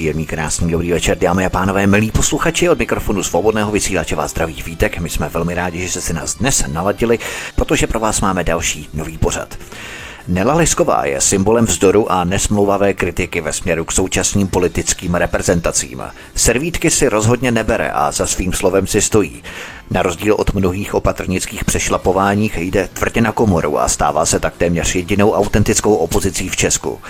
Příjemný, krásný, dobrý večer, dámy a pánové, milí posluchači od mikrofonu svobodného vysílače vás zdraví vítek. My jsme velmi rádi, že jste si nás dnes naladili, protože pro vás máme další nový pořad. Nela Lisková je symbolem vzdoru a nesmlouvavé kritiky ve směru k současným politickým reprezentacím. Servítky si rozhodně nebere a za svým slovem si stojí. Na rozdíl od mnohých opatrnických přešlapováních jde tvrdě na komoru a stává se tak téměř jedinou autentickou opozicí v Česku.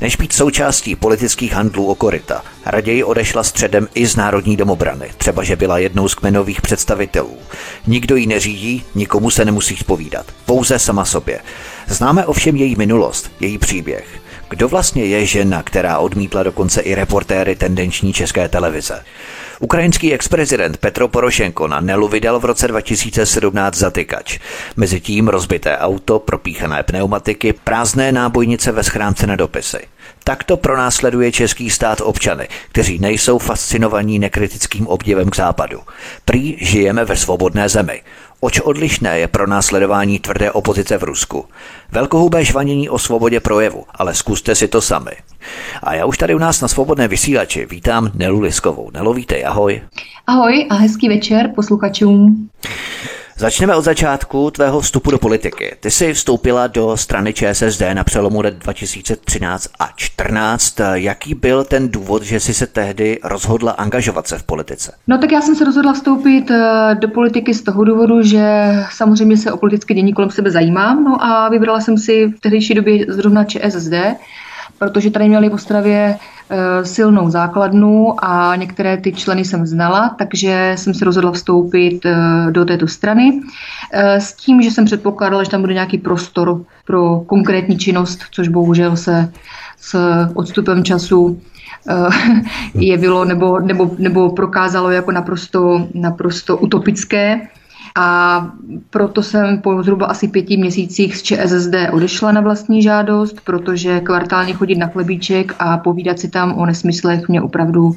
Než být součástí politických handlů o koryta, raději odešla středem i z Národní domobrany, třeba že byla jednou z kmenových představitelů. Nikdo ji neřídí, nikomu se nemusí spovídat, pouze sama sobě. Známe ovšem její minulost, její příběh. Kdo vlastně je žena, která odmítla dokonce i reportéry tendenční české televize? Ukrajinský ex-prezident Petro Porošenko na Nelu vydal v roce 2017 zatykač. Mezitím rozbité auto, propíchané pneumatiky, prázdné nábojnice ve schránce na dopisy. Takto pronásleduje český stát občany, kteří nejsou fascinovaní nekritickým obdivem k západu. Prý žijeme ve svobodné zemi. Oč odlišné je pro následování tvrdé opozice v Rusku. Velkohubé žvanění o svobodě projevu, ale zkuste si to sami. A já už tady u nás na svobodné vysílači vítám Nelu Liskovou. Nelo, vítej, ahoj. Ahoj a hezký večer posluchačům. Začneme od začátku tvého vstupu do politiky. Ty jsi vstoupila do strany ČSSD na přelomu let 2013 a 2014. Jaký byl ten důvod, že jsi se tehdy rozhodla angažovat se v politice? No tak já jsem se rozhodla vstoupit eh, do politiky z toho důvodu, že samozřejmě se o politické dění kolem sebe zajímám. No a vybrala jsem si v tehdejší době zrovna ČSSD, protože tady měli v Ostravě Eh, silnou základnu a některé ty členy jsem znala, takže jsem se rozhodla vstoupit eh, do této strany eh, s tím, že jsem předpokládala, že tam bude nějaký prostor pro konkrétní činnost, což bohužel se s odstupem času jevilo nebo, nebo, nebo prokázalo jako naprosto, naprosto utopické. A proto jsem po zhruba asi pěti měsících z ČSSD odešla na vlastní žádost, protože kvartálně chodit na chlebíček a povídat si tam o nesmyslech mě opravdu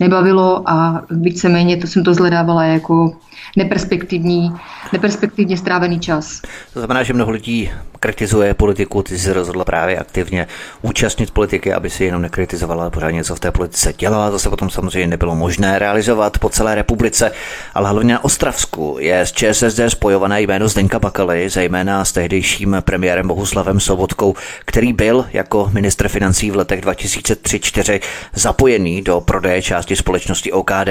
nebavilo a víceméně to jsem to zhledávala jako neperspektivní, neperspektivně strávený čas. To znamená, že mnoho lidí kritizuje politiku, ty jsi rozhodla právě aktivně účastnit politiky, aby si jenom nekritizovala, pořád něco v té politice dělala. To se potom samozřejmě nebylo možné realizovat po celé republice, ale hlavně na Ostravsku je s ČSSD spojované jméno Zdenka Bakaly, zejména s tehdejším premiérem Bohuslavem Sobotkou, který byl jako ministr financí v letech 2003-2004 zapojený do prodeje části společnosti OKD.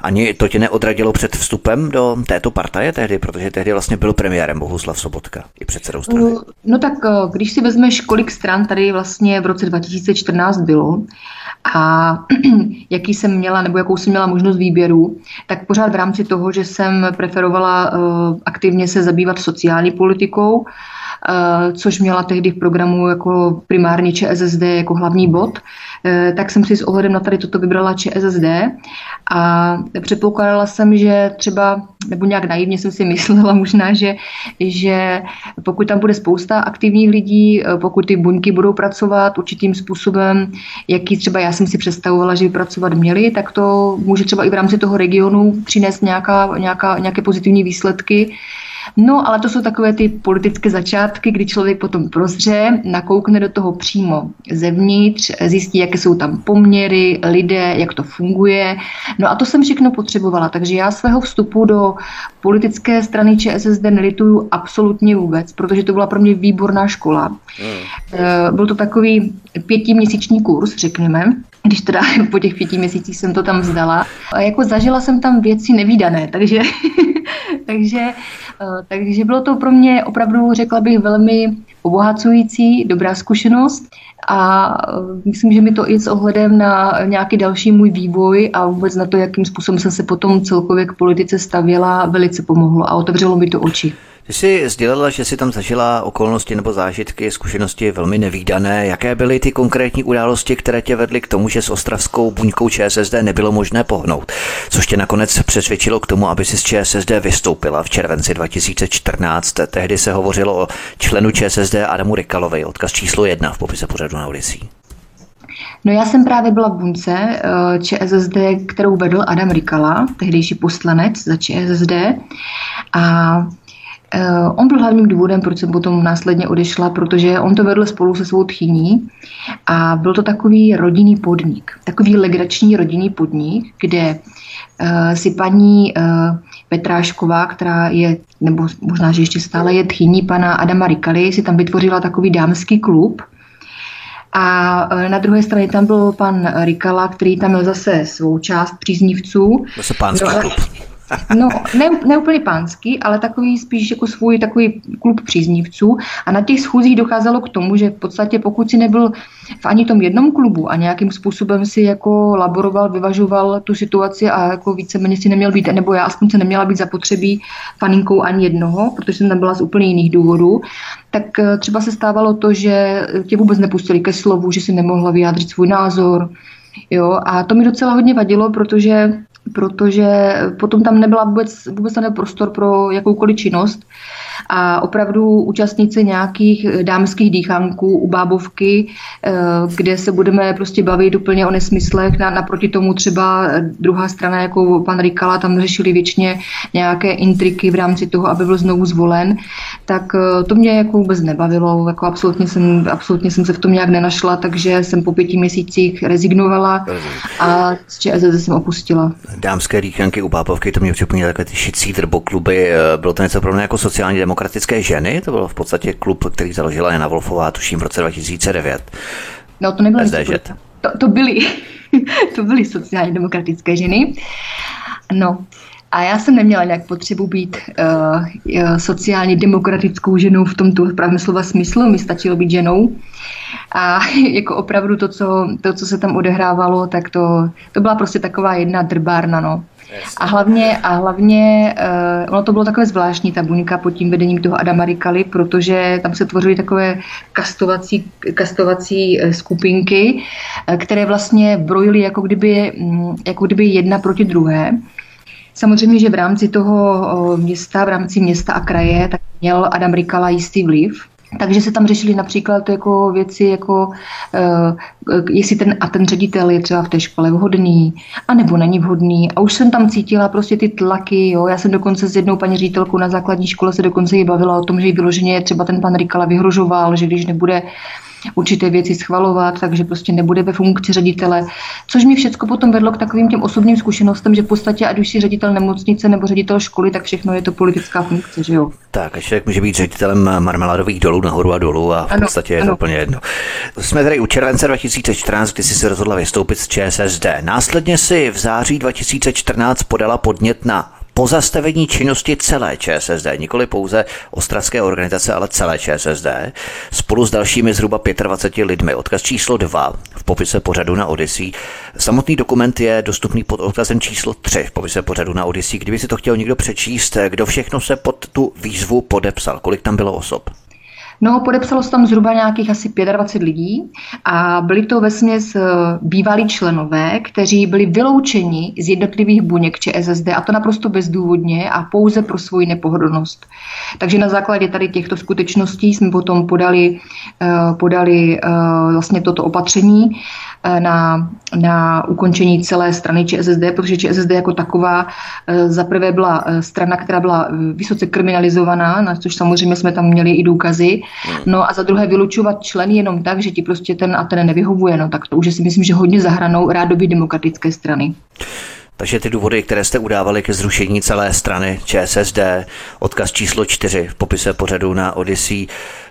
Ani to tě neodradilo před vstupem do této partaje tehdy, protože tehdy vlastně byl premiérem Bohuslav Sobotka i předsedou strany. No tak eh, když si vezmeš, kolik stran tady vlastně v roce 2014 bylo a jaký jsem měla nebo jakou jsem měla možnost výběru, tak pořád v rámci toho, že jsem preferovala uh, aktivně se zabývat sociální politikou, což měla tehdy v programu jako primárně ČSSD jako hlavní bod, uh, tak jsem si s ohledem na tady toto vybrala ČSSD a předpokládala jsem, že třeba, nebo nějak naivně jsem si myslela možná, že, že pokud tam bude spousta aktivních lidí, eh, pokud ty buňky budou pracovat určitým způsobem, jaký třeba já jsem si představovala, že by pracovat měli, tak to může třeba i v rámci toho regionu přinést nějaká, nějaká, nějaké pozitivní výsledky. No, ale to jsou takové ty politické začátky, kdy člověk potom prozře, nakoukne do toho přímo zevnitř, zjistí, jaké jsou tam poměry, lidé, jak to funguje. No a to jsem všechno potřebovala, takže já svého vstupu do politické strany ČSSD nelituju absolutně vůbec, protože to byla pro mě výborná škola. Hmm. Byl to takový pětiměsíční kurz, řekněme, když teda po těch pěti měsících jsem to tam vzdala. A jako zažila jsem tam věci nevýdané, takže, takže Eh, takže bylo to pro mě opravdu, řekla bych, velmi obohacující, dobrá zkušenost a eh, myslím, že mi to i s ohledem na nějaký další můj vývoj a vůbec na to, jakým způsobem jsem se potom celkově k politice stavěla, velice pomohlo a otevřelo mi to oči. Ty jsi sdělila, že si tam zažila okolnosti nebo zážitky, zkušenosti velmi nevýdané. Jaké byly ty konkrétní události, které tě vedly k tomu, že s ostravskou buňkou ČSSD nebylo možné pohnout? Což tě nakonec přesvědčilo k tomu, aby si z ČSSD vystoupila v červenci 2014. Tehdy se hovořilo o členu ČSSD Adamu Rikalovi, odkaz číslo jedna v popise pořadu na Odisí. No já jsem právě byla v bunce eh, ČSSD, kterou vedl Adam Rikala, tehdejší poslanec za ČSSD. A On byl hlavním důvodem, proč jsem potom následně odešla, protože on to vedl spolu se svou tchyní a byl to takový rodinný podnik, takový legrační rodinný podnik, kde uh, si paní uh, Petrášková, která je, nebo možná, že ještě stále je tchyní pana Adama Rikaly, si tam vytvořila takový dámský klub, a na druhé straně tam byl pan Rikala, který tam měl zase svou část příznivců. Zase pánský no, klub. No, ne, ne úplně pánský, ale takový spíš jako svůj takový klub příznivců. A na těch schůzích docházelo k tomu, že v podstatě pokud si nebyl v ani tom jednom klubu a nějakým způsobem si jako laboroval, vyvažoval tu situaci a jako víceméně si neměl být, nebo já aspoň se neměla být zapotřebí faninkou ani jednoho, protože jsem tam byla z úplně jiných důvodů, tak eh, třeba se stávalo to, že tě vůbec nepustili ke slovu, že si nemohla vyjádřit svůj názor, Jo, a to mi docela hodně vadilo, protože protože potom tam nebyla vůbec, vůbec tam prostor pro jakoukoliv činnost a opravdu účastníci nějakých dámských dýchanků u bábovky, eh, kde se budeme prostě bavit úplně o nesmyslech, na, naproti tomu třeba druhá strana, jako pan Rikala, tam řešili většině nějaké intriky v rámci toho, aby byl znovu zvolen, tak eh, to mě jako vůbec nebavilo, jako absolutně jsem, absolutně jsem se v tom nějak nenašla, takže jsem po pěti měsících rezignovala a z ČSZ jsem opustila. Dámské dýchanky u bábovky, to mě připomíná takové ty šicí drbokluby, eh, bylo to něco pro mě jako sociální demokratické ženy, to byl v podstatě klub, který založila Jana Wolfová, tuším v roce 2009. No to nebyly to, to byly, to byly sociálně demokratické ženy. No, a já jsem neměla nějak potřebu být uh, sociálně demokratickou ženou v tomto pravém slova smyslu, mi stačilo být ženou. A jako opravdu to, co, to, co se tam odehrávalo, tak to, to byla prostě taková jedna drbárna, no. A hlavně, a hlavně uh, ono to bylo takové zvláštní, ta buňka pod tím vedením toho Adama Rikaly, protože tam se tvořily takové kastovací, kastovací uh, skupinky, uh, které vlastně brojily jako kdyby, um, jako kdyby jedna proti druhé. Samozřejmě, že v rámci toho města, v rámci města a kraje, tak měl Adam Rikala jistý vliv. Takže se tam řešily například jako věci, jako uh, jestli ten a ten ředitel je třeba v té škole vhodný, anebo není vhodný. A už jsem tam cítila prostě ty tlaky. Jo. Já jsem dokonce s jednou paní ředitelkou na základní škole se dokonce jí bavila o tom, že jí vyloženě třeba ten pan Rikala vyhrožoval, že když nebude určité věci schvalovat, takže prostě nebude ve funkci ředitele, což mi všechno potom vedlo k takovým těm osobním zkušenostem, že v podstatě, ať už si ředitel nemocnice nebo ředitel školy, tak všechno je to politická funkce, že jo. Tak, a člověk může být ředitelem marmeladových dolů nahoru a dolů a v ano, podstatě je ano. to úplně jedno. Jsme tady u července 2014, kdy jsi se rozhodla vystoupit z ČSSD. Následně si v září 2014 podala podnět na pozastavení činnosti celé ČSSD, nikoli pouze ostravské organizace, ale celé ČSSD, spolu s dalšími zhruba 25 lidmi. Odkaz číslo 2 v popise pořadu na Odyssey. Samotný dokument je dostupný pod odkazem číslo 3 v popise pořadu na Odyssey. Kdyby si to chtěl někdo přečíst, kdo všechno se pod tu výzvu podepsal, kolik tam bylo osob? No, podepsalo se tam zhruba nějakých asi 25 lidí a byli to vesměs eh, bývalí členové, kteří byli vyloučeni z jednotlivých buněk ČSSD a to naprosto bezdůvodně a pouze pro svoji nepohodlnost. Takže na základě tady těchto skutečností jsme potom podali, eh, podali eh, vlastně toto opatření na, na ukončení celé strany ČSSD, protože ČSSD jako taková zaprvé byla strana, která byla vysoce kriminalizovaná, na což samozřejmě jsme tam měli i důkazy. No a za druhé vylučovat členy jenom tak, že ti prostě ten a ten nevyhovuje, no tak to už si myslím, že hodně zahranou rádoby demokratické strany. Takže ty důvody, které jste udávali ke zrušení celé strany ČSSD, odkaz číslo 4 v popise pořadu na Odyssey,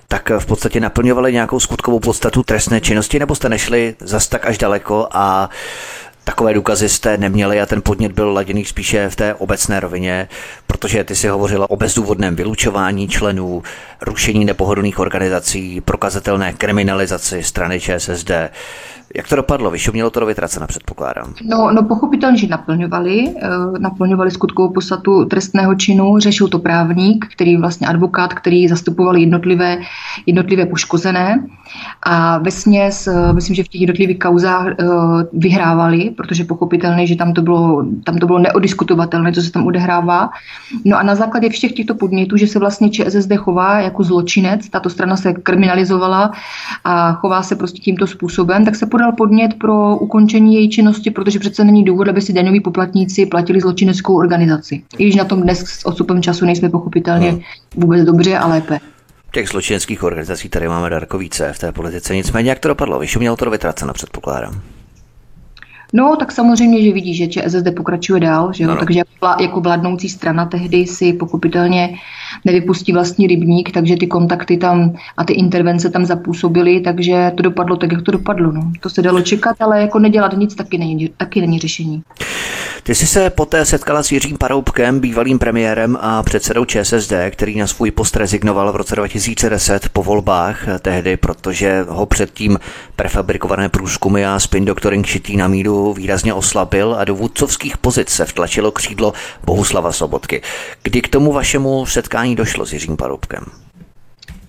tak v podstatě naplňovali nějakou skutkovou podstatu trestné činnosti, nebo jste nešli zas tak až daleko a takové důkazy jste neměli a ten podnět byl laděný spíše v té obecné rovině, protože ty si hovořila o bezdůvodném vylučování členů, rušení nepohodlných organizací, prokazatelné kriminalizaci strany ČSSD. Jak to dopadlo? Vyšumělo to do vytracena, předpokládám. No, no pochopitelně, že naplňovali, uh, naplňovali skutkovou podstatu trestného činu, řešil to právník, který vlastně advokát, který zastupoval jednotlivé, jednotlivé poškozené. A ve směs, uh, myslím, že v těch jednotlivých kauzách uh, vyhrávali, protože pochopitelně, že tam to, bylo, tam to bylo neodiskutovatelné, co se tam odehrává. No a na základě všech těchto podnětů, že se vlastně ČSSD chová jako zločinec, tato strana se kriminalizovala a chová se prostě tímto způsobem, tak se podal podnět pro ukončení její činnosti, protože přece není důvod, aby si daňoví poplatníci platili zločineckou organizaci. I když na tom dnes s odstupem času nejsme pochopitelně hmm. vůbec dobře a lépe. Těch zločineckých organizací tady máme daleko více v té politice. Nicméně, jak to dopadlo? Vyšumělo to do vytracena, předpokládám. No, tak samozřejmě, že vidí, že ČSSD pokračuje dál, že jo? No. takže jako, vládnoucí strana tehdy si pochopitelně nevypustí vlastní rybník, takže ty kontakty tam a ty intervence tam zapůsobily, takže to dopadlo tak, jak to dopadlo. No. To se dalo čekat, ale jako nedělat nic taky není, taky není řešení. Ty jsi se poté setkala s Jiřím Paroubkem, bývalým premiérem a předsedou ČSSD, který na svůj post rezignoval v roce 2010 po volbách tehdy, protože ho předtím prefabrikované průzkumy a spin doctoring šitý na míru výrazně oslabil a do vůdcovských pozic se vtlačilo křídlo Bohuslava Sobotky. Kdy k tomu vašemu setkání došlo s Jiřím Paroubkem?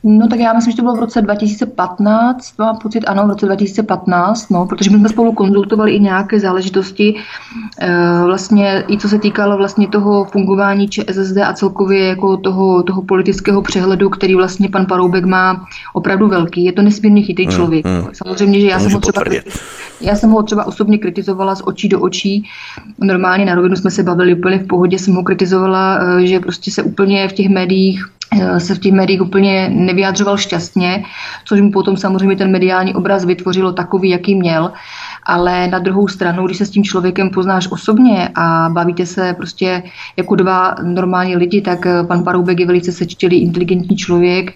No tak já myslím, že to bylo v roce 2015, mám pocit, ano, v roce 2015, no, protože my jsme spolu konzultovali i nějaké záležitosti, e, vlastně i co se týkalo vlastně toho fungování ČSSD a celkově jako toho, toho politického přehledu, který vlastně pan Paroubek má opravdu velký. Je to nesmírně chytrý hmm, člověk. Mm, mm. Samozřejmě, že já jsem, ho třeba, já jsem ho třeba osobně kritizovala z očí do očí. Normálně na rovinu jsme se bavili úplně v pohodě, jsem ho kritizovala, e, že prostě se úplně v těch médiích Eh, se v těch médiích úplně nevyjadřoval šťastně, což mu potom samozřejmě ten mediální obraz vytvořilo takový, jaký měl. Ale na druhou stranu, když se s tím člověkem poznáš osobně a bavíte se prostě jako dva normální lidi, tak eh, pan Paroubek je velice sečtělý, inteligentní člověk,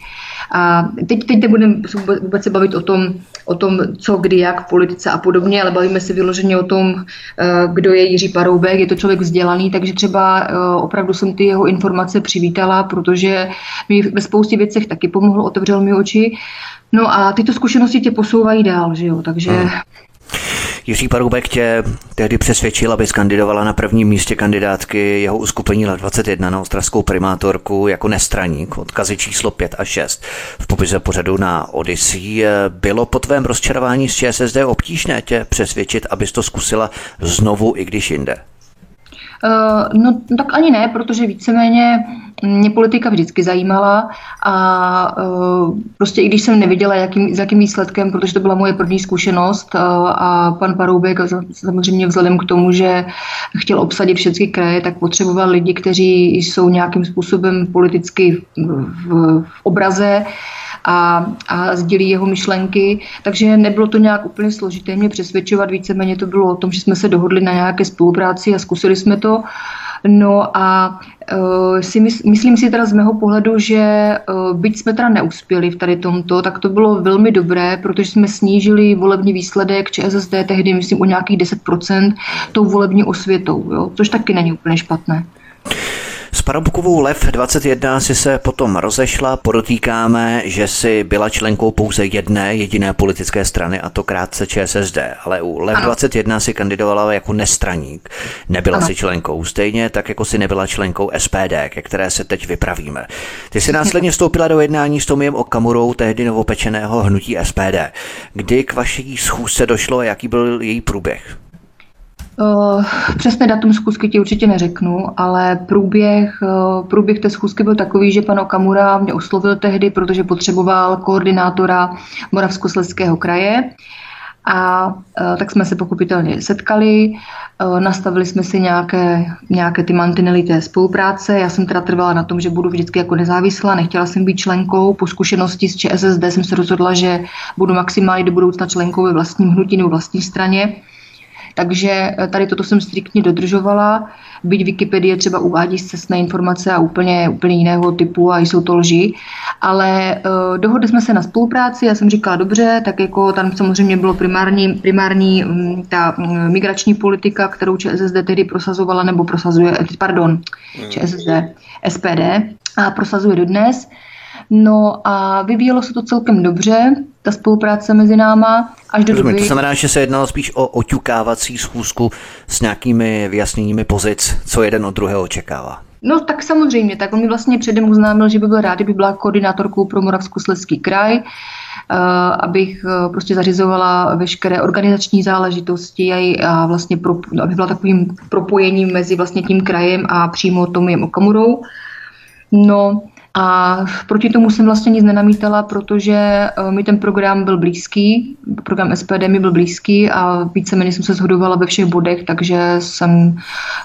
a teď, teď nebudeme vůbec se bavit o tom, o tom, co, kdy, jak v politice a podobně, ale bavíme se vyloženě o tom, eh, kdo je Jiří Paroubek. Je to člověk vzdělaný, takže třeba eh, opravdu jsem ty jeho informace přivítala, protože mi ve spoustě věcech taky pomohl, otevřel mi oči. No a tyto zkušenosti tě posouvají dál, že jo, takže... Hmm. Jiří Paroubek tě tehdy přesvědčil, aby skandidovala na prvním místě kandidátky jeho uskupení let 21 na ostravskou primátorku jako nestraník, odkazy číslo 5 a 6. V popise pořadu na Odyssey bylo po tvém rozčarování z ČSSD obtížné tě přesvědčit, abys to zkusila znovu, i když jinde? Uh, no tak ani ne, protože víceméně mě politika vždycky zajímala a uh, prostě i když jsem neviděla, jakým, s jakým výsledkem, protože to byla moje první zkušenost uh, a pan Paroubek samozřejmě vzhledem k tomu, že chtěl obsadit všechny kraje, tak potřeboval lidi, kteří jsou nějakým způsobem politicky v, v, v obraze, a, a sdělí jeho myšlenky, takže nebylo to nějak úplně složité mě přesvědčovat, víceméně to bylo o tom, že jsme se dohodli na nějaké spolupráci a zkusili jsme to. No a uh, si mys- myslím si teda z mého pohledu, že uh, byť jsme teda neuspěli v tady tomto, tak to bylo velmi dobré, protože jsme snížili volební výsledek ČSSD tehdy, myslím, o nějakých 10% tou volební osvětou, jo? což taky není úplně špatné. S Parobkovou Lev 21 si se potom rozešla, podotýkáme, že si byla členkou pouze jedné jediné politické strany a to krátce ČSSD, ale u Lev ano. 21 si kandidovala jako nestraník. Nebyla ano. si členkou, stejně tak jako si nebyla členkou SPD, ke které se teď vypravíme. Ty si následně vstoupila do jednání s Tomiem Okamurou, tehdy novopečeného hnutí SPD. Kdy k vaší schůzce došlo a jaký byl její průběh? Uh, přesné datum schůzky ti určitě neřeknu, ale průběh, uh, průběh té schůzky byl takový, že pan Okamura mě oslovil tehdy, protože potřeboval koordinátora Moravskoslezského kraje. A uh, tak jsme se pochopitelně setkali, nastavili jsme si nějaké, nějaké ty mantinely té spolupráce. Já jsem teda trvala na tom, že budu vždycky jako nezávislá, nechtěla jsem být členkou. Po zkušenosti s ČSSD jsem se rozhodla, že budu maximálně do budoucna členkou ve vlastním hnutí nebo vlastní straně. Takže tady toto jsem striktně dodržovala, byť Wikipedie třeba uvádí cestné informace a úplně, úplně jiného typu a jsou to lži, ale uh, dohodli jsme se na spolupráci, já jsem říkala dobře, tak jako tam samozřejmě bylo primární, primární um, ta um, migrační politika, kterou ČSSD tehdy prosazovala, nebo prosazuje, pardon, hmm. ČSSD, SPD a prosazuje dodnes. No a vyvíjelo se to celkem dobře, ta spolupráce mezi náma, až do Rozumím, doby... To znamená, že se jednalo spíš o oťukávací schůzku s nějakými vyjasněními pozic, co jeden od druhého očekává. No tak samozřejmě, tak on mi vlastně předem oznámil, že by byl rád, kdyby byla koordinátorkou pro Moravskoslezský kraj, uh, abych uh, prostě zařizovala veškeré organizační záležitosti a, a vlastně pro, aby byla takovým propojením mezi vlastně tím krajem a přímo Tomiem Okamurou. No, a proti tomu jsem vlastně nic nenamítala, protože eh, mi ten program byl blízký, program SPD mi byl blízký a víceméně jsem se shodovala ve všech bodech, takže jsem,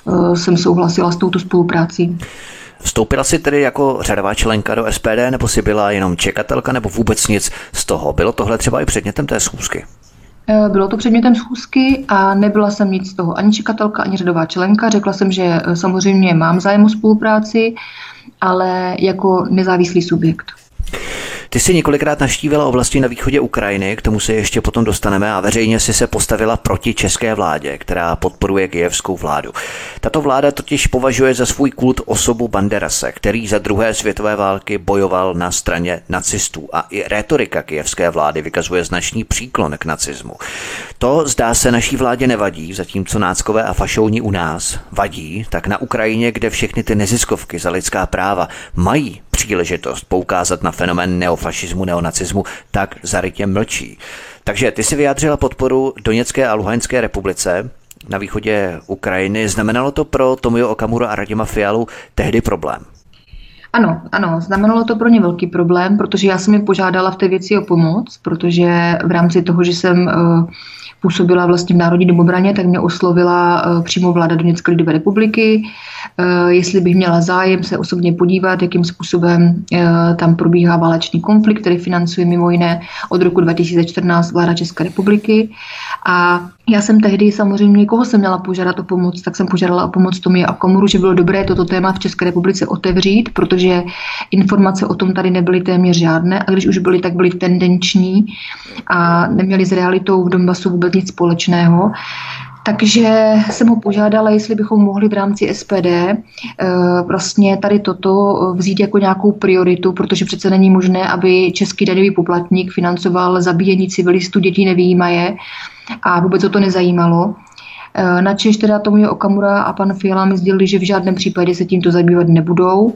eh, jsem souhlasila s touto spoluprácí. Vstoupila si tedy jako řadová členka do SPD, nebo si byla jenom čekatelka, nebo vůbec nic z toho? Bylo tohle třeba i předmětem té schůzky? Eh, bylo to předmětem schůzky a nebyla jsem nic z toho ani čekatelka, ani řadová členka. Řekla jsem, že samozřejmě mám zájem o spolupráci, ale jako nezávislý subjekt. Ty jsi několikrát naštívila oblasti na východě Ukrajiny, k tomu se ještě potom dostaneme a veřejně si se postavila proti české vládě, která podporuje kijevskou vládu. Tato vláda totiž považuje za svůj kult osobu Banderase, který za druhé světové války bojoval na straně nacistů a i retorika kijevské vlády vykazuje značný příklon k nacismu. To zdá se naší vládě nevadí, zatímco náckové a fašouni u nás vadí, tak na Ukrajině, kde všechny ty neziskovky za lidská práva mají příležitost poukázat na fenomén neofašismu, neonacismu, tak zarytě mlčí. Takže ty si vyjádřila podporu Doněcké a Luhanské republice na východě Ukrajiny. Znamenalo to pro Tomio Okamura a Radima Fialu tehdy problém? Ano, ano, znamenalo to pro ně velký problém, protože já jsem jim požádala v té věci o pomoc, protože v rámci toho, že jsem uh, působila vlastně v Národní domobraně, tak mě oslovila uh, přímo vláda Doněcké lidové republiky, uh, jestli bych měla zájem se osobně podívat, jakým způsobem uh, tam probíhá válečný konflikt, který financuje mimo jiné od roku 2014 vláda České republiky. A já jsem tehdy samozřejmě, koho jsem měla požádat o pomoc, tak jsem požádala o pomoc Tomě a Komoru, že bylo dobré toto téma v České republice otevřít, protože informace o tom tady nebyly téměř žádné a když už byly, tak byly tendenční a neměly s realitou v Donbasu vůbec nic společného. Takže jsem ho požádala, jestli bychom mohli v rámci SPD eh, vlastně tady toto vzít jako nějakou prioritu, protože přece není možné, aby český daňový poplatník financoval zabíjení civilistů, dětí nevýjímaje a vůbec o to nezajímalo. Eh, načež teda tomu je Okamura a pan Fiala mi sdělili, že v žádném případě se tímto zabývat nebudou,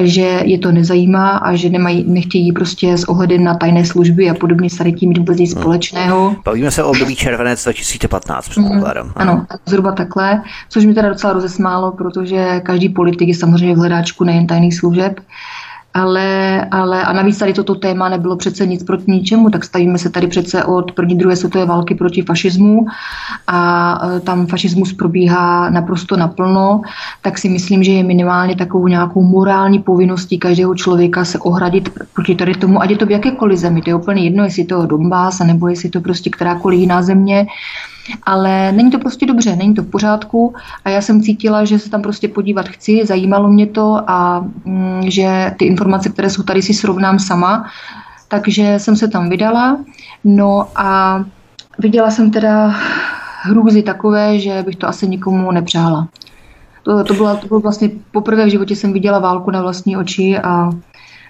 že je to nezajímá a že nemají, nechtějí prostě s ohledem na tajné služby a podobně s tím mít vůbec nic hmm. společného. Bavíme se o období červenec 2015, předpokládám. Mm, ano, zhruba takhle, což mi teda docela rozesmálo, protože každý politik je samozřejmě v hledáčku nejen tajných služeb ale, ale a navíc tady toto téma nebylo přece nic proti ničemu, tak stavíme se tady přece od první, druhé světové války proti fašismu a e, tam fašismus probíhá naprosto naplno, tak si myslím, že je minimálně takovou nějakou morální povinností každého člověka se ohradit proti tady tomu, ať je to v jakékoliv zemi, to je úplně jedno, jestli to Donbass, nebo jestli to prostě kterákoliv jiná země, ale není to prostě dobře, není to v pořádku a já jsem cítila, že se tam prostě podívat chci, zajímalo mě to a mm, že ty informace, které jsou tady, si srovnám sama, takže jsem se tam vydala. No a viděla jsem teda hrůzy takové, že bych to asi nikomu nepřála. To, to, byla, to bylo vlastně poprvé v životě jsem viděla válku na vlastní oči a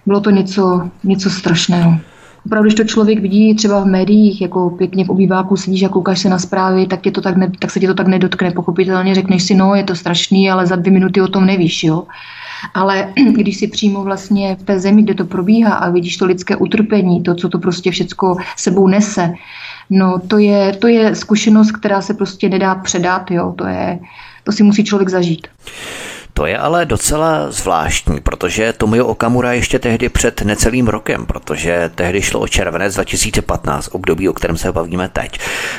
bylo to něco, něco strašného opravdu, když to člověk vidí třeba v médiích, jako pěkně v obýváku sedíš a koukáš se na zprávy, tak, je to tak, ne, tak se ti to tak nedotkne. Pochopitelně řekneš si, no, je to strašný, ale za dvě minuty o tom nevíš, jo. Ale když si přímo vlastně v té zemi, kde to probíhá a vidíš to lidské utrpení, to, co to prostě všecko sebou nese, no to je, to je zkušenost, která se prostě nedá předat, jo. To, je, to si musí člověk zažít. To je ale docela zvláštní, protože Tomio Okamura ještě tehdy před necelým rokem, protože tehdy šlo o červenec 2015, období, o kterém se bavíme teď.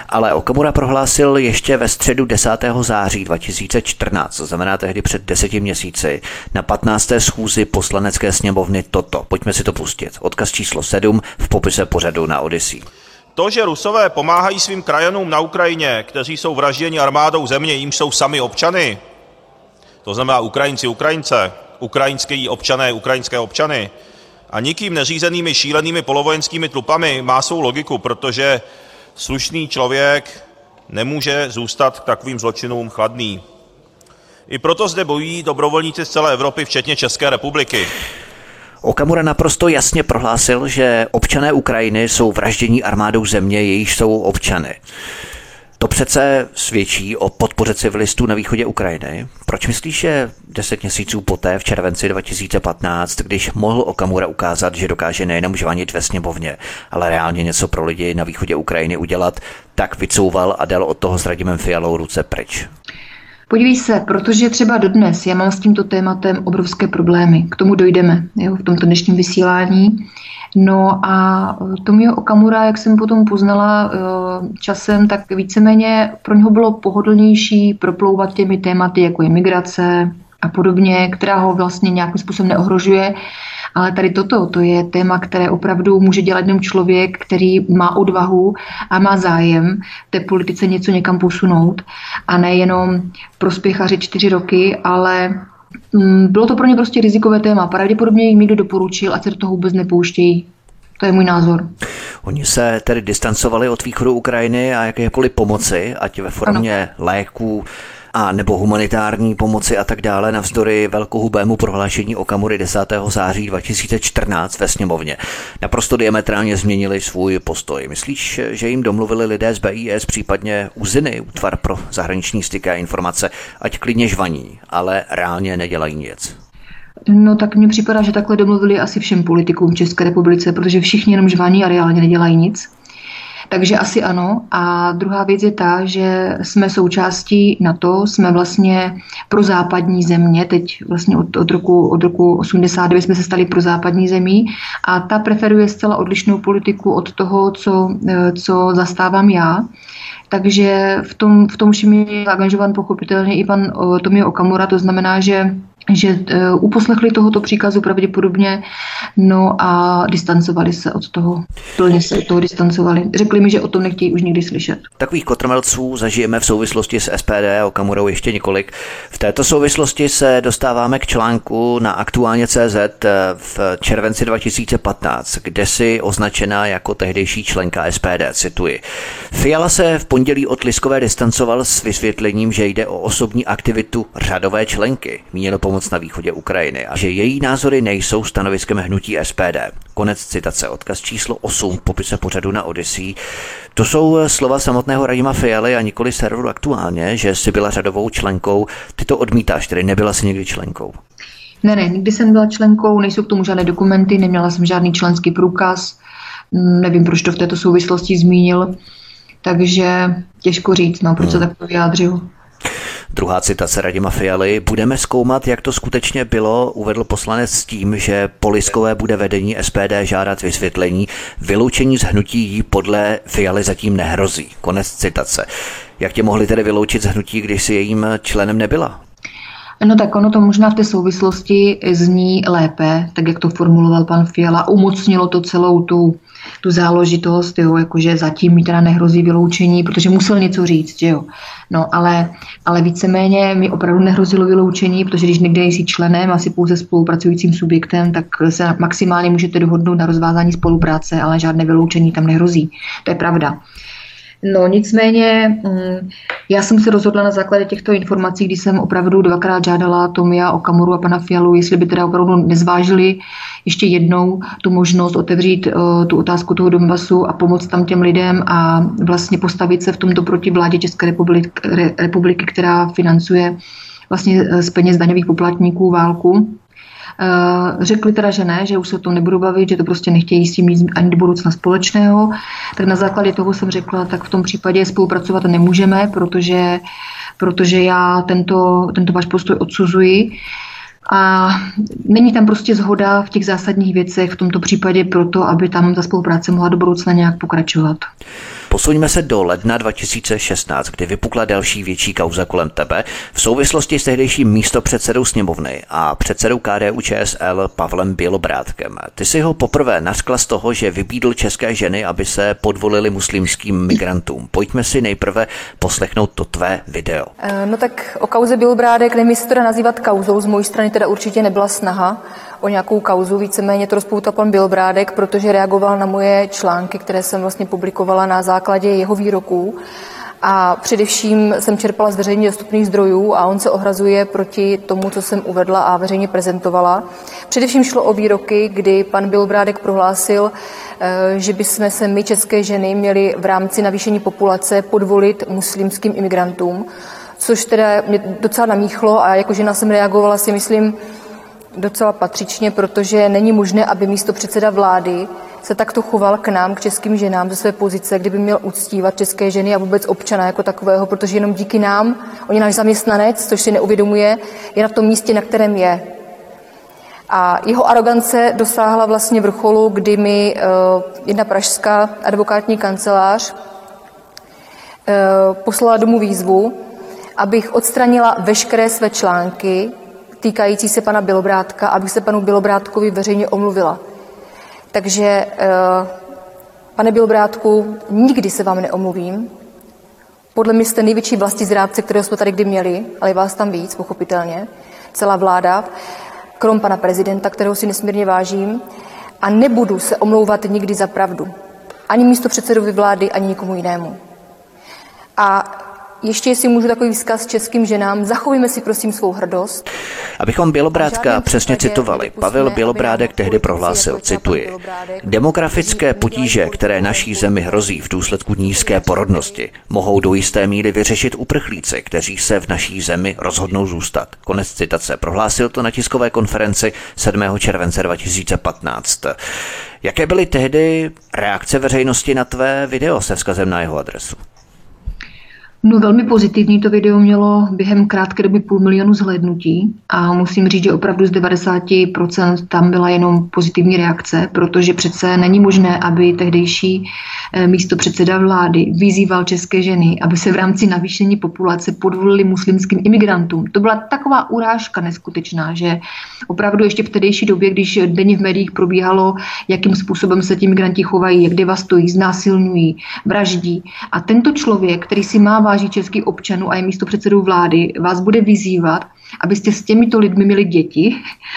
Ale Okamura prohlásil ještě ve středu 10. září 2014, to znamená tehdy před deseti měsíci, na 15. schůzi poslanecké sněmovny toto. Pojďme si to pustit. Odkaz číslo 7 v popise pořadu na Odyssey. To, že Rusové pomáhají svým krajanům na Ukrajině, kteří jsou vražděni armádou země, jímž jsou sami občany, to znamená Ukrajinci, Ukrajince, ukrajinský občané, ukrajinské občany, a nikým neřízenými šílenými polovojenskými trupami, má svou logiku, protože slušný člověk nemůže zůstat k takovým zločinům chladný. I proto zde bojují dobrovolníci z celé Evropy, včetně České republiky. Okamura naprosto jasně prohlásil, že občané Ukrajiny jsou vraždění armádou země, jejíž jsou občany. To přece svědčí o podpoře civilistů na východě Ukrajiny. Proč myslíš, že deset měsíců poté, v červenci 2015, když mohl Okamura ukázat, že dokáže nejenom žvanit ve sněmovně, ale reálně něco pro lidi na východě Ukrajiny udělat, tak vycouval a dal od toho s Radimem Fialou ruce pryč? Podívej se, protože třeba dodnes já mám s tímto tématem obrovské problémy. K tomu dojdeme jo, v tomto dnešním vysílání. No a Tomio Okamura, jak jsem potom poznala eh, časem, tak víceméně pro něho bylo pohodlnější proplouvat těmi tématy, jako je migrace a podobně, která ho vlastně nějakým způsobem neohrožuje. Ale tady toto, to je téma, které opravdu může dělat jenom člověk, který má odvahu a má zájem té politice něco někam posunout a nejenom prospěchaři čtyři roky, ale Mm, bylo to pro ně prostě rizikové téma. Pravděpodobně jim někdo doporučil, ať se do toho vůbec nepouštějí. To je můj názor. Oni se tedy distancovali od východu Ukrajiny a jakékoliv pomoci, ať ve formě ano. léků, a nebo humanitární pomoci a tak dále navzdory velkohubému prohlášení Okamury 10. září 2014 ve sněmovně. Naprosto diametrálně změnili svůj postoj. Myslíš, že jim domluvili lidé z BIS, případně Uziny, útvar pro zahraniční styky a informace, ať klidně žvaní, ale reálně nedělají nic? No tak mně připadá, že takhle domluvili asi všem politikům České republice, protože všichni jenom žvaní a reálně nedělají nic. Takže asi ano. A druhá věc je ta, že jsme součástí NATO, jsme vlastně pro západní země, teď vlastně od, od, roku, od roku 89 jsme se stali pro západní zemí a ta preferuje zcela odlišnou politiku od toho, co, co zastávám já. Takže v tom, v tom všem je angažovan pochopitelně i pan Tomio Okamura, to znamená, že že uh, uposlechli tohoto příkazu pravděpodobně, no a distancovali se od toho, plně se od toho distancovali. Řekli mi, že o tom nechtějí už nikdy slyšet. Takových kotrmelců zažijeme v souvislosti s SPD a Okamurou ještě několik. V této souvislosti se dostáváme k článku na aktuálně CZ eh, v červenci 2015, kde si označená jako tehdejší členka SPD, cituji. Fiala se v pondělí od Liskové distancoval s vysvětlením, že jde o osobní aktivitu řadové členky. Míněno pomoc na východě Ukrajiny a že její názory nejsou stanoviskem hnutí SPD. Konec citace, odkaz číslo 8 v popise pořadu na Odyssey. To jsou slova samotného Radima Fialy a nikoli serveru aktuálně, že si byla řadovou členkou. Ty to odmítáš, tedy nebyla si někdy členkou. Ne, ne, nikdy jsem byla členkou, nejsou k tomu žádné dokumenty, neměla jsem žádný členský průkaz, nevím, proč to v této souvislosti zmínil, takže těžko říct, no, proč hmm. se tak vyjádřil. Druhá citace Radima Fialy. Budeme zkoumat, jak to skutečně bylo, uvedl poslanec s tím, že Poliskové bude vedení SPD žádat vysvětlení. Vyloučení z hnutí jí podle Fialy zatím nehrozí. Konec citace. Jak tě mohli tedy vyloučit z hnutí, když si jejím členem nebyla? No tak ono to možná v té souvislosti zní lépe, tak jak to formuloval pan Fiala. Umocnilo to celou tu tu záložitost, jo, jakože zatím mi teda nehrozí vyloučení, protože musel něco říct, že jo. No, ale, ale víceméně mi opravdu nehrozilo vyloučení, protože když někde jsi členem, asi pouze spolupracujícím subjektem, tak se maximálně můžete dohodnout na rozvázání spolupráce, ale žádné vyloučení tam nehrozí. To je pravda. No nicméně, mm, já jsem se rozhodla na základě těchto informací, kdy jsem opravdu dvakrát žádala Tomia Okamuru a pana Fialu, jestli by teda opravdu nezvážili ještě jednou tu možnost otevřít uh, tu otázku toho Donbasu a pomoct tam těm lidem a vlastně postavit se v tomto proti vládě České republiky, republiky která financuje vlastně eh, z peněz daňových poplatníků válku řekli teda, že ne, že už se o tom nebudou bavit, že to prostě nechtějí s tím nic ani do budoucna společného. Tak na základě toho jsem řekla, tak v tom případě spolupracovat nemůžeme, protože, protože já tento, tento váš postoj odsuzuji. A není tam prostě zhoda v těch zásadních věcech v tomto případě proto, aby tam ta spolupráce mohla do budoucna nějak pokračovat. Posuňme se do ledna 2016, kdy vypukla další větší kauza kolem tebe v souvislosti s tehdejším místopředsedou sněmovny a předsedou KDU ČSL Pavlem Bělobrádkem. Ty si ho poprvé naskla z toho, že vybídl české ženy, aby se podvolili muslimským migrantům. Pojďme si nejprve poslechnout to tvé video. Eh, no tak o kauze Bělobrádek, to dá nazývat kauzou, z mojí strany teda určitě nebyla snaha o nějakou kauzu, víceméně to rozpoutal pan Bělobrádek, protože reagoval na moje články, které jsem vlastně publikovala na základě jeho výroků. A především jsem čerpala z veřejně dostupných zdrojů a on se ohrazuje proti tomu, co jsem uvedla a veřejně prezentovala. Především šlo o výroky, kdy pan Bělobrádek prohlásil, eh, že bychom se my, české ženy, měli v rámci navýšení populace podvolit muslimským imigrantům, což teda mě docela namíchlo a jako žena jsem reagovala si myslím, docela patřičně, protože není možné, aby místo předseda vlády se takto choval k nám, k českým ženám ze své pozice, kdyby měl uctívat české ženy a vůbec občana jako takového, protože jenom díky nám, on je náš zaměstnanec, což si neuvědomuje, je na tom místě, na kterém je. A jeho arogance dosáhla vlastně vrcholu, kdy mi uh, jedna pražská advokátní kancelář uh, poslala domů výzvu, abych odstranila veškeré své články, týkající se pana Bělobrátka, abych se panu Bělobrátkovi veřejně omluvila. Takže, eh, pane Bělobrátku, nikdy se vám neomluvím. Podle mě jste největší vlasti zrádce, kterého jsme tady kdy měli, ale je vás tam víc, pochopitelně. Celá vláda, krom pana prezidenta, kterého si nesmírně vážím. A nebudu se omlouvat nikdy za pravdu. Ani místo předsedovi vlády, ani nikomu jinému. A ještě jestli můžu takový vzkaz českým ženám, zachovíme si prosím svou hrdost. Abychom Bělobrádka přesně citovali, Pavel Bělobrádek tehdy prohlásil, cituji, demografické potíže, které naší zemi hrozí v důsledku nízké porodnosti, mohou do jisté míry vyřešit uprchlíci, kteří se v naší zemi rozhodnou zůstat. Konec citace. Prohlásil to na tiskové konferenci 7. července 2015. Jaké byly tehdy reakce veřejnosti na tvé video se vzkazem na jeho adresu? No velmi pozitivní to video mělo během krátké doby půl milionu zhlédnutí a musím říct, že opravdu z 90% tam byla jenom pozitivní reakce, protože přece není možné, aby tehdejší eh, místo předseda vlády vyzýval české ženy, aby se v rámci navýšení populace podvolili muslimským imigrantům. To byla taková urážka neskutečná, že opravdu ještě v tehdejší době, když denně v médiích probíhalo, jakým způsobem se ti migranti chovají, jak devastují, znásilňují, vraždí. A tento člověk, který si má váží českých občanů a je místo předsedou vlády, vás bude vyzývat, abyste s těmito lidmi měli děti,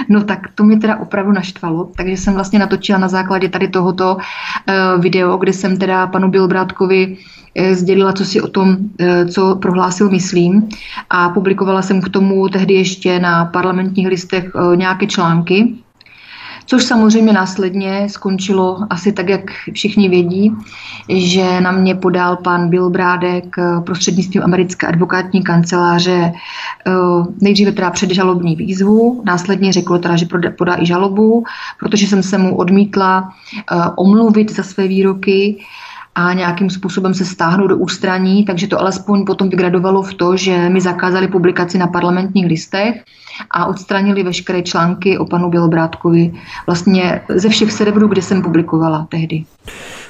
no tak to mě teda opravdu naštvalo, takže jsem vlastně natočila na základě tady tohoto uh, video, kde jsem teda panu Bělobrátkovi uh, sdělila, co si o tom, uh, co prohlásil, myslím. A publikovala jsem k tomu tehdy ještě na parlamentních listech nějaké články, což samozřejmě následně skončilo asi tak, jak všichni vědí, že na mě podal pan Bill Brádek eh, prostřednictvím americké advokátní kanceláře eh, nejdříve teda předžalobní výzvu, následně řekl teda, že podá i žalobu, protože jsem se mu odmítla eh, omluvit za své výroky a nějakým způsobem se stáhnout do ústraní, takže to alespoň potom vygradovalo v to, že mi zakázali publikaci na parlamentních listech a odstranili veškeré články o panu Bělobrádkovi vlastně ze všech serverů, kde jsem publikovala tehdy.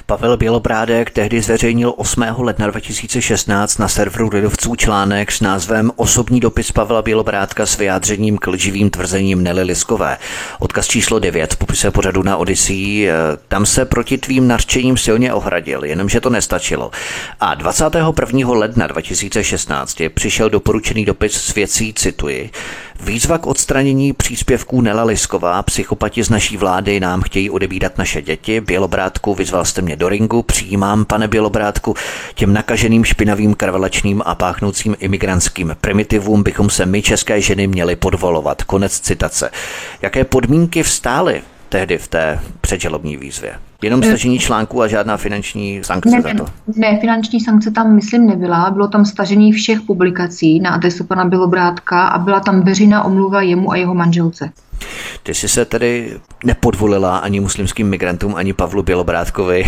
Pavel Bělobrádek tehdy zveřejnil 8. ledna 2016 na serveru Lidovců článek s názvem Osobní dopis Pavla Bělobrádka s vyjádřením k lživým tvrzením Nelly Liskové. Odkaz číslo 9 v popise pořadu na Odyssey. Tam se proti tvým nařčením silně ohradil, jenomže to nestačilo. A 21. ledna 2016 přišel doporučený dopis s věcí, cituji, Výzva k odstranění příspěvků Nela Lisková, psychopati z naší vlády nám chtějí odebírat naše děti. Bělobrátku, vyzval jste mě do ringu, přijímám, pane Bělobrátku, těm nakaženým špinavým krvelačným a páchnoucím imigrantským primitivům bychom se my, české ženy, měli podvolovat. Konec citace. Jaké podmínky vstály tehdy v té předžalobní výzvě? Jenom eh, stažení článku a žádná finanční sankce ne, za to? Ne, finanční sankce tam, myslím, nebyla. Bylo tam stažení všech publikací na adresu pana Bělobrátka a byla tam veřejná omluva jemu a jeho manželce. Ty jsi se tedy nepodvolila ani muslimským migrantům, ani Pavlu Bělobrátkovi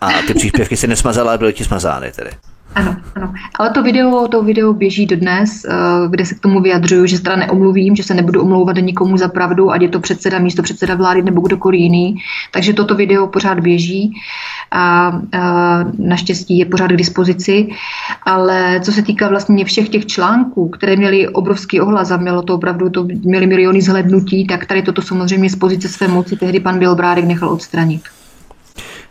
a ty příspěvky si nesmazala, byly ti smazány tedy. Ano, ano. Ale to video, to video běží dodnes, eh, kde se k tomu vyjadřuju, že teda neomluvím, že se nebudu omlouvat nikomu za pravdu, ať je to předseda, místo předseda vlády nebo kdokoliv jiný. Takže toto video pořád běží. a, a naštěstí je pořád k dispozici. Ale co se týká vlastně všech těch článků, které měly obrovský ohlas a mělo to opravdu, to měly miliony zhlednutí, tak tady toto samozřejmě z pozice své moci tehdy pan Bělobrádek nechal odstranit.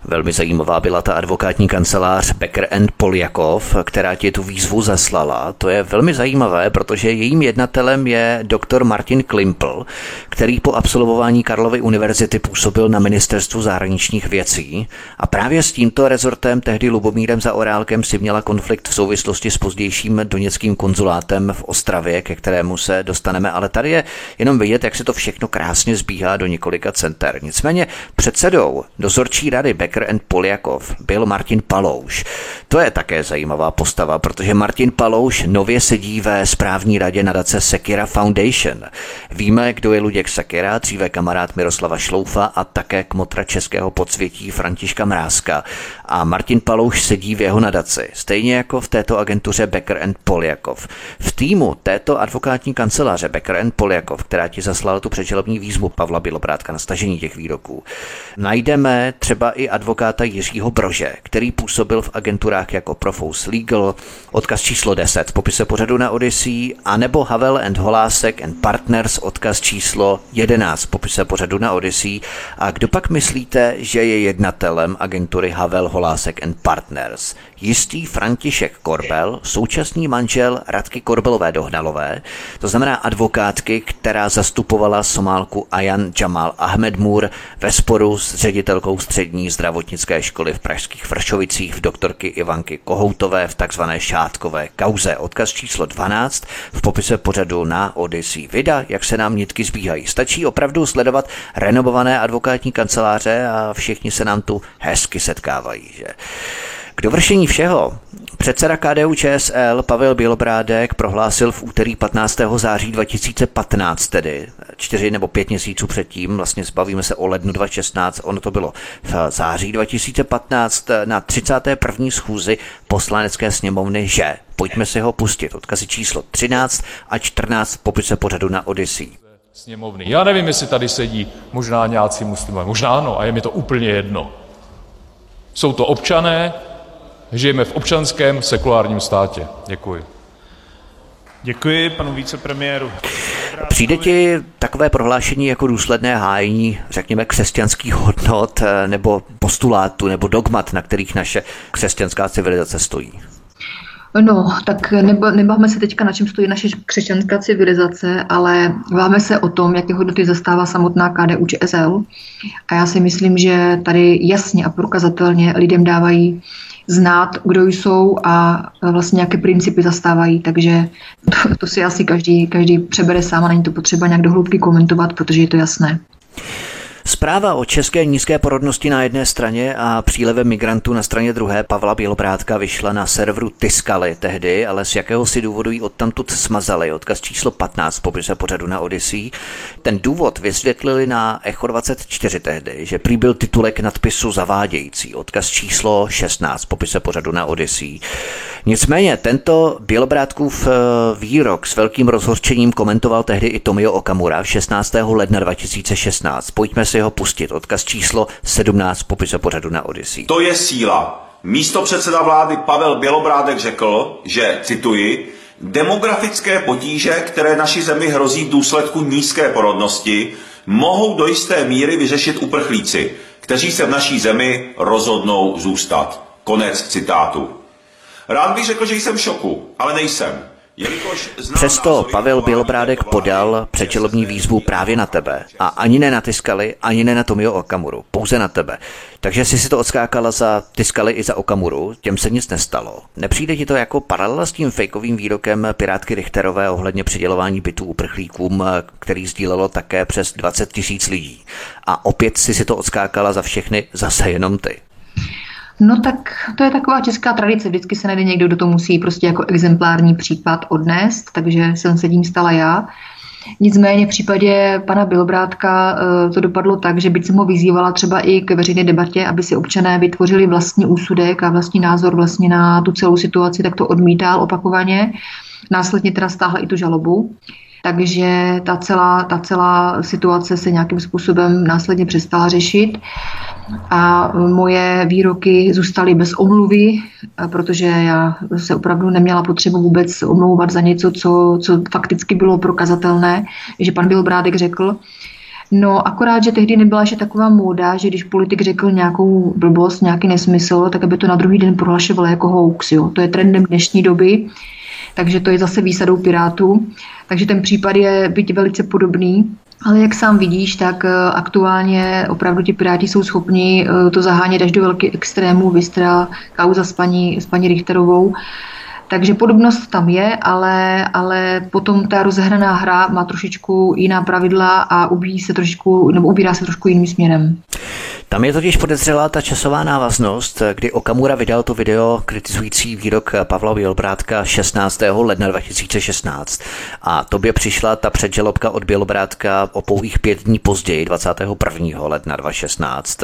Velmi zajímavá byla ta advokátní kancelář Becker and Poljakov, která ti tu výzvu zaslala. To je velmi zajímavé, protože jejím jednatelem je doktor Martin Klimpl, který po absolvování Karlovy univerzity působil na ministerstvu zahraničních věcí a právě s tímto rezortem tehdy Lubomírem za Orálkem si měla konflikt v souvislosti s pozdějším doněckým konzulátem v Ostravě, ke kterému se dostaneme, ale tady je jenom vidět, jak se to všechno krásně zbíhá do několika center. Nicméně předsedou dozorčí rady Becker Becker and Poljakov byl Martin Palouš. To je také zajímavá postava, protože Martin Palouš nově sedí ve správní radě nadace Sekira Foundation. Víme, kdo je Luděk Sekira, dříve kamarád Miroslava Šloufa a také kmotra českého podsvětí Františka Mrázka. A Martin Palouš sedí v jeho nadaci, stejně jako v této agentuře Becker and Poljakov. V týmu této advokátní kanceláře Becker and Poljakov, která ti zaslala tu předželobní výzvu Pavla Bělobrátka na stažení těch výroků, najdeme třeba i advokáta Jiřího Brože, který působil v agenturách jako Profous Legal, odkaz číslo 10 v popise pořadu na Odyssey, anebo Havel and Holásek and Partners, odkaz číslo 11 v popise pořadu na Odyssey. A kdo pak myslíte, že je jednatelem agentury Havel Holásek and Partners? Jistý František Korbel, současný manžel Radky Korbelové Dohnalové, to znamená advokátky, která zastupovala Somálku Ayan Jamal Ahmedmur ve sporu s ředitelkou střední zdravotnické školy v pražských Vršovicích v doktorky Ivanky Kohoutové v takzvané šátkové kauze. Odkaz číslo 12 v popise pořadu na Odyssey. Vida, jak se nám nitky zbíhají. Stačí opravdu sledovat renovované advokátní kanceláře a všichni se nám tu hezky setkávají. Že? K dovršení všeho předseda KDU ČSL Pavel Bělobrádek prohlásil v úterý 15. září 2015, tedy čtyři nebo pět měsíců předtím, vlastně zbavíme se o lednu 2016, ono to bylo v září 2015 na 31. schůzi poslanecké sněmovny, že pojďme si ho pustit. Odkazy číslo 13 a 14 v popise pořadu na Odyssey. Sněmovny. Já nevím, jestli tady sedí možná nějací muslimové. Možná ano, a je mi to úplně jedno. Jsou to občané, Žijeme v občanském sekulárním státě. Děkuji. Děkuji panu vicepremiéru. Přijde ti takové prohlášení jako důsledné hájení, řekněme, křesťanských hodnot eh, nebo postulátu nebo dogmat, na kterých naše křesťanská civilizace stojí? No, tak nebavme se teďka, na čem stojí naše křesťanská civilizace, ale bavíme se o tom, jaké hodnoty zastává samotná KDU ČSL. A já si myslím, že tady jasně a prokazatelně lidem dávají znát, kdo jsou a vlastně nějaké principy zastávají, takže to, to si asi každý, každý přebere sám a není to potřeba nějak dohloubky komentovat, protože je to jasné. Zpráva o české nízké porodnosti na jedné straně a přílevem migrantů na straně druhé Pavla Bělobrátka vyšla na serveru Tiskaly tehdy, ale z jakéhosi důvodu ji odtamtud smazali. Odkaz číslo 15 v popise pořadu na Odyssey. Ten důvod vysvětlili na Echo 24 tehdy, že prý byl titulek nadpisu zavádějící. Odkaz číslo 16 v popise pořadu na Odyssey. Nicméně tento Bělobrátkův eh, výrok s velkým rozhorčením komentoval tehdy i Tomio Okamura 16. ledna 2016. Pojďme si ho pustit. Odkaz číslo 17 popise pořadu na Odyssey. To je síla. Místo předseda vlády Pavel Bělobrádek řekl, že, cituji, demografické potíže, které naší zemi hrozí v důsledku nízké porodnosti, mohou do jisté míry vyřešit uprchlíci, kteří se v naší zemi rozhodnou zůstat. Konec citátu. Rád bych řekl, že jsem v šoku, ale nejsem. Přesto Pavel Bělobrádek podal předčelobní výzvu právě na tebe a ani ne na Tiskali, ani ne na Tomio Okamuru, pouze na tebe. Takže jsi si to odskákala za Tiskali i za Okamuru, těm se nic nestalo. Nepřijde ti to jako paralela s tím fejkovým výrokem Pirátky Richterové ohledně přidělování bytů uprchlíkům, který sdílelo také přes 20 tisíc lidí. A opět si si to odskákala za všechny zase jenom ty. No tak to je taková česká tradice. Vždycky se najde někdo, kdo to musí prostě jako exemplární případ odnést, takže jsem se tím stala já. Nicméně v případě pana Bilobrátka eh, to dopadlo tak, že byť jsem ho vyzývala třeba i k veřejné debatě, aby si občané vytvořili vlastní úsudek a vlastní názor vlastně na tu celou situaci, tak to odmítal opakovaně. Následně teda stáhla i tu žalobu. Takže ta celá, ta celá situace se nějakým způsobem následně přestala řešit. a moje výroky zůstaly bez omluvy, protože já se opravdu neměla potřebu vůbec omlouvat za něco, co, co fakticky bylo prokazatelné, že pan Bělobrádek řekl. No, akorát, že tehdy nebyla ještě taková móda, že když politik řekl nějakou blbost, nějaký nesmysl, tak aby to na druhý den prohlašoval jako hoax. Jo. To je trendem dnešní doby, takže to je zase výsadou Pirátů. Takže ten případ je byť velice podobný. Ale jak sám vidíš, tak eh, aktuálně opravdu ti Piráti jsou schopni eh, to zahánět až do velkých extrémů, vystra kauza s paní, s paní Richterovou. Takže podobnost tam je, ale, ale potom ta rozehraná hra má trošičku jiná pravidla a ubíjí se trošičku, nebo ubírá se trošku jiným směrem. Tam je totiž podezřelá ta časová návaznost, kdy Okamura vydal to video kritizující výrok Pavla Bělobrátka 16. ledna 2016. A tobě přišla ta předželobka od Bělobrátka o pouhých pět dní později, 21. ledna 2016.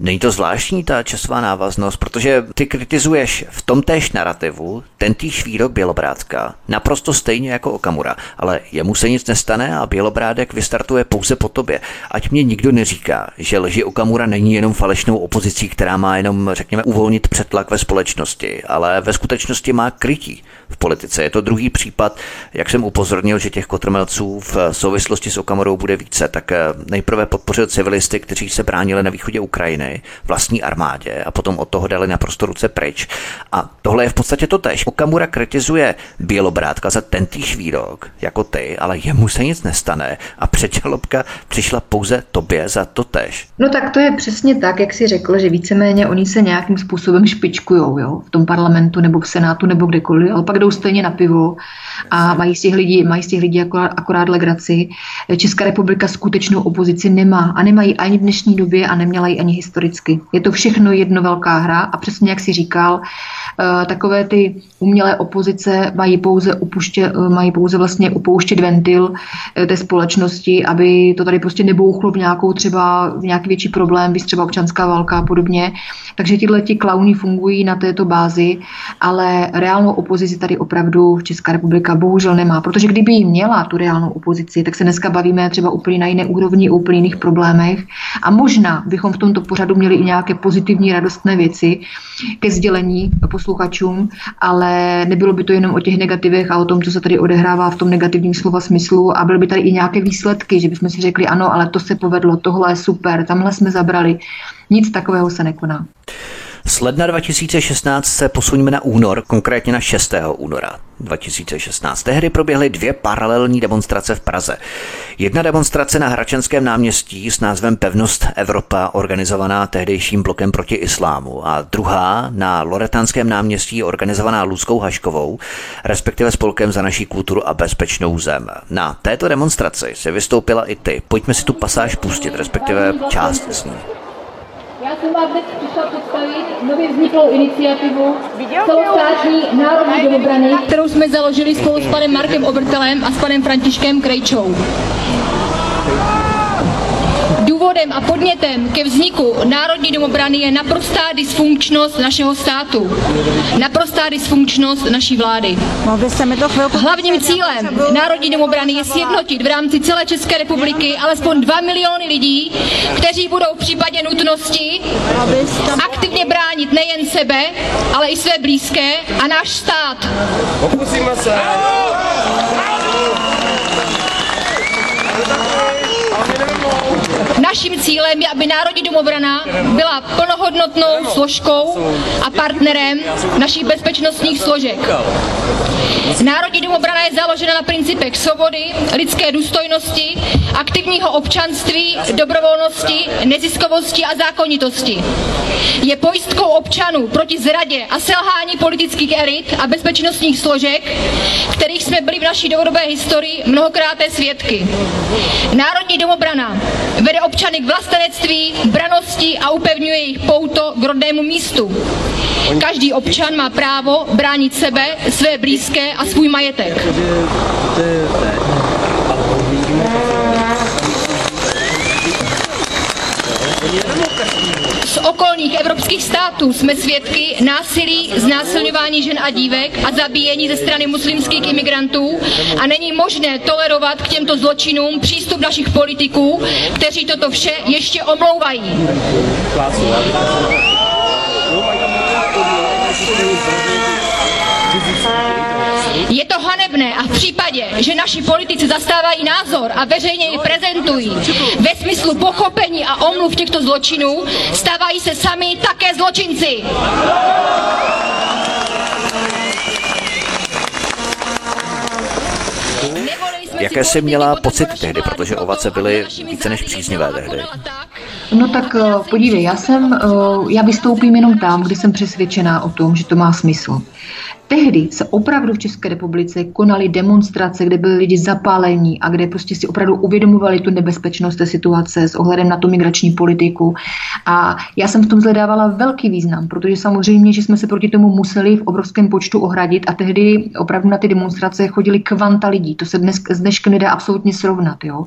Není to zvláštní ta časová návaznost, protože ty kritizuješ v tom též narrativu ten týž výrok Bělobrátka, naprosto stejně jako Okamura, ale jemu se nic nestane a Bělobrádek vystartuje pouze po tobě. Ať mě nikdo neříká, že lži Okamura není jenom falešnou opozicí, která má jenom, řekněme, uvolnit přetlak ve společnosti, ale ve skutečnosti má krytí v politice. Je to druhý případ, jak jsem upozornil, že těch kotrmelců v souvislosti s Okamorou bude více, tak eh, nejprve podpořil civilisty, kteří se bránili na východě Ukrajiny, vlastní armádě a potom od toho dali naprosto ruce pryč. A tohle je v podstatě to tež. Okamura kritizuje Bělobrátka za tentýž výrok, jako ty, ale jemu se nic nestane a předžalobka přišla pouze tobě za to tež. No tak to je přesně tak, jak si řekl, že víceméně oni se nějakým způsobem špičkujou jo, v tom parlamentu nebo v senátu nebo kdekoliv, ale pak jdou stejně na pivo a mají z těch lidí, mají z těch lidí akorát, akorát legraci. Česká republika skutečnou opozici nemá a nemají ani v dnešní době a neměla ji ani historicky. Je to všechno jedno velká hra a přesně jak si říkal, eh, takové ty umělé opozice mají pouze, upuště, eh, mají pouze vlastně upouštět ventil eh, té společnosti, aby to tady prostě nebouchlo v nějakou třeba v nějaký větší problém, víc třeba občanská válka a podobně. Takže tihle ti klauny fungují na této bázi, ale reálnou opozici tady opravdu Česká republika bohužel nemá, protože kdyby ji měla tu reálnou opozici, tak se dneska bavíme třeba úplně na jiné úrovni, úplně jiných problémech a možná bychom v tomto pořadu měli i nějaké pozitivní, radostné věci ke sdělení posluchačům, ale nebylo by to jenom o těch negativech a o tom, co se tady odehrává v tom negativním slova smyslu a byly by tady i nějaké výsledky, že bychom si řekli, ano, ale to se povedlo, tohle je super, tamhle jsme zabrali. Nic takového se nekoná. Z ledna 2016 se posuníme na únor, konkrétně na 6. února 2016. Tehdy proběhly dvě paralelní demonstrace v Praze. Jedna demonstrace na Hračenském náměstí s názvem Pevnost Evropa, organizovaná tehdejším blokem proti islámu, a druhá na Loretánském náměstí, organizovaná Luskou Haškovou, respektive spolkem za naší kulturu a bezpečnou zem. Na této demonstraci se vystoupila i ty. Pojďme si tu pasáž pustit, respektive část z ní. Já jsem vám dnes přišla představit nově vzniklou iniciativu celostátní národní domobrany, kterou jsme založili spolu s panem Markem Obertelem a s panem Františkem Krejčou. Důvodem a podnětem ke vzniku Národní domobrany je naprostá dysfunkčnost našeho státu. Naprostá dysfunkčnost naší vlády. Hlavním cílem Národní domobrany je sjednotit v rámci celé České republiky alespoň 2 miliony lidí, kteří budou v případě nutnosti aktivně bránit nejen sebe, ale i své blízké a náš stát. Pokusíme se. Naším cílem je, aby Národní domobrana byla plnohodnotnou složkou a partnerem našich bezpečnostních složek. Národní domobrana je založena na principech svobody, lidské důstojnosti, aktivního občanství, dobrovolnosti, neziskovosti a zákonitosti. Je pojistkou občanů proti zradě a selhání politických elit a bezpečnostních složek, kterých jsme byli v naší dlouhodobé historii mnohokrát svědky. Národní domobrana vede občany k vlastenectví, branosti a upevňuje jejich pouto k rodnému místu. Každý občan má právo bránit sebe, své blízké a svůj majetek. S okolních evropských států jsme svědky násilí, znásilňování žen a dívek a zabíjení ze strany muslimských imigrantů a není možné tolerovat k těmto zločinům přístup našich politiků, kteří toto vše ještě omlouvají. Je to hanebné a v případě, že naši politici zastávají názor a veřejně ji prezentují ve smyslu pochopení a omluv těchto zločinů, stávají se sami také zločinci. Jaké jsi měla pocit tehdy, protože ovace byly více než příznivé tehdy? No tak eh, podívej, já jsem, eh, já vystoupím jenom tam, kde jsem přesvědčená o tom, že to má smysl. Tehdy se opravdu v České republice konaly demonstrace, kde byli lidi zapálení a kde prostě si opravdu uvědomovali tu nebezpečnost té situace s ohledem na tu migrační politiku. A já jsem v tom zhledávala velký význam, protože samozřejmě, že jsme se proti tomu museli v obrovském počtu ohradit a tehdy opravdu na ty demonstrace chodili kvanta lidí. To se dnes, z dneška nedá absolutně srovnat. Jo.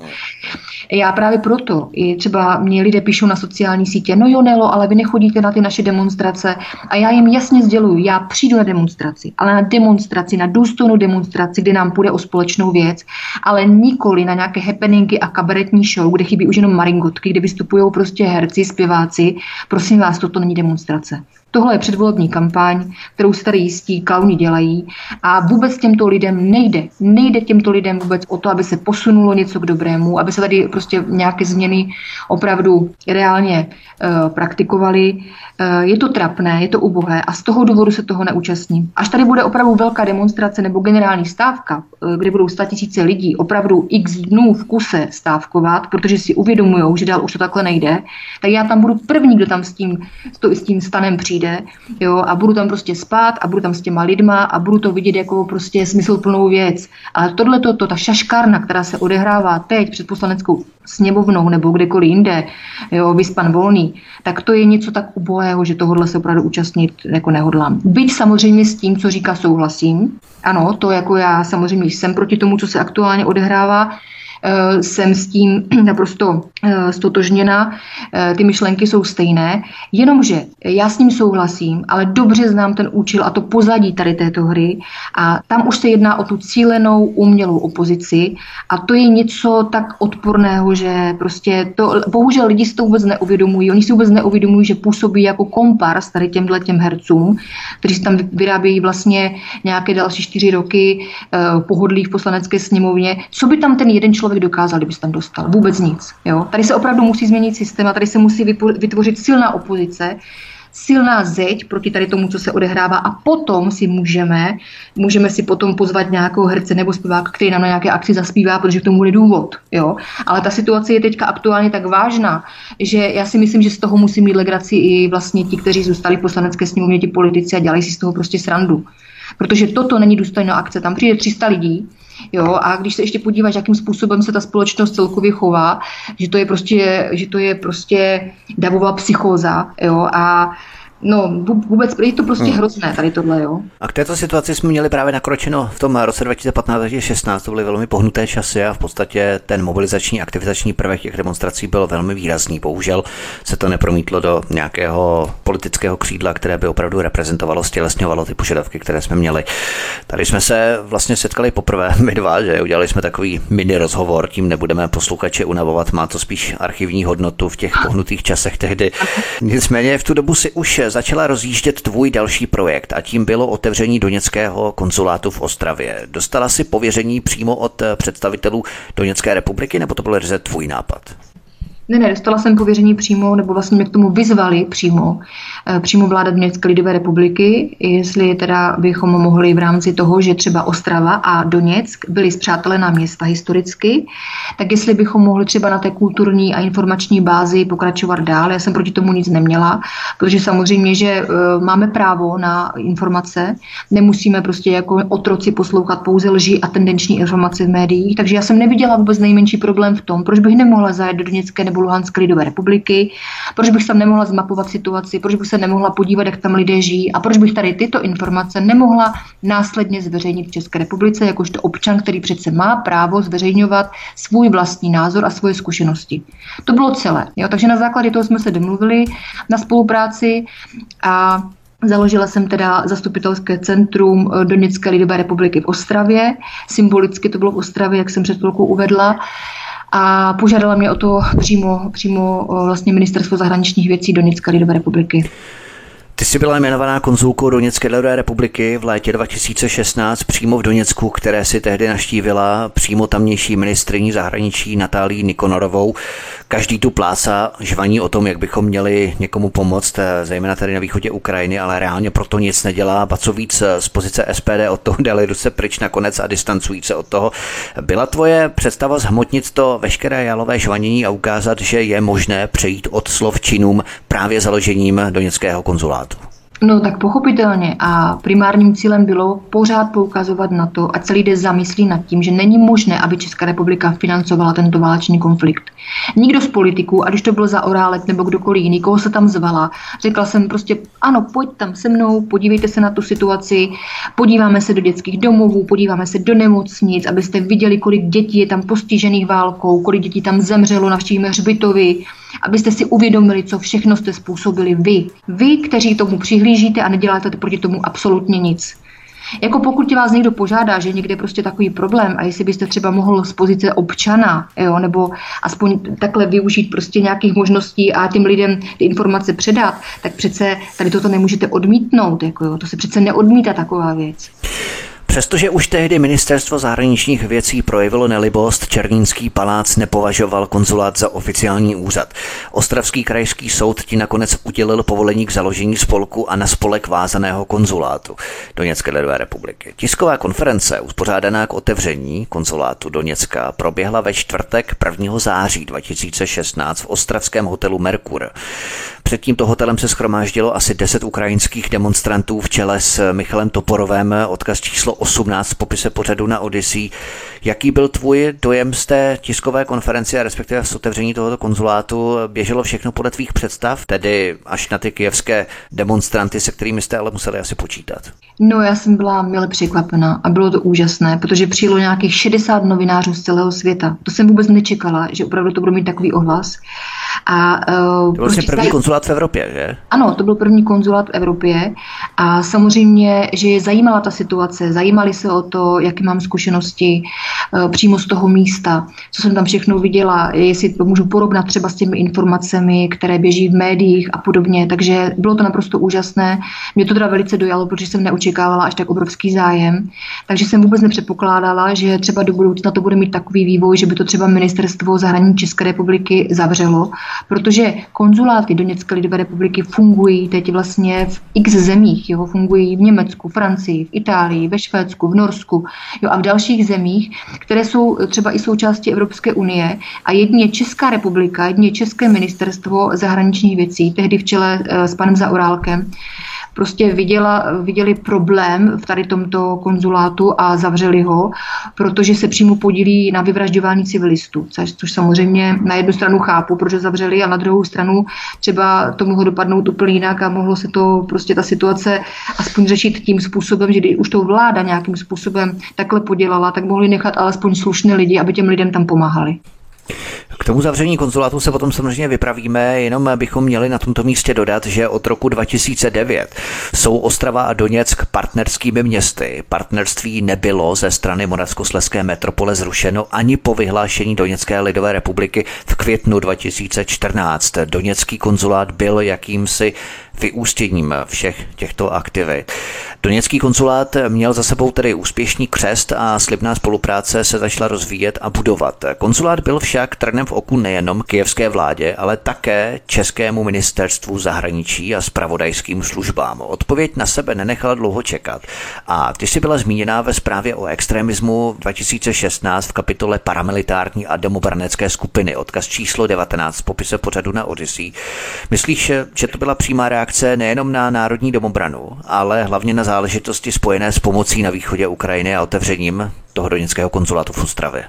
Já právě proto, i třeba mě lidé píšou na sociální sítě, no jo, Nelo, ale vy nechodíte na ty naše demonstrace a já jim jasně sděluju, já přijdu na demonstraci, ale na demonstraci, na důstojnou demonstraci, kde nám půjde o společnou věc, ale nikoli na nějaké happeningy a kabaretní show, kde chybí už jenom maringotky, kde vystupují prostě herci, zpěváci. Prosím vás, toto není demonstrace. Tohle je předvolební kampaň, kterou se tady jistí klauni dělají a vůbec těmto lidem nejde. Nejde těmto lidem vůbec o to, aby se posunulo něco k dobrému, aby se tady prostě nějaké změny opravdu reálně uh, praktikovaly. Uh, je to trapné, je to ubohé a z toho důvodu se toho neúčastní. Až tady bude opravdu velká demonstrace nebo generální stávka, uh, kde budou tisíce lidí opravdu x dnů v kuse stávkovat, protože si uvědomují, že dál už to takhle nejde, tak já tam budu první, kdo tam s tím, s tím stanem přijde přijde, jo, a budu tam prostě spát a budu tam s těma lidma a budu to vidět jako prostě smysluplnou věc. Ale tohle to, ta šaškárna, která se odehrává teď před poslaneckou sněmovnou nebo kdekoliv jinde, jo, vyspan volný, tak to je něco tak ubohého, že tohohle se opravdu účastnit jako nehodlám. Byť samozřejmě s tím, co říká, souhlasím. Ano, to jako já samozřejmě jsem proti tomu, co se aktuálně odehrává, Eh, jsem s tím naprosto eh, stotožněna, eh, ty myšlenky jsou stejné, jenomže já s ním souhlasím, ale dobře znám ten účel a to pozadí tady této hry a tam už se jedná o tu cílenou umělou opozici a to je něco tak odporného, že prostě to, bohužel lidi si to vůbec neuvědomují, oni si vůbec neuvědomují, že působí jako kompar s tady těmhle těm hercům, kteří tam vyrábějí vlastně nějaké další čtyři roky pohodlí v poslanecké sněmovně. Co by tam ten jeden člověk člověk dokázal, kdyby se tam dostal. Vůbec nic. Jo? Tady se opravdu musí změnit systém a tady se musí vytvořit silná opozice, silná zeď proti tady tomu, co se odehrává a potom si můžeme, můžeme si potom pozvat nějakou herce nebo zpěváka, který nám na nějaké akci zaspívá, protože k tomu bude důvod. Jo? Ale ta situace je teďka aktuálně tak vážná, že já si myslím, že z toho musí mít legraci i vlastně ti, kteří zůstali v poslanecké sněmovně, ti politici a dělají si z toho prostě srandu. Protože toto není důstojná akce. Tam přijde 300 lidí, Jo, a když se ještě podíváš, jakým způsobem se ta společnost celkově chová, že to je prostě, že to je prostě davová psychóza, jo, a No, vůbec je to prostě hmm. hrozné tady tohle, jo. A k této situaci jsme měli právě nakročeno v tom roce 2015-2016, to byly velmi pohnuté časy a v podstatě ten mobilizační aktivizační prvek těch demonstrací byl velmi výrazný. Bohužel se to nepromítlo do nějakého politického křídla, které by opravdu reprezentovalo, stělesňovalo ty požadavky, které jsme měli. Tady jsme se vlastně setkali poprvé, my dva, že udělali jsme takový mini rozhovor, tím nebudeme posluchače unavovat, má to spíš archivní hodnotu v těch pohnutých časech tehdy. Nicméně v tu dobu si už začala rozjíždět tvůj další projekt a tím bylo otevření Doněckého konzulátu v Ostravě. Dostala si pověření přímo od představitelů Doněcké republiky, nebo to byl tvůj nápad? Ne, ne, dostala jsem pověření přímo, nebo vlastně mě k tomu vyzvali přímo, eh, přímo vláda Doněcké lidové republiky, jestli teda bychom mohli v rámci toho, že třeba Ostrava a Doněck byly zpřátelená města historicky, tak jestli bychom mohli třeba na té kulturní a informační bázi pokračovat dál. Já jsem proti tomu nic neměla, protože samozřejmě, že eh, máme právo na informace, nemusíme prostě jako otroci poslouchat pouze lži a tendenční informace v médiích, takže já jsem neviděla vůbec nejmenší problém v tom, proč bych nemohla zajet do Doněcké nebo Luhanské lidové republiky, proč bych tam nemohla zmapovat situaci, proč bych se nemohla podívat, jak tam lidé žijí a proč bych tady tyto informace nemohla následně zveřejnit v České republice, jakožto občan, který přece má právo zveřejňovat svůj vlastní názor a svoje zkušenosti. To bylo celé. Jo? Takže na základě toho jsme se domluvili na spolupráci a Založila jsem teda zastupitelské centrum eh, Doněcké lidové republiky v Ostravě. Symbolicky to bylo v Ostravě, jak jsem před chvilkou uvedla. A požádala mě o to přímo, přímo eh, vlastně ministerstvo zahraničních věcí Doněcké lidové republiky. Ty jsi byla jmenovaná konzulkou Doněcké lidové republiky v létě 2016 přímo v Doněcku, které si tehdy naštívila přímo tamnější ministriní zahraničí Natálí Nikonorovou. Každý tu plása žvaní o tom, jak bychom měli někomu pomoct, eh, zejména tady na východě Ukrajiny, ale reálně proto nic nedělá. Ba co víc eh, z pozice SPD od toho dali se pryč nakonec a distancují se od toho. Byla tvoje představa zhmotnit to veškeré jalové žvanění a ukázat, že je možné přejít od slov činům právě založením Doněckého konzulátu? No tak pochopitelně a primárním cílem bylo pořád poukazovat na to, ať se lidé zamyslí nad tím, že není možné, aby Česká republika financovala tento válečný konflikt. Nikdo z politiků, ať už to byl za Orálek nebo kdokoliv jiný, koho se tam zvala, řekla jsem prostě, ano, pojď tam se mnou, podívejte se na tu situaci, podíváme se do dětských domovů, podíváme se do nemocnic, abyste viděli, kolik dětí je tam postižených válkou, kolik dětí tam zemřelo, navštívíme hřbitovy, abyste si uvědomili, co všechno jste způsobili vy. Vy, kteří tomu přihlížíte a neděláte proti tomu absolutně nic. Jako pokud vás někdo požádá, že někde prostě takový problém a jestli byste třeba mohl z pozice občana, jo, nebo aspoň takhle využít prostě nějakých možností a těm lidem ty informace předat, tak přece tady toto nemůžete odmítnout, jako jo, to se přece neodmítá taková věc. Přestože už tehdy ministerstvo zahraničních věcí projevilo nelibost, Černínský palác nepovažoval konzulát za oficiální úřad. Ostravský krajský soud ti nakonec udělil povolení k založení spolku a na spolek vázaného konzulátu Doněcké lidové republiky. Tisková konference uspořádaná k otevření konzulátu Doněcka proběhla ve čtvrtek 1. září 2016 v ostravském hotelu Merkur. Před tímto hotelem se schromáždilo asi 10 ukrajinských demonstrantů v čele s Michalem Toporovem, odkaz číslo 18 v popise pořadu na Odyssey. Jaký byl tvůj dojem z té tiskové konference a respektive z otevření tohoto konzulátu? Běželo všechno podle tvých představ, tedy až na ty kijevské demonstranty, se kterými jste ale museli asi počítat? No, já jsem byla milé překvapena a bylo to úžasné, protože přijelo nějakých 60 novinářů z celého světa. To jsem vůbec nečekala, že opravdu to bude mít takový ohlas. A, uh, to vlastně první konzulát v Evropě, že? Ano, to byl první konzulát v Evropě. A samozřejmě, že je zajímala ta situace, zajímali se o to, jaké mám zkušenosti uh, přímo z toho místa, co jsem tam všechno viděla, jestli to můžu porovnat třeba s těmi informacemi, které běží v médiích a podobně, takže bylo to naprosto úžasné. Mě to teda velice dojalo, protože jsem neočekávala až tak obrovský zájem, takže jsem vůbec nepředpokládala, že třeba do budoucna to bude mít takový vývoj, že by to třeba ministerstvo zahraničí České republiky zavřelo protože konzuláty Doněcké lidové republiky fungují teď vlastně v x zemích, jo, fungují v Německu, Francii, v Itálii, ve Švédsku, v Norsku jo, a v dalších zemích, které jsou třeba i součástí Evropské unie. A jedině Česká republika, jedině České ministerstvo zahraničních věcí, tehdy v čele eh, s panem Zaorálkem, prostě viděla, viděli problém v tady tomto konzulátu a zavřeli ho, protože se přímo podílí na vyvražďování civilistů, což, samozřejmě na jednu stranu chápu, protože zavřeli a na druhou stranu třeba to mohlo dopadnout úplně jinak a mohlo se to prostě ta situace aspoň řešit tím způsobem, že když už to vláda nějakým způsobem takhle podělala, tak mohli nechat alespoň slušné lidi, aby těm lidem tam pomáhali. K tomu zavření konzulátu se potom samozřejmě vypravíme, jenom bychom měli na tomto místě dodat, že od roku 2009 jsou Ostrava a Doněck partnerskými městy. Partnerství nebylo ze strany Moravskoslezské metropole zrušeno ani po vyhlášení Doněcké lidové republiky v květnu 2014. Doněcký konzulát byl jakýmsi vyústěním všech těchto aktivit. Doněcký konzulát měl za sebou tedy úspěšný křest a slibná spolupráce se začala rozvíjet a budovat. Konzulát byl však trnem v oku nejenom kijevské vládě, ale také Českému ministerstvu zahraničí a spravodajským službám. Odpověď na sebe nenechala dlouho čekat. A ty jsi byla zmíněná ve zprávě o extremismu 2016 v kapitole paramilitární a domobrnecké skupiny, odkaz číslo 19 v popise pořadu na Odyssey. Myslíš, že to byla přímá reakce nejenom na národní domobranu, ale hlavně na záležitosti spojené s pomocí na východě Ukrajiny a otevřením toho doněckého konzulátu v Ostravě?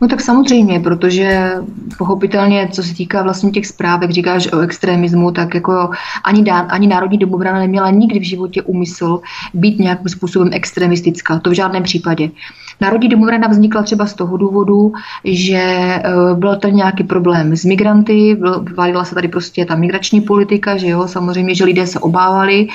No tak samozřejmě, protože pochopitelně, co se týká vlastně těch zpráv, jak říkáš o extremismu, tak jako ani, dá, ani Národní domobrana neměla nikdy v životě úmysl být nějakým způsobem extremistická. To v žádném případě. Národní domobrana vznikla třeba z toho důvodu, že eh, byl to nějaký problém s migranty, valila se tady prostě ta migrační politika, že jo, samozřejmě, že lidé se obávali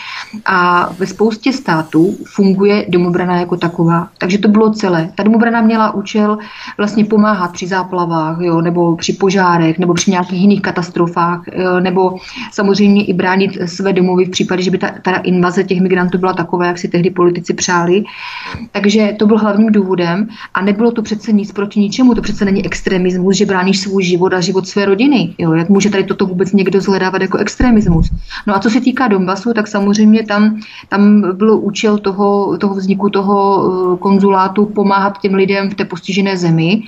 a ve spoustě států funguje domobrana jako taková. Takže to bylo celé. Ta domobrana měla účel vlastně pomáhat při záplavách, jo, nebo při požárech, nebo při nějakých jiných katastrofách, jo, nebo samozřejmě i bránit své domovy v případě, že by ta, ta invaze těch migrantů byla taková, jak si tehdy politici přáli. Takže to byl hlavním důvodem a nebylo to přece nic proti ničemu, to přece není extremismus, že bráníš svůj život a život své rodiny. Jo. Jak může tady toto vůbec někdo zhledávat jako extremismus? No a co se týká Donbasu, tak samozřejmě tam, tam byl účel toho, toho vzniku toho eh, konzulátu pomáhat těm lidem v té postižené zemi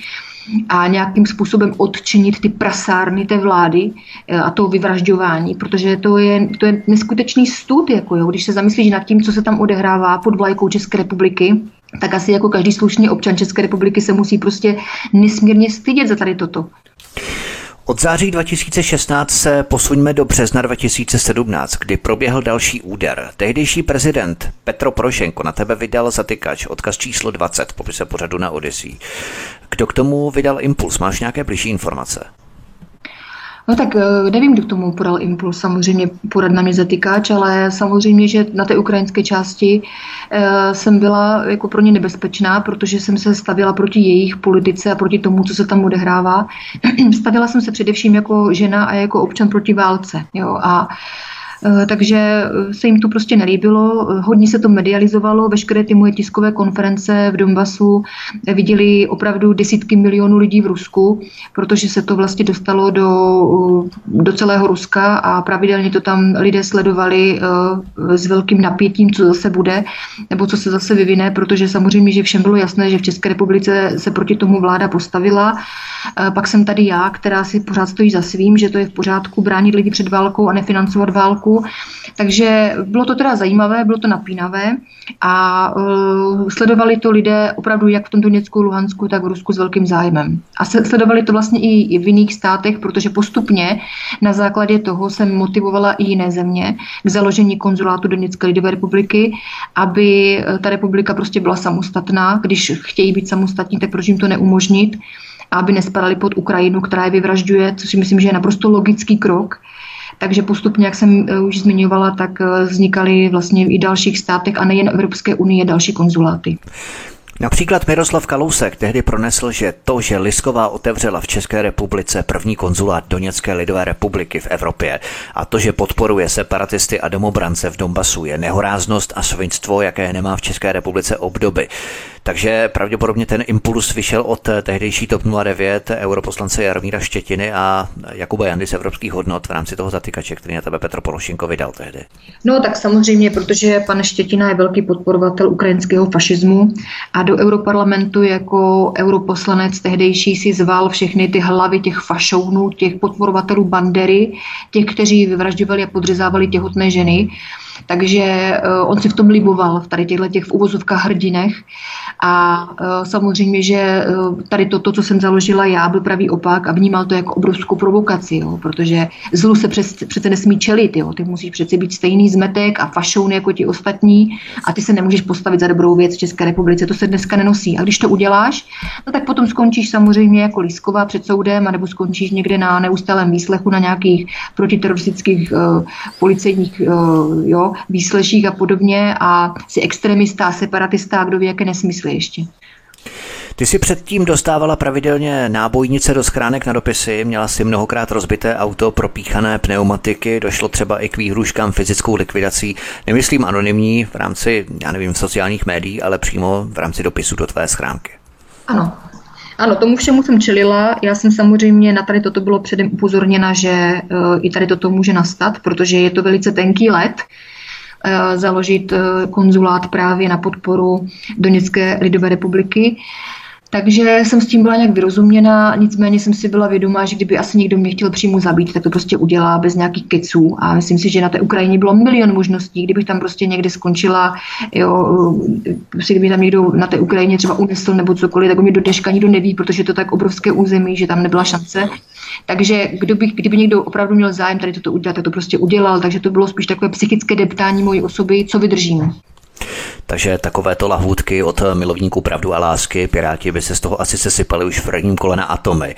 a nějakým způsobem odčinit ty prasárny té vlády eh, a to vyvražďování, protože to je, to je neskutečný stud, jako jo, když se zamyslíš nad tím, co se tam odehrává pod vlajkou České republiky, tak asi jako každý slušný občan České republiky se musí prostě nesmírně stydět za tady toto. Od září 2016 se posuňme do března 2017, kdy proběhl další úder. Tehdejší prezident Petro Porošenko na tebe vydal zatykač, odkaz číslo 20, popise pořadu na Odyssey. Kdo k tomu vydal impuls? Máš nějaké blížší informace? No tak eh, nevím, kdo k tomu podal impuls, samozřejmě porad na mě zatýkáč, ale samozřejmě, že na té ukrajinské části e, jsem byla jako pro ně nebezpečná, protože jsem se stavila proti jejich politice a proti tomu, co se tam odehrává. stavila jsem se především jako žena a jako občan proti válce. Jo, a Eh, takže eh, se jim to prostě nelíbilo. Eh, hodně se to medializovalo, veškeré ty moje tiskové konference v Donbasu viděli opravdu desítky milionů lidí v Rusku, protože se to vlastně dostalo do, do celého Ruska a pravidelně to tam lidé sledovali s velkým napětím, co zase bude, nebo co se zase vyvine, protože samozřejmě, že všem bylo jasné, že v České republice se proti tomu vláda postavila. Pak jsem tady já, která si pořád stojí za svým, že to je v pořádku bránit lidi před válkou a nefinancovat válku roku. Takže bylo to teda zajímavé, bylo to napínavé a uh, sledovali to lidé opravdu jak v tom Doněcku, Luhansku, tak v Rusku s velkým zájmem. A sledovali to vlastně i, v jiných státech, protože postupně na základě toho jsem motivovala i jiné země k založení konzulátu Doněcké lidové republiky, aby eh, ta republika prostě byla samostatná. Když chtějí být samostatní, tak proč jim to neumožnit? aby nespadali pod Ukrajinu, která je vyvražďuje, což si myslím, že je naprosto logický krok. Takže postupně, jak jsem eh, už zmiňovala, tak eh, vznikaly vlastně i dalších státech a nejen Evropské unie další konzuláty. Například Miroslav Kalousek tehdy pronesl, že to, že Lisková otevřela v České republice první konzulát Doněcké lidové republiky v Evropě a to, že podporuje separatisty a domobrance v Donbasu, je nehoráznost a svinstvo, jaké nemá v České republice obdoby. Takže pravděpodobně ten impuls vyšel od tehdejší TOP 09 europoslance Jaromíra Štětiny a Jakuba Jandy z Evropských hodnot v rámci toho zatykače, který na tebe Petr Porošenko vydal tehdy. No tak samozřejmě, protože pan Štětina je velký podporovatel ukrajinského fašismu a do Europarlamentu jako europoslanec tehdejší si zval všechny ty hlavy těch fašounů, těch podporovatelů bandery, těch, kteří vyvražďovali a podřezávali těhotné ženy. Takže uh, on si v tom liboval, v tady těchto těch v uvozovkách hrdinech. A uh, samozřejmě, že uh, tady to, to, co jsem založila já, byl pravý opak a vnímal to jako obrovskou provokaci, jo, protože zlu se přes, přece nesmí čelit. Jo. Ty musíš přece být stejný zmetek a fašoun jako ti ostatní a ty se nemůžeš postavit za dobrou věc v České republice. To se dneska nenosí. A když to uděláš, no tak potom skončíš samozřejmě jako lísková před soudem, anebo skončíš někde na neustálém výslechu na nějakých protiteroristických uh, policejních uh, jo, výsleších a podobně a si extremista, separatista a kdo ví, jaké nesmysly ještě. Ty si předtím dostávala pravidelně nábojnice do schránek na dopisy, měla si mnohokrát rozbité auto, propíchané pneumatiky, došlo třeba i k výhruškám fyzickou likvidací, nemyslím anonymní v rámci, já nevím, sociálních médií, ale přímo v rámci dopisu do tvé schránky. Ano, ano, tomu všemu jsem čelila. Já jsem samozřejmě na tady toto bylo předem upozorněna, že uh, i tady toto může nastat, protože je to velice tenký let. Uh, založit uh, konzulát právě na podporu Doněcké lidové republiky. Takže jsem s tím byla nějak vyrozuměna, nicméně jsem si byla vědomá, že kdyby asi někdo mě chtěl přímo zabít, tak to prostě udělá bez nějakých keců. A myslím si, že na té Ukrajině bylo milion možností, kdybych tam prostě někde skončila, jo, prostě kdyby tam někdo na té Ukrajině třeba unesl nebo cokoliv, tak mě do dneška nikdo neví, protože to tak obrovské území, že tam nebyla šance. Takže kdo by, kdyby někdo opravdu měl zájem tady toto udělat, tak to prostě udělal. Takže to bylo spíš takové psychické deptání mojí osoby, co vydržím. Takže takovéto lahůdky od milovníků pravdu a lásky, Piráti by se z toho asi sesypali už v prvním kole na atomy.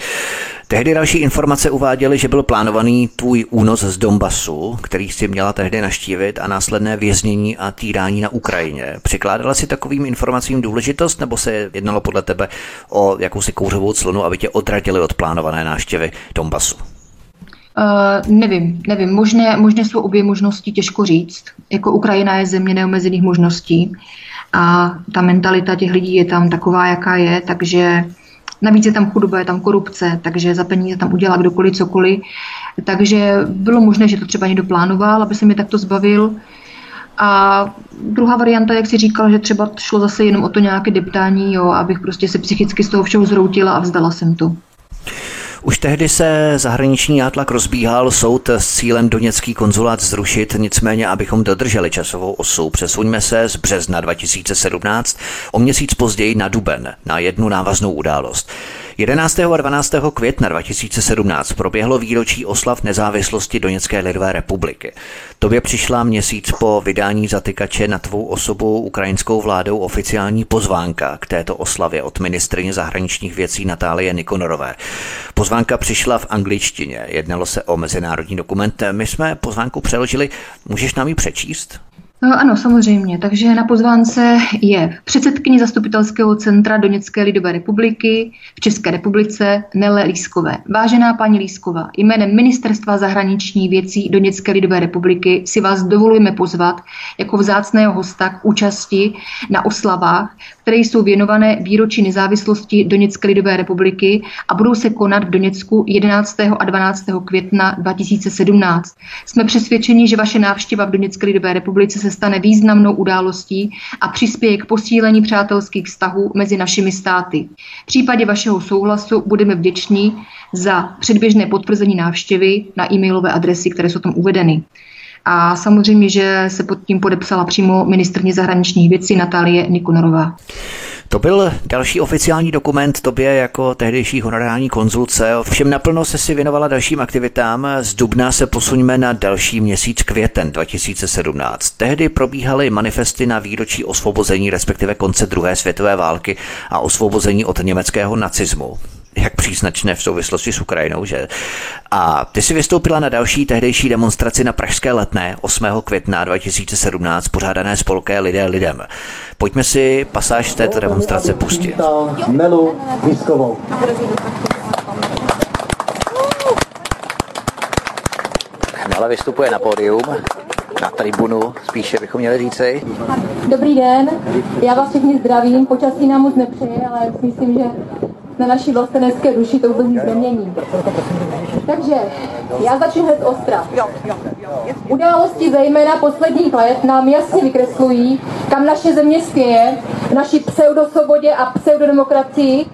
Tehdy další informace uváděly, že byl plánovaný tvůj únos z Donbasu, který si měla tehdy naštívit a následné věznění a týrání na Ukrajině. Přikládala si takovým informacím důležitost, nebo se jednalo podle tebe o jakousi kouřovou clonu, aby tě odradili od plánované návštěvy Donbasu? Uh, nevím, nevím. Možné, možné jsou obě možnosti, těžko říct. Jako Ukrajina je země neomezených možností a ta mentalita těch lidí je tam taková, jaká je, takže navíc je tam chudoba, je tam korupce, takže za peníze tam udělá kdokoliv cokoliv. Takže bylo možné, že to třeba někdo plánoval, aby se mi takto zbavil. A druhá varianta, jak si říkal, že třeba šlo zase jenom o to nějaké deptání, jo, abych prostě se psychicky z toho všeho zroutila a vzdala jsem to. Už tehdy se zahraniční nátlak rozbíhal, soud s cílem doněcký konzulát zrušit, nicméně abychom dodrželi časovou osu, přesuňme se z března 2017 o měsíc později na duben, na jednu návaznou událost. 11. a 12. května 2017 proběhlo výročí oslav nezávislosti Doněcké lidové republiky. Tobě přišla měsíc po vydání zatykače na tvou osobu ukrajinskou vládou oficiální pozvánka k této oslavě od ministrině zahraničních věcí Natálie Nikonorové. Pozvánka přišla v angličtině, jednalo se o mezinárodní dokument. My jsme pozvánku přeložili, můžeš nám ji přečíst? No, ano, samozřejmě. Takže na pozvánce je předsedkyně zastupitelského centra Doněcké lidové republiky v České republice Nele Lískové. Vážená paní Lísková, jménem Ministerstva zahraniční věcí Doněcké lidové republiky si vás dovolujeme pozvat jako vzácného hosta k účasti na oslavách, které jsou věnované výročí nezávislosti Doněcké lidové republiky a budou se konat v Doněcku 11. a 12. května 2017. Jsme přesvědčeni, že vaše návštěva v Doněcké lidové republice se stane významnou událostí a přispěje k posílení přátelských vztahů mezi našimi státy. V případě vašeho souhlasu budeme vděční za předběžné potvrzení návštěvy na e-mailové adresy, které jsou tam uvedeny. A samozřejmě, že se pod tím podepsala přímo ministrně zahraničních věcí Natálie Nikonorová. To byl další oficiální dokument tobě jako tehdejší honorální konzulce. Všem naplno se si věnovala dalším aktivitám. Z dubna se posuňme na další měsíc květen 2017. Tehdy probíhaly manifesty na výročí osvobození, respektive konce druhé světové války a osvobození od německého nacismu jak příznačné v souvislosti s Ukrajinou, že? A ty si vystoupila na další tehdejší demonstraci na Pražské letné 8. května 2017, pořádané spolké Lidé lidem. Pojďme si pasáž z této demonstrace pustit. Melu Výskovou. Mela vystupuje na pódium, na tribunu, spíše bychom měli říci. Dobrý den, já vás všechny zdravím, počasí nám moc nepřeje, ale myslím, že na naší vlastenecké duši to vůbec nic nemění. Takže já začnu hned ostra. Události zejména posledních let nám jasně vykreslují, kam naše země spěje, v naší pseudosvobodě a pseudodemokracii,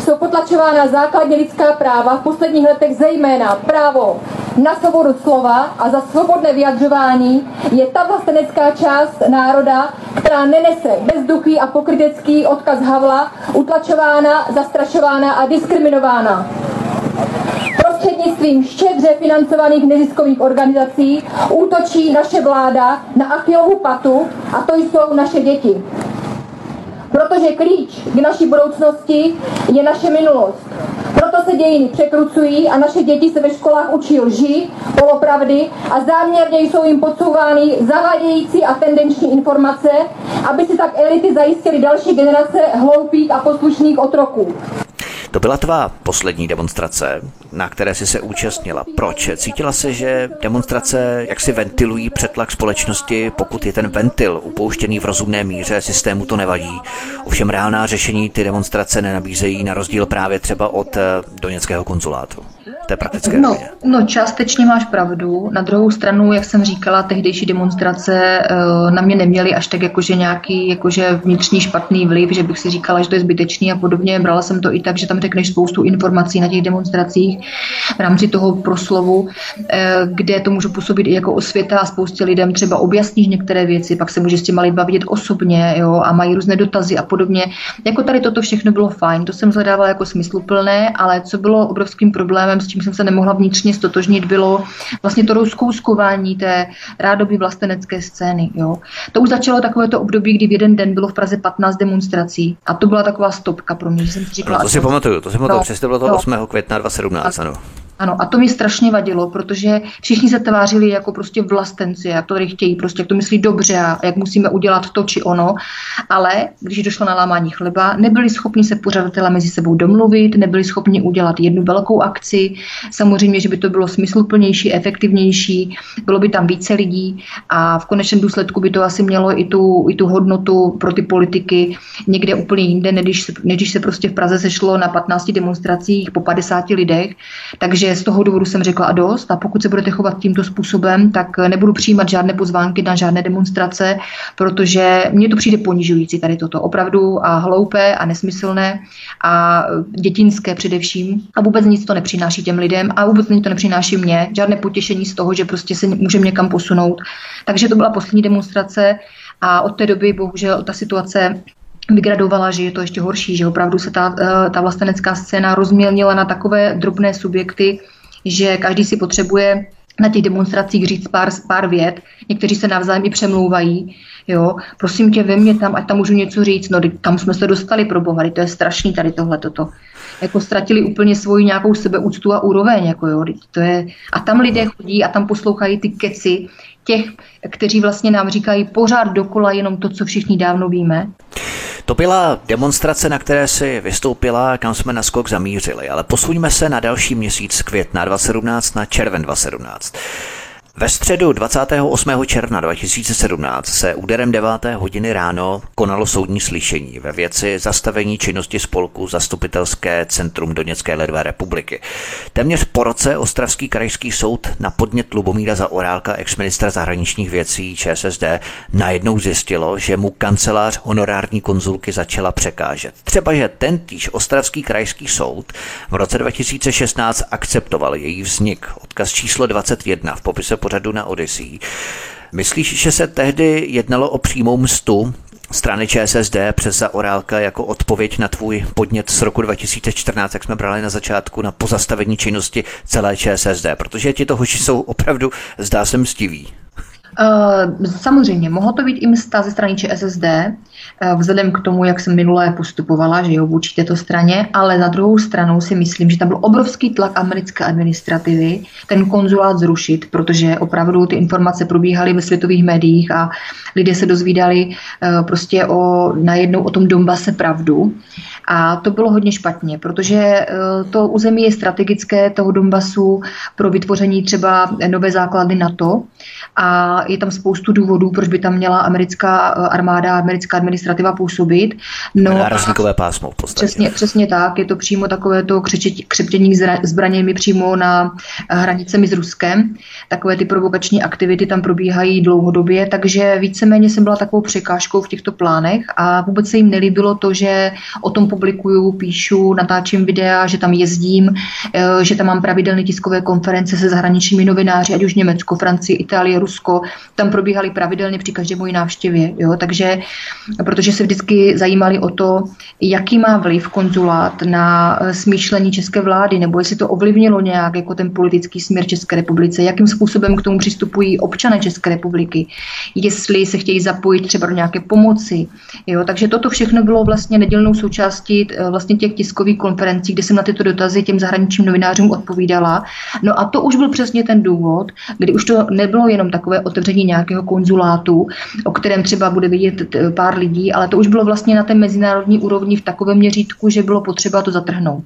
jsou potlačována základní lidská práva, v posledních letech zejména právo na svobodu slova a za svobodné vyjadřování je ta vlastenecká část národa, která nenese bezduchý a pokrytecký odkaz Havla, utlačována, zastrašována a diskriminována prostřednictvím štědře financovaných neziskových organizací útočí naše vláda na Achillovu patu a to jsou naše děti. Protože klíč k naší budoucnosti je naše minulost. Proto se dějiny překrucují a naše děti se ve školách učí lži, polopravdy a záměrně jsou jim podsouvány zavádějící a tendenční informace, aby si tak elity zajistili další generace hloupých a poslušných otroků. To byla tvá poslední demonstrace, na které jsi se účastnila. Proč? Cítila se, že demonstrace jak si ventilují přetlak společnosti, pokud je ten ventil upouštěný v rozumné míře, systému to nevadí. Ovšem reálná řešení ty demonstrace nenabízejí na rozdíl právě třeba od eh, doněckého konzulátu. Té praktické no, no, částečně máš pravdu. Na druhou stranu, jak jsem říkala, tehdejší demonstrace uh, na mě neměly až tak jakože nějaký jakože vnitřní špatný vliv, že bych si říkala, že to je zbytečný a podobně. Brala jsem to i tak, že tam řekneš spoustu informací na těch demonstracích v rámci toho proslovu, uh, kde to může působit i jako osvěta a spoustě lidem třeba objasníš některé věci, pak se může s těma lidma vidět osobně jo, a mají různé dotazy a podobně. Jako tady toto všechno bylo fajn, to jsem zhledávala jako smysluplné, ale co bylo obrovským problémem, s čím jsem se nemohla vnitřně stotožnit, bylo vlastně to rozkouskování té rádoby vlastenecké scény. Jo. To už začalo takovéto období, kdy v jeden den bylo v Praze 15 demonstrací a to byla taková stopka pro mě, že jsem si říkala... No, to si pamatuju, to si pamatuju, no, přesně bylo to no, 8. května 2017, ano. Ano, a to mi strašně vadilo, protože všichni se tvářili jako prostě vlastenci, jak to tady chtějí, prostě jak to myslí dobře a jak musíme udělat to či ono. Ale když došlo na lámání chleba, nebyli schopni se pořadatelé mezi sebou domluvit, nebyli schopni udělat jednu velkou akci. Samozřejmě, že by to bylo smysluplnější, efektivnější, bylo by tam více lidí a v konečném důsledku by to asi mělo i tu, i tu hodnotu pro ty politiky někde úplně jinde, než, když se prostě v Praze sešlo na 15 demonstracích po 50 lidech. Takže z toho důvodu jsem řekla a dost. A pokud se budete chovat tímto způsobem, tak nebudu přijímat žádné pozvánky na žádné demonstrace, protože mně to přijde ponižující tady toto. Opravdu a hloupé a nesmyslné a dětinské především. A vůbec nic to nepřináší těm lidem a vůbec nic to nepřináší mně, žádné potěšení z toho, že prostě se můžeme někam posunout. Takže to byla poslední demonstrace a od té doby bohužel ta situace vygradovala, že je to ještě horší, že opravdu se ta, eh, ta vlastenecká scéna rozmělnila na takové drobné subjekty, že každý si potřebuje na těch demonstracích říct pár, pár vět, někteří se navzájem i přemlouvají, jo, prosím tě, ve mně tam, ať tam můžu něco říct, no tam jsme se dostali pro boha, to je strašný tady tohle toto. Jako ztratili úplně svoji nějakou sebeúctu a úroveň, jako jo, to je, a tam lidé chodí a tam poslouchají ty keci těch, kteří vlastně nám říkají pořád dokola jenom to, co všichni dávno víme. To byla demonstrace, na které si vystoupila, kam jsme na skok zamířili, ale posuňme se na další měsíc května 2017 na červen 2017. Ve středu 28. června 2017 se úderem 9. hodiny ráno konalo soudní slyšení ve věci zastavení činnosti spolku Zastupitelské centrum Doněcké lidové republiky. Téměř po roce Ostravský krajský soud na podnět Lubomíra za Orálka, exministra zahraničních věcí ČSSD, najednou zjistilo, že mu kancelář honorární konzulky začala překážet. Třeba, že tentýž Ostravský krajský soud v roce 2016 akceptoval její vznik. Odkaz číslo 21 v popise pořadu na Odyssey. Myslíš, že se tehdy jednalo o přímou mstu strany ČSSD přes Zaorálka jako odpověď na tvůj podnět z roku 2014, jak jsme brali na začátku, na pozastavení činnosti celé ČSSD, protože ti to hoši jsou opravdu, zdá se, mstiví. Uh, samozřejmě, mohlo to být i msta ze strany ČSSD, uh, vzhledem k tomu, jak jsem minulé postupovala, že jo, vůči této straně, ale na druhou stranu si myslím, že tam byl obrovský tlak americké administrativy ten konzulát zrušit, protože opravdu ty informace probíhaly ve světových médiích a lidé se dozvídali uh, prostě o, najednou o tom Donbase pravdu. A to bylo hodně špatně, protože to území je strategické toho Donbasu pro vytvoření třeba nové základny NATO a je tam spoustu důvodů, proč by tam měla americká eh, armáda, americká administrativa působit. No, Nárazníkové pásmo v podstatě. Přesně, přesně tak, je to přímo takové to křeptění zbraněmi přímo na eh, hranicemi s Ruskem. Takové ty provokační aktivity tam probíhají dlouhodobě, takže víceméně jsem byla takovou překážkou v těchto plánech a vůbec se jim nelíbilo to, že o tom publikuju, píšu, natáčím videa, že tam jezdím, eh, že tam mám pravidelné tiskové konference se zahraničními novináři, ať už Německo, Francii, Itálie, Rusko, tam probíhaly pravidelně při každé mojí návštěvě. Jo? Takže, protože se vždycky zajímali o to, jaký má vliv konzulát na eh, smýšlení české vlády, nebo jestli to ovlivnilo nějak jako ten politický směr České republice, jakým způsobem k tomu přistupují občané České republiky, jestli se chtějí zapojit třeba do nějaké pomoci. Jo? Takže toto všechno bylo vlastně nedělnou součástí eh, vlastně těch tiskových konferencí, kde jsem na tyto dotazy těm zahraničním novinářům odpovídala. No a to už byl přesně ten důvod, kdy už to nebylo jenom takové otevření nějakého konzulátu, o kterém třeba bude vidět pár lidí, ale to už bylo vlastně na té mezinárodní úrovni v takovém měřítku, že bylo potřeba to zatrhnout.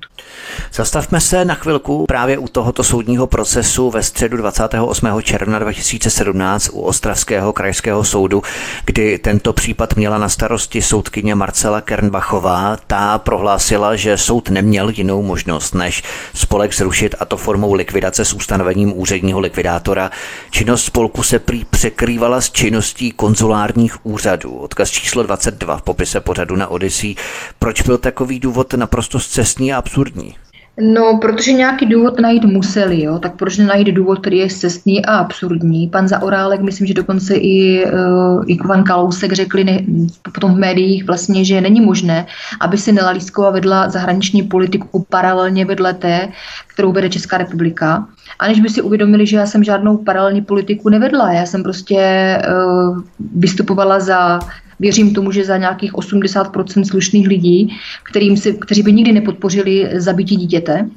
Zastavme se na chvilku právě u tohoto soudního procesu ve středu 28. června 2017 u Ostravského krajského soudu, kdy tento případ měla na starosti soudkyně Marcela Kernbachová. Ta prohlásila, že soud neměl jinou možnost, než spolek zrušit a to formou likvidace s ustanovením úředního likvidátora. Činnost spolku se prý překrývala s činností konzulárních úřadů. Odkaz číslo 22 v popise pořadu na Odyssey. Proč byl takový důvod naprosto zcestný a absurdní? No, protože nějaký důvod najít museli, jo? tak proč nenajít důvod, který je cestný a absurdní. Pan Zaorálek, myslím, že dokonce i, uh, i pan Kalousek řekli ne, potom v médiích vlastně, že není možné, aby si Nela Lísková vedla zahraniční politiku paralelně vedle té, kterou vede Česká republika. Aniž by si uvědomili, že já jsem žádnou paralelní politiku nevedla. Já jsem prostě uh, vystupovala za Věřím tomu, že za nějakých 80% slušných lidí, kterým si, kteří by nikdy nepodpořili zabití dítěte,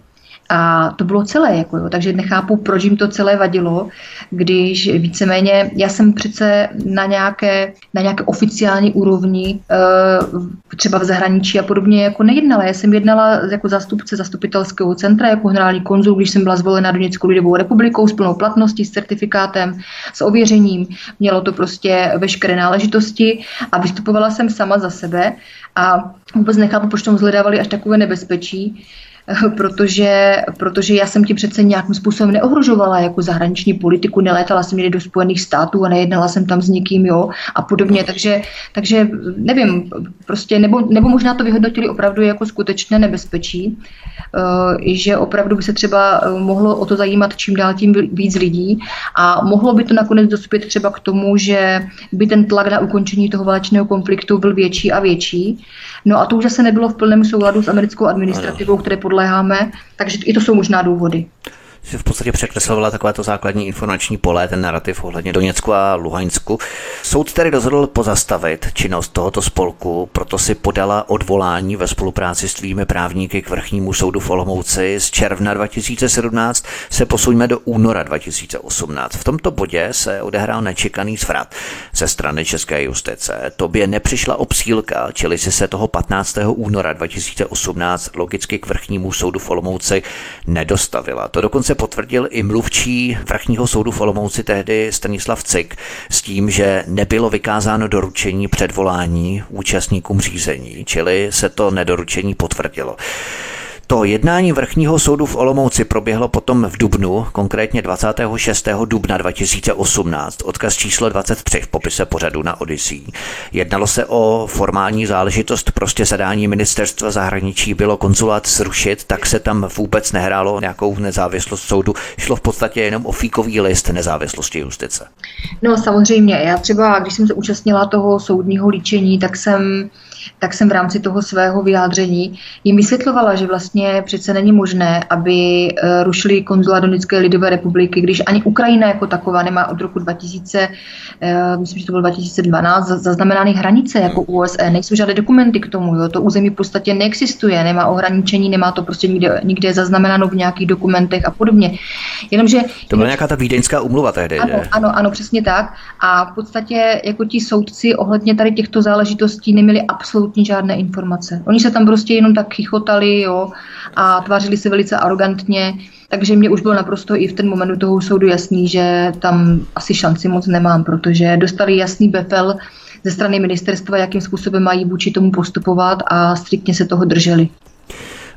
a to bylo celé, jako jo. takže nechápu, proč jim to celé vadilo, když víceméně, já jsem přece na nějaké, na nějaké oficiální úrovni, eh, třeba v zahraničí a podobně, jako nejednala. Já jsem jednala jako zástupce zastupitelského centra, jako generální konzul, když jsem byla zvolena do Německou lidovou republikou s plnou platností, s certifikátem, s ověřením. Mělo to prostě veškeré náležitosti a vystupovala jsem sama za sebe a vůbec nechápu, proč tomu zhledávali až takové nebezpečí. protože, protože já jsem ti přece nějakým způsobem neohrožovala jako zahraniční politiku, nelétala jsem někdy do Spojených států a nejednala jsem tam s někým, jo, a podobně, takže, takže nevím, prostě, nebo, nebo možná to vyhodnotili opravdu jako skutečné nebezpečí, uh, že opravdu by se třeba eh, mohlo o to zajímat čím dál tím víc lidí. A mohlo by to nakonec dospět třeba k tomu, že by ten tlak na ukončení toho válečného konfliktu byl větší a větší. No a to už zase nebylo v plném souladu s americkou administrativou, které podléháme, takže i to jsou možná důvody si v podstatě překreslovala takovéto základní informační pole, ten narrativ ohledně Doněcku a Luhansku. Soud tedy rozhodl pozastavit činnost tohoto spolku, proto si podala odvolání ve spolupráci s tvými právníky k vrchnímu soudu v Olomouci. Z června 2017 se posuňme do února 2018. V tomto bodě se odehrál nečekaný zvrat ze strany České justice. Tobě nepřišla obsílka, čili si se toho 15. února 2018 logicky k vrchnímu soudu v Olomouci nedostavila. To dokonce potvrdil i mluvčí vrchního soudu v Olomouci tehdy Stanislav Cik s tím, že nebylo vykázáno doručení předvolání účastníkům řízení, čili se to nedoručení potvrdilo. To jednání vrchního soudu v Olomouci proběhlo potom v Dubnu, konkrétně 26. dubna 2018, odkaz číslo 23 v popise pořadu na Odyssey. Jednalo se o formální záležitost, prostě zadání ministerstva zahraničí bylo konzulát zrušit, tak se tam vůbec nehrálo nějakou nezávislost soudu. Šlo v podstatě jenom o fíkový list nezávislosti justice. No samozřejmě, já třeba, když jsem se účastnila toho soudního líčení, tak jsem tak jsem v rámci toho svého vyjádření jim vysvětlovala, že vlastně přece není možné, aby eh, rušili konzulát Donické lidové republiky, když ani Ukrajina jako taková nemá od roku 2000, eh, myslím, že to bylo 2012, zaznamenány hranice jako USA. Nejsou žádné dokumenty k tomu. Jo. To území v podstatě neexistuje, nemá ohraničení, nemá to prostě nikde, nikde zaznamenáno v nějakých dokumentech a podobně. Jenomže, to byla nějaká ta vídeňská umluva tehdy. Ano, ano, ano, přesně tak. A v podstatě jako ti soudci ohledně tady těchto záležitostí neměli absolutně absolutně žádné informace. Oni se tam prostě jenom tak chychotali jo, a tvářili se velice arrogantně, takže mě už bylo naprosto i v ten moment toho soudu jasný, že tam asi šanci moc nemám, protože dostali jasný befel ze strany ministerstva, jakým způsobem mají vůči tomu postupovat a striktně se toho drželi.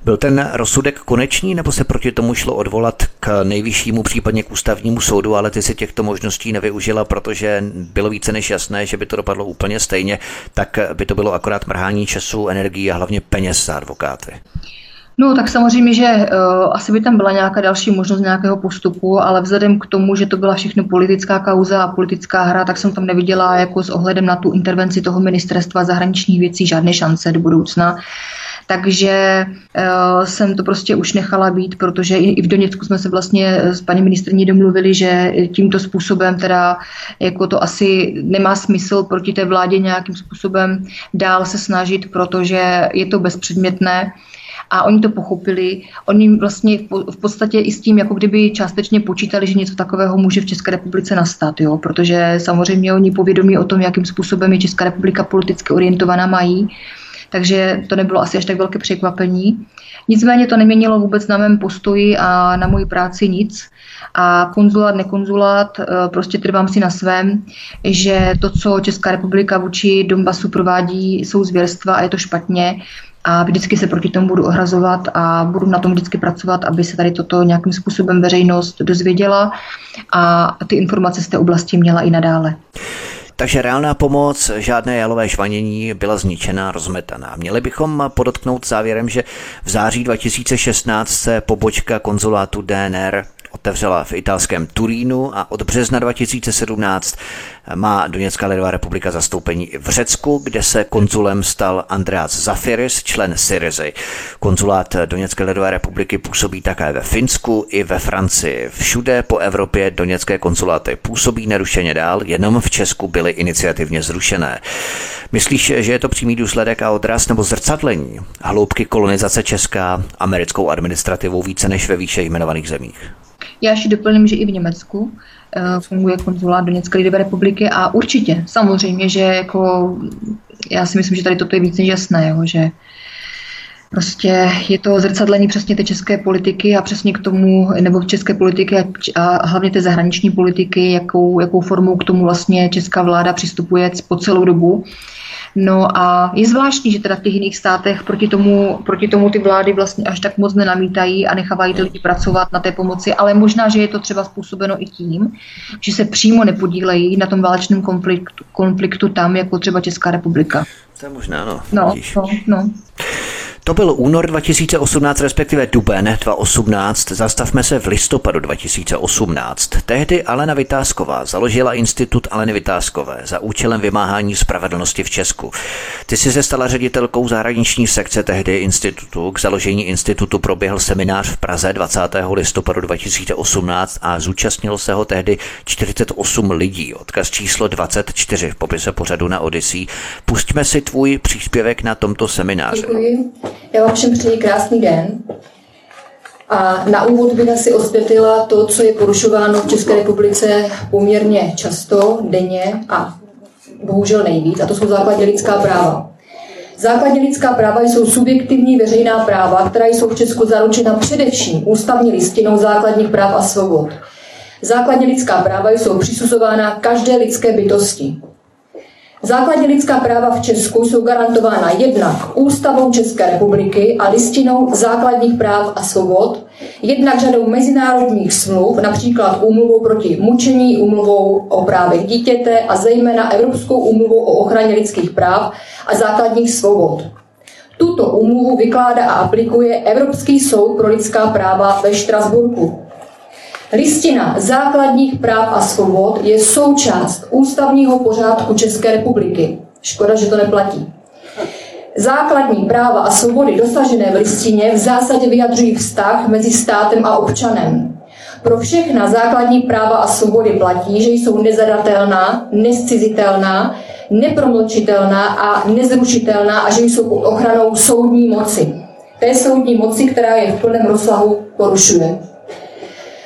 Byl ten rozsudek konečný, nebo se proti tomu šlo odvolat k nejvyššímu, případně k ústavnímu soudu, ale ty si těchto možností nevyužila, protože bylo více než jasné, že by to dopadlo úplně stejně, tak by to bylo akorát mrhání času, energii a hlavně peněz za advokáty. No tak samozřejmě, že uh, asi by tam byla nějaká další možnost nějakého postupu, ale vzhledem k tomu, že to byla všechno politická kauza a politická hra, tak jsem tam neviděla jako s ohledem na tu intervenci toho ministerstva zahraničních věcí žádné šance do budoucna. Takže uh, jsem to prostě už nechala být, protože i, i v Doněcku jsme se vlastně s paní ministrní domluvili, že tímto způsobem teda jako to asi nemá smysl proti té vládě nějakým způsobem dál se snažit, protože je to bezpředmětné a oni to pochopili. Oni vlastně v podstatě i s tím, jako kdyby částečně počítali, že něco takového může v České republice nastat, jo? protože samozřejmě oni povědomí o tom, jakým způsobem je Česká republika politicky orientovaná mají takže to nebylo asi až tak velké překvapení. Nicméně to neměnilo vůbec na mém postoji a na moji práci nic. A konzulát, nekonzulát, eh, prostě trvám si na svém, že to, co Česká republika vůči Donbasu provádí, jsou zvěrstva a je to špatně. a vždycky se proti tomu budu ohrazovat a budu na tom vždycky pracovat, aby se tady toto nějakým způsobem veřejnost dozvěděla a ty informace z té oblasti měla i nadále. Takže reálná pomoc, žádné jalové žvanění byla zničena, rozmetaná. Měli bychom podotknout závěrem, že v září 2016 se pobočka konzulátu DNR otevřela v italském Turínu a od března 2017 má Doněcká lidová republika zastoupení i v Řecku, kde se konzulem stal Andreas Zafiris, člen Syrizy. Konzulát Doněcké lidové republiky působí také ve Finsku i ve Francii. Všude po Evropě doněcké konzuláty působí nerušeně dál, jenom v Česku byly iniciativně zrušené. Myslíš, že je to přímý důsledek a odraz nebo zrcadlení hloubky kolonizace Česká americkou administrativou více než ve výše jmenovaných zemích? Já ještě doplním, že i v Německu eh, funguje konzulát Doněcké lidové republiky a určitě, samozřejmě, že jako, já si myslím, že tady toto je víc než jasné, jo, že Prostě je to zrcadlení přesně té české politiky a přesně k tomu, nebo české politiky a, a hlavně té zahraniční politiky, jakou, jakou formou k tomu vlastně česká vláda přistupuje po celou dobu. No a je zvláštní, že teda v těch jiných státech proti tomu, proti tomu ty vlády vlastně až tak moc nenamítají a nechávají ty lidi pracovat na té pomoci, ale možná, že je to třeba způsobeno i tím, že se přímo nepodílejí na tom válečném konfliktu, konfliktu tam, jako třeba Česká republika. To je možná, no. No, no, no. To byl únor 2018, respektive duben 2018. Zastavme se v listopadu 2018. Tehdy Alena Vytázková založila institut Aleny Vytázkové za účelem vymáhání spravedlnosti v Česku. Ty si se stala ředitelkou zahraniční sekce tehdy institutu. K založení institutu proběhl seminář v Praze 20. listopadu 2018 a zúčastnilo se ho tehdy 48 lidí. Odkaz číslo 24 v popise pořadu na Odyssey. Pustíme si tvůj příspěvek na tomto semináři. Děkuji. Já vám všem přeji krásný den. A na úvod bych asi osvětlila to, co je porušováno v České republice poměrně často, denně a bohužel nejvíc, a to jsou základní lidská práva. Základní lidská práva jsou subjektivní veřejná práva, která jsou v Česku zaručena především ústavní listinou základních práv a svobod. Základní lidská práva jsou přisuzována každé lidské bytosti. Základní lidská práva v Česku jsou garantována jednak Ústavou České republiky a listinou základních práv a svobod, jednak řadou mezinárodních smluv, například úmluvou proti mučení, úmluvou o právech dítěte a zejména Evropskou úmluvou o ochraně lidských práv a základních svobod. Tuto úmluvu vykládá a aplikuje Evropský soud pro lidská práva ve Štrasburku. Listina základních práv a svobod je součást ústavního pořádku České republiky. Škoda, že to neplatí. Základní práva a svobody dosažené v listině v zásadě vyjadřují vztah mezi státem a občanem. Pro všechna základní práva a svobody platí, že jsou nezadatelná, nescizitelná, nepromlčitelná a nezrušitelná a že jsou pod ochranou soudní moci. Té soudní moci, která je v plném rozsahu porušuje.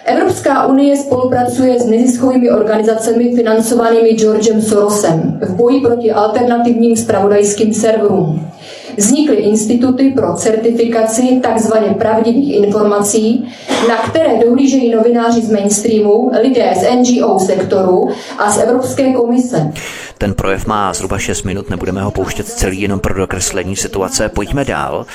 Evropská unie spolupracuje s neziskovými organizacemi financovanými Georgem Sorosem v boji proti alternativním spravodajským serverům. Vznikly instituty pro certifikaci tzv. pravdivých informací, na které dohlížejí novináři z mainstreamu, lidé z NGO sektoru a z Evropské komise. Ten projev má zhruba 6 minut, nebudeme ho pouštět celý jenom pro dokreslení situace. Pojďme dál.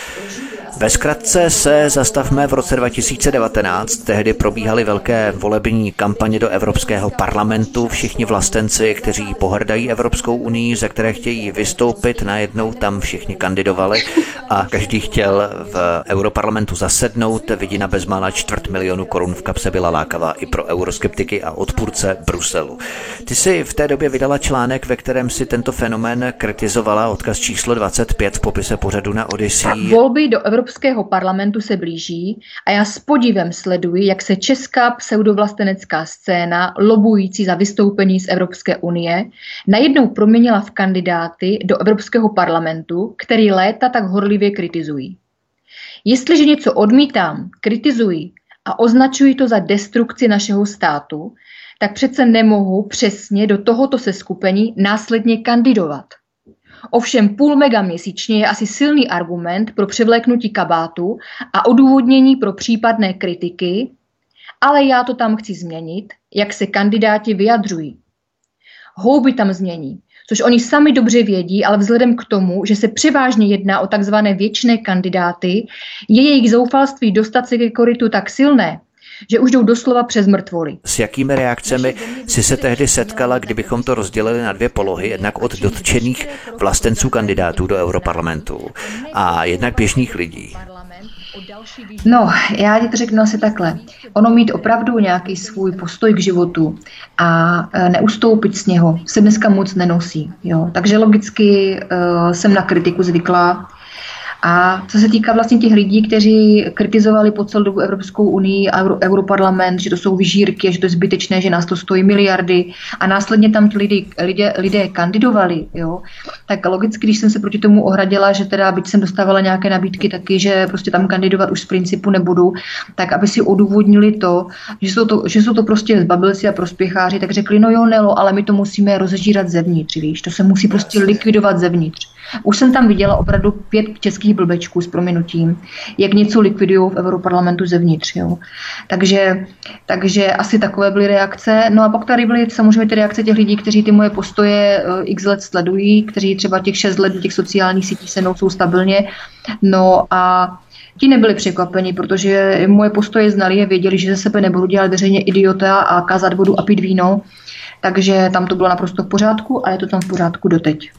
Ve zkratce se zastavme v roce 2019. Tehdy probíhaly velké volební kampaně do Evropského parlamentu. Všichni vlastenci, kteří pohrdají Evropskou unii, ze které chtějí vystoupit, najednou tam všichni kandidovali a každý chtěl v Europarlamentu zasednout. Vidina bezmála čtvrt milionu korun v kapse byla lákavá i pro euroskeptiky a odpůrce Bruselu. Ty si v té době vydala článek, ve kterém si tento fenomén kritizovala, odkaz číslo 25 v popise pořadu na Odyssey. Volby do Evropské Evropského parlamentu se blíží a já s podívem sleduji, jak se česká pseudovlastenecká scéna, lobující za vystoupení z Evropské unie, najednou proměnila v kandidáty do Evropského parlamentu, který léta tak horlivě kritizují. Jestliže něco odmítám, kritizuji a označuji to za destrukci našeho státu, tak přece nemohu přesně do tohoto seskupení následně kandidovat. Ovšem půl mega měsíčně je asi silný argument pro převléknutí kabátu a odůvodnění pro případné kritiky, ale já to tam chci změnit, jak se kandidáti vyjadřují. Houby tam změní. což oni sami dobře vědí, ale vzhledem k tomu, že se převážně jedná o takzvané věčné kandidáty, je jejich zoufalství dostat se ke koritu tak silné, že už jdou doslova přes mrtvoly. S jakými reakcemi si se tehdy setkala, kdybychom to rozdělili na dvě polohy, jednak od dotčených vlastenců kandidátů do Europarlamentu a jednak běžných lidí? No, já ti to řeknu asi takhle. Ono mít opravdu nějaký svůj postoj k životu a e, neustoupit z něho se dneska moc nenosí. Jo? Takže logicky uh, jsem na kritiku zvyklá a co se týká vlastně těch lidí, kteří kritizovali po celou dobu Evropskou unii a Euro, Europarlament, že to jsou vyžírky, že to je zbytečné, že nás to stojí miliardy a následně tam ti lidé, lidé, lidé kandidovali, jo, tak logicky, když jsem se proti tomu ohradila, že teda byť jsem dostávala nějaké nabídky taky, že prostě tam kandidovat už z principu nebudu, tak aby si odůvodnili to, že jsou to, že jsou to prostě zbabilci a prospěcháři, tak řekli, no jo, Nelo, ale my to musíme rozežírat zevnitř, víš, to se musí prostě likvidovat zevnitř. Už jsem tam viděla opravdu pět českých blbečků s prominutím, jak něco likvidují v Europarlamentu zevnitř. Jo. Takže, takže asi takové byly reakce. No a pak tady byly samozřejmě ty reakce těch lidí, kteří ty moje postoje uh, x let sledují, kteří třeba těch šest let do těch sociálních sítí se mnou jsou stabilně. No a ti nebyli překvapeni, protože moje postoje znali je věděli, že ze sebe nebudu dělat veřejně idiota a kázat vodu a pít víno. Takže tam to bylo naprosto v pořádku a je to tam v pořádku doteď.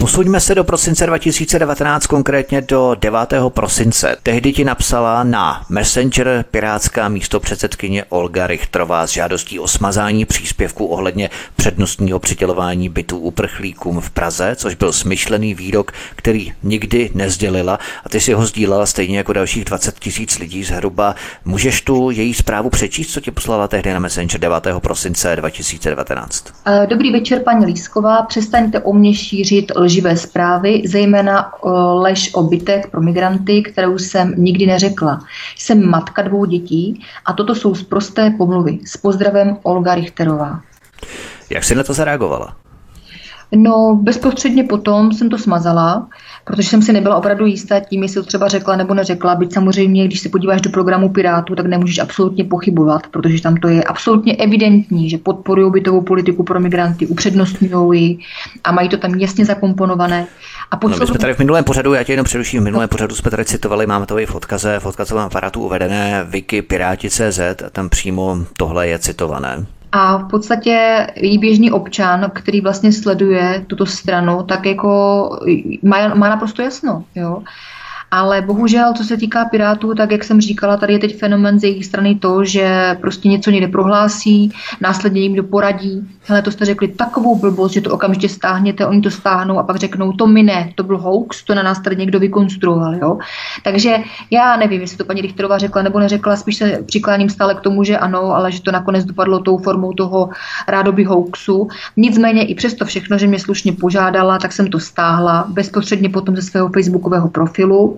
Posuňme se do prosince 2019, konkrétně do 9. prosince. Tehdy ti napsala na Messenger pirátská místo předsedkyně Olga Richtrová s žádostí o smazání příspěvku ohledně přednostního přidělování bytů uprchlíkům v Praze, což byl smyšlený výrok, který nikdy nezdělila a ty si ho sdílela stejně jako dalších 20 tisíc lidí zhruba. Můžeš tu její zprávu přečíst, co ti poslala tehdy na Messenger 9. prosince 2019? Eh, dobrý večer, paní Lísková. Přestaňte o mě šířit lživé zprávy, zejména lež o bytech pro migranty, kterou jsem nikdy neřekla. Jsem matka dvou dětí a toto jsou zprosté pomluvy. S pozdravem Olga Richterová. Jak jsi na to zareagovala? No, bezprostředně potom jsem to smazala, protože jsem si nebyla opravdu jistá tím, jestli to třeba řekla nebo neřekla. Byť samozřejmě, když se podíváš do programu Pirátů, tak nemůžeš absolutně pochybovat, protože tam to je absolutně evidentní, že podporují bytovou politiku pro migranty, upřednostňují ji a mají to tam jasně zakomponované. A no, my jsme tady v minulém pořadu, já tě jenom přeruším, v minulém pořadu jsme tady citovali, máme to i v odkaze, v odkazovém aparátu uvedené Wiki Piráti.cz a tam přímo tohle je citované. A v podstatě jí běžný občan, který vlastně sleduje tuto stranu, tak jako má, má naprosto jasno. Jo? Ale bohužel, co se týká Pirátů, tak jak jsem říkala, tady je teď fenomen z jejich strany to, že prostě něco někde prohlásí, následně jim poradí. Hele, to jste řekli takovou blbost, že to okamžitě stáhněte, oni to stáhnou a pak řeknou, to mi ne, to byl hoax, to na nás tady někdo vykonstruoval. Jo? Takže já nevím, jestli to paní Richterová řekla nebo neřekla, spíš se přikláním stále k tomu, že ano, ale že to nakonec dopadlo tou formou toho rádoby hoaxu. Nicméně i přesto všechno, že mě slušně požádala, tak jsem to stáhla bezprostředně potom ze svého facebookového profilu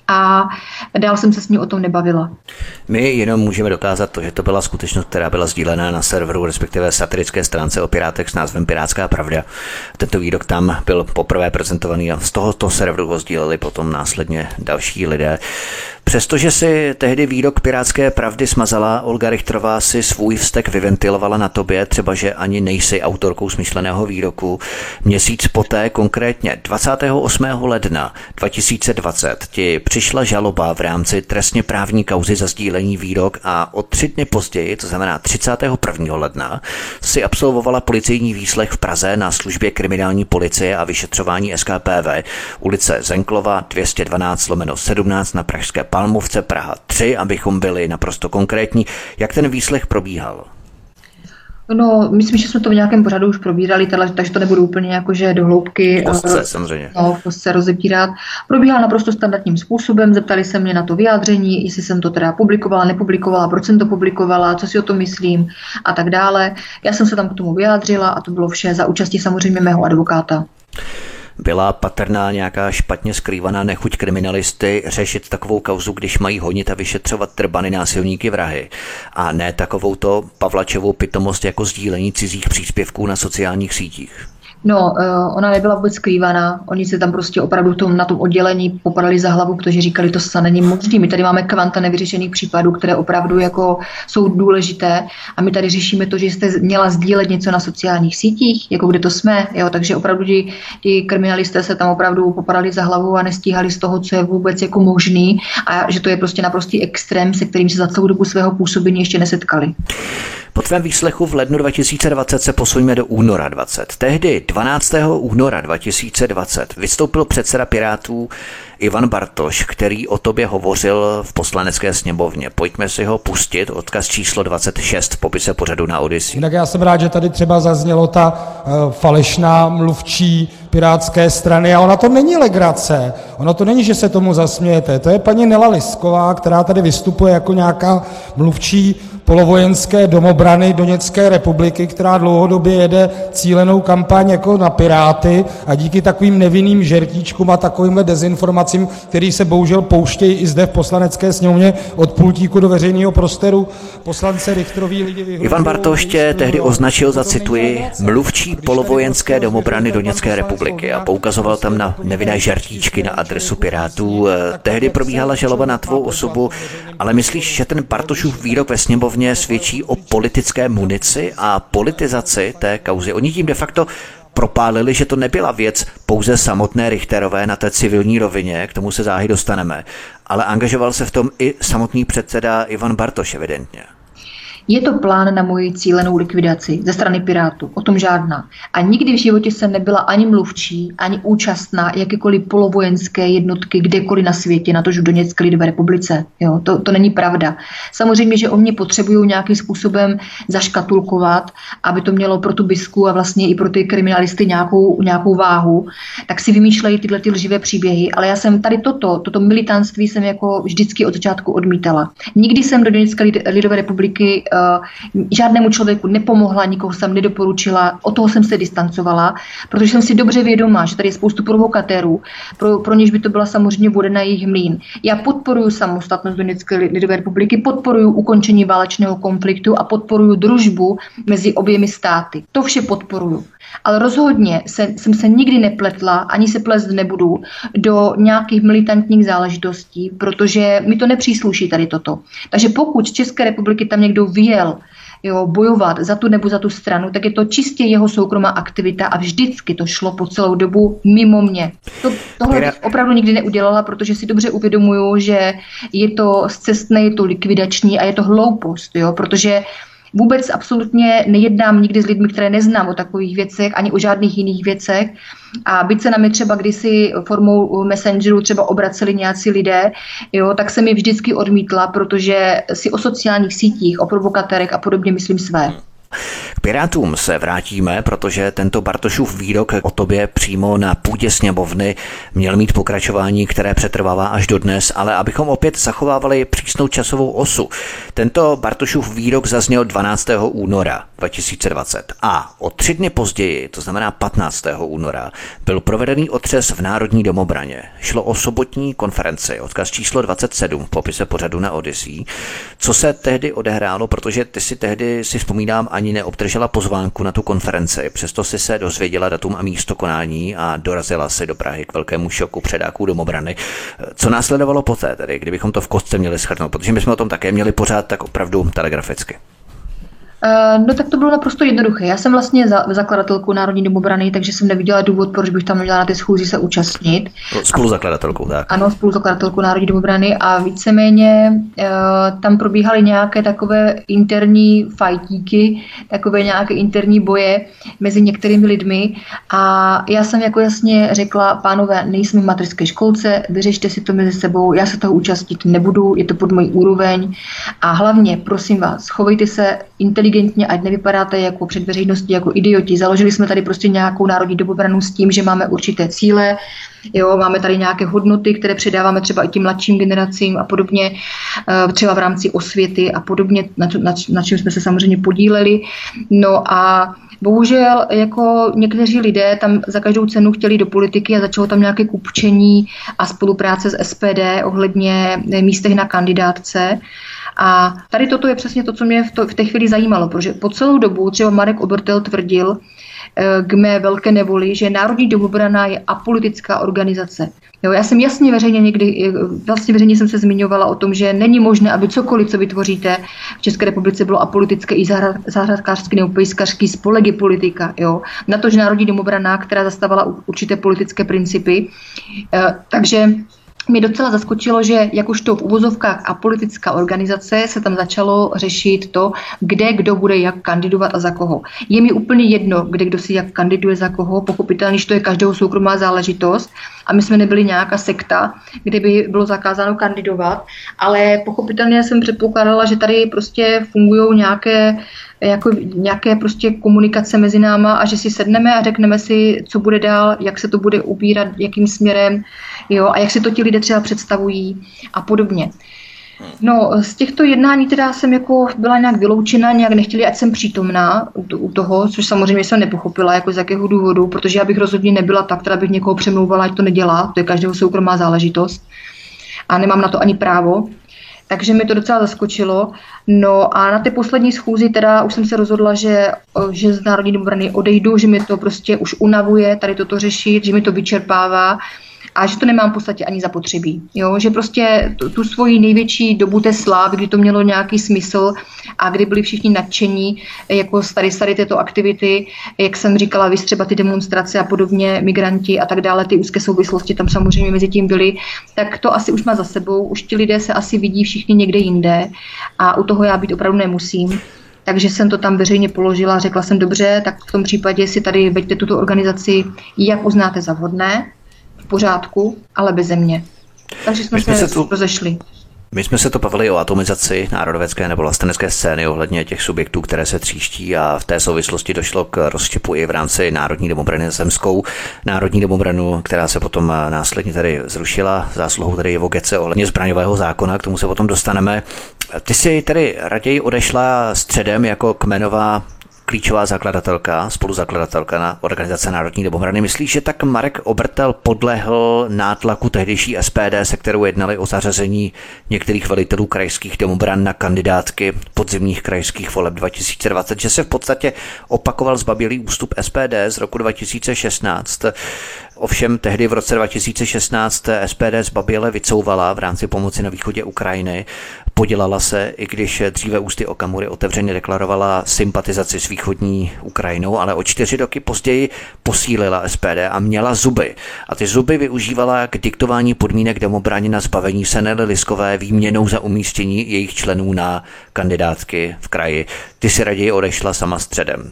a dál jsem se s ní o tom nebavila. My jenom můžeme dokázat to, že to byla skutečnost, která byla sdílená na serveru, respektive satirické stránce o Pirátech s názvem Pirátská pravda. Tento výrok tam byl poprvé prezentovaný a z tohoto serveru ho sdíleli potom následně další lidé. Přestože si tehdy výrok Pirátské pravdy smazala, Olga Richtrová si svůj vztek vyventilovala na tobě, třeba že ani nejsi autorkou smyšleného výroku. Měsíc poté, konkrétně 28. ledna 2020, ti přišla žaloba v rámci trestně právní kauzy za sdílení výrok a o tři dny později, to znamená 31. ledna, si absolvovala policejní výslech v Praze na službě kriminální policie a vyšetřování SKPV, ulice Zenklova 212 lomeno 17 na Pražské Palmovce Praha 3, abychom byli naprosto konkrétní. Jak ten výslech probíhal? No, myslím, že jsme to v nějakém pořadu už probírali, takže to nebudu úplně jakože do hloubky. Kostce, uh, samozřejmě. No, v kostce rozebírat. Probíhal naprosto standardním způsobem, zeptali se mě na to vyjádření, jestli jsem to teda publikovala, nepublikovala, proč jsem to publikovala, co si o tom myslím a tak dále. Já jsem se tam k tomu vyjádřila a to bylo vše za účastí samozřejmě mého advokáta byla patrná nějaká špatně skrývaná nechuť kriminalisty řešit takovou kauzu, když mají honit a vyšetřovat trbany násilníky vrahy. A ne takovou to Pavlačevou pitomost jako sdílení cizích příspěvků na sociálních sítích. No, uh, ona nebyla vůbec skrývaná. Oni se tam prostě opravdu tom, na tom oddělení popadali za hlavu, protože říkali, to se není možné. My tady máme kvanta nevyřešených případů, které opravdu jako jsou důležité a my tady řešíme to, že jste měla sdílet něco na sociálních sítích, jako kde to jsme. Jo? Takže opravdu ti, ti kriminalisté se tam opravdu popadali za hlavu a nestíhali z toho, co je vůbec jako možný a že to je prostě naprostý extrém, se kterým se za celou dobu svého působení ještě nesetkali. Po tvém výslechu v lednu 2020 se posuneme do února 20. Tehdy 12. února 2020 vystoupil předseda Pirátů Ivan Bartoš, který o tobě hovořil v poslanecké sněmovně. Pojďme si ho pustit, odkaz číslo 26 v popise pořadu na Odyssey. Jinak já jsem rád, že tady třeba zaznělo ta uh, falešná mluvčí pirátské strany a ona to není legrace, ono to není, že se tomu zasmějete, to je paní Nela Lisková, která tady vystupuje jako nějaká mluvčí polovojenské domobrany Doněcké republiky, která dlouhodobě jede cílenou kampaň jako na Piráty a díky takovým nevinným žertíčkům a takovýmhle dezinformacím, který se bohužel pouštějí i zde v poslanecké sněmovně od pultíku do veřejného prostoru, poslance Richterový lidi. Ivan Bartoš tě tehdy označil za, cituji, mluvčí polovojenské domobrany Doněcké republiky a poukazoval tam na nevinné žertíčky na adresu Pirátů. Tehdy probíhala žaloba na tvou osobu, ale myslíš, že ten Bartošův výrok ve sněmovně svědčí o politické munici a politizaci té kauzy. Oni tím de facto propálili, že to nebyla věc pouze samotné Richterové na té civilní rovině, k tomu se záhy dostaneme, ale angažoval se v tom i samotný předseda Ivan Bartoš evidentně. Je to plán na moji cílenou likvidaci ze strany Pirátů, o tom žádná. A nikdy v životě jsem nebyla ani mluvčí, ani účastná jakékoliv polovojenské jednotky kdekoliv na světě, na tož v Doněcké lidové republice. Jo, to, to není pravda. Samozřejmě, že oni potřebují nějakým způsobem zaškatulkovat, aby to mělo pro tu bisku a vlastně i pro ty kriminalisty nějakou, nějakou váhu, tak si vymýšlejí tyhle ty lživé příběhy. Ale já jsem tady toto, toto militantství jsem jako vždycky od začátku odmítala. Nikdy jsem do Doněcké lidové republiky Eh, žádnému člověku nepomohla, nikoho jsem nedoporučila, o toho jsem se distancovala, protože jsem si dobře vědomá, že tady je spoustu provokatérů, pro, pro něž by to byla samozřejmě voda na jejich mlín. Já podporuji samostatnost Donetské lidové republiky, podporuji ukončení válečného konfliktu a podporuji družbu mezi oběmi státy. To vše podporuji. Ale rozhodně se, jsem se nikdy nepletla, ani se plést nebudu, do nějakých militantních záležitostí, protože mi to nepřísluší tady toto. Takže pokud z České republiky tam někdo vyjel jo, bojovat za tu nebo za tu stranu, tak je to čistě jeho soukromá aktivita a vždycky to šlo po celou dobu mimo mě. To, tohle bych opravdu nikdy neudělala, protože si dobře uvědomuju, že je to zcestné, je to likvidační a je to hloupost, jo, protože Vůbec absolutně nejednám nikdy s lidmi, které neznám o takových věcech, ani o žádných jiných věcech. A byť se na mě třeba kdysi formou messengeru třeba obraceli nějací lidé, jo, tak jsem je vždycky odmítla, protože si o sociálních sítích, o provokatérech a podobně myslím své. K Pirátům se vrátíme, protože tento Bartošův výrok o tobě přímo na půdě sněmovny měl mít pokračování, které přetrvává až do dnes, ale abychom opět zachovávali přísnou časovou osu. Tento Bartošův výrok zazněl 12. února 2020 a o tři dny později, to znamená 15. února, byl provedený otřes v Národní domobraně. Šlo o sobotní konferenci, odkaz číslo 27 v popise pořadu na Odyssey. Co se tehdy odehrálo, protože ty si tehdy si vzpomínám ani neobdržela pozvánku na tu konferenci, přesto si se dozvěděla datum a místo konání a dorazila si do Prahy k velkému šoku předáků domobrany. Co následovalo poté, tedy, kdybychom to v kostce měli schrnout, protože my jsme o tom také měli pořád tak opravdu telegraficky. Eh, no tak to bylo naprosto jednoduché. Já jsem vlastně za, zakladatelkou Národní domobrany, takže jsem neviděla důvod, proč bych tam měla na ty schůzi se účastnit. Spoluzakladatelkou, tak. Ano, spoluzakladatelkou Národní domobrany a víceméně e, tam probíhaly nějaké takové interní fajtíky, takové nějaké interní boje mezi některými lidmi a já jsem jako jasně řekla, pánové, nejsme v matrické školce, vyřešte si to mezi sebou, já se toho účastnit nebudu, je to pod můj úroveň a hlavně, prosím vás, chovejte se inteligentně inteligentně, ať nevypadáte jako před veřejností jako idioti. Založili jsme tady prostě nějakou národní dobobranu s tím, že máme určité cíle, Jo, máme tady nějaké hodnoty, které předáváme třeba i tím mladším generacím a podobně, eh, třeba v rámci osvěty a podobně, na, na, na čem jsme se samozřejmě podíleli. No a bohužel jako někteří lidé tam za každou cenu chtěli do politiky a začalo tam nějaké kupčení a spolupráce s SPD ohledně místech na kandidátce. A tady toto je přesně to, co mě v, to, v té chvíli zajímalo, protože po celou dobu třeba Marek Obertel tvrdil, Eh, k mé velké nevoli, že Národní domobrana je apolitická organizace. Jo, já jsem jasně veřejně někdy, eh, vlastně veřejně jsem se zmiňovala o tom, že není možné, aby cokoliv, co vytvoříte v České republice, bylo apolitické i zahrádkářský nebo pejskařský spolek je politika. Jo. Na to, že Národní domobrana, která zastávala určité politické principy, eh, takže mě docela zaskočilo, že jakožto v uvozovkách a politická organizace se tam začalo řešit to, kde kdo bude jak kandidovat a za koho. Je mi úplně jedno, kde kdo si jak kandiduje za koho, pochopitelně, že to je každého soukromá záležitost a my jsme nebyli nějaká sekta, kde by bylo zakázáno kandidovat, ale pochopitelně jsem předpokládala, že tady prostě fungují nějaké jako nějaké prostě komunikace mezi náma a že si sedneme a řekneme si, co bude dál, jak se to bude ubírat, jakým směrem, jo, a jak si to ti lidé třeba představují a podobně. No, z těchto jednání teda jsem jako byla nějak vyloučena, nějak nechtěli, ať jsem přítomná u toho, což samozřejmě jsem nepochopila, jako z jakého důvodu, protože já bych rozhodně nebyla tak, která bych někoho přemlouvala, ať to nedělá, to je každého soukromá záležitost a nemám na to ani právo takže mi to docela zaskočilo. No a na té poslední schůzi teda už jsem se rozhodla, že, že z Národní domobrany odejdu, že mi to prostě už unavuje tady toto řešit, že mi to vyčerpává a že to nemám v podstatě ani zapotřebí. Jo? Že prostě tu, tu svoji největší dobu té slávy, kdy to mělo nějaký smysl a kdy byli všichni nadšení jako starý, starý této aktivity, jak jsem říkala, vy třeba ty demonstrace a podobně, migranti a tak dále, ty úzké souvislosti tam samozřejmě mezi tím byly, tak to asi už má za sebou, už ti lidé se asi vidí všichni někde jinde a u toho já být opravdu nemusím. Takže jsem to tam veřejně položila, řekla jsem dobře, tak v tom případě si tady veďte tuto organizaci, jak uznáte za vhodné, pořádku, ale bez země. Takže jsme, jsme se, se tu... rozešli. My jsme se to bavili o atomizaci národovecké nebo vlastenecké scény ohledně těch subjektů, které se tříští a v té souvislosti došlo k rozštěpu i v rámci Národní domobrany zemskou. Národní domobranu, která se potom následně tady zrušila zásluhou tady Ivo Gece ohledně zbraňového zákona, k tomu se potom dostaneme. Ty si tedy raději odešla středem jako kmenová klíčová zakladatelka, spoluzakladatelka na organizace Národní domobrany. Myslíš, že tak Marek Obertel podlehl nátlaku tehdejší SPD, se kterou jednali o zařazení některých velitelů krajských domobran na kandidátky podzimních krajských voleb 2020, že se v podstatě opakoval zbabělý ústup SPD z roku 2016. Ovšem tehdy v roce 2016 SPD zbaběle vycouvala v rámci pomoci na východě Ukrajiny Podělala se, i když dříve ústy Okamury otevřeně deklarovala sympatizaci s východní Ukrajinou, ale o čtyři roky později posílila SPD a měla zuby. A ty zuby využívala k diktování podmínek demobraně na zbavení se Liskové výměnou za umístění jejich členů na kandidátky v kraji. Ty si raději odešla sama středem.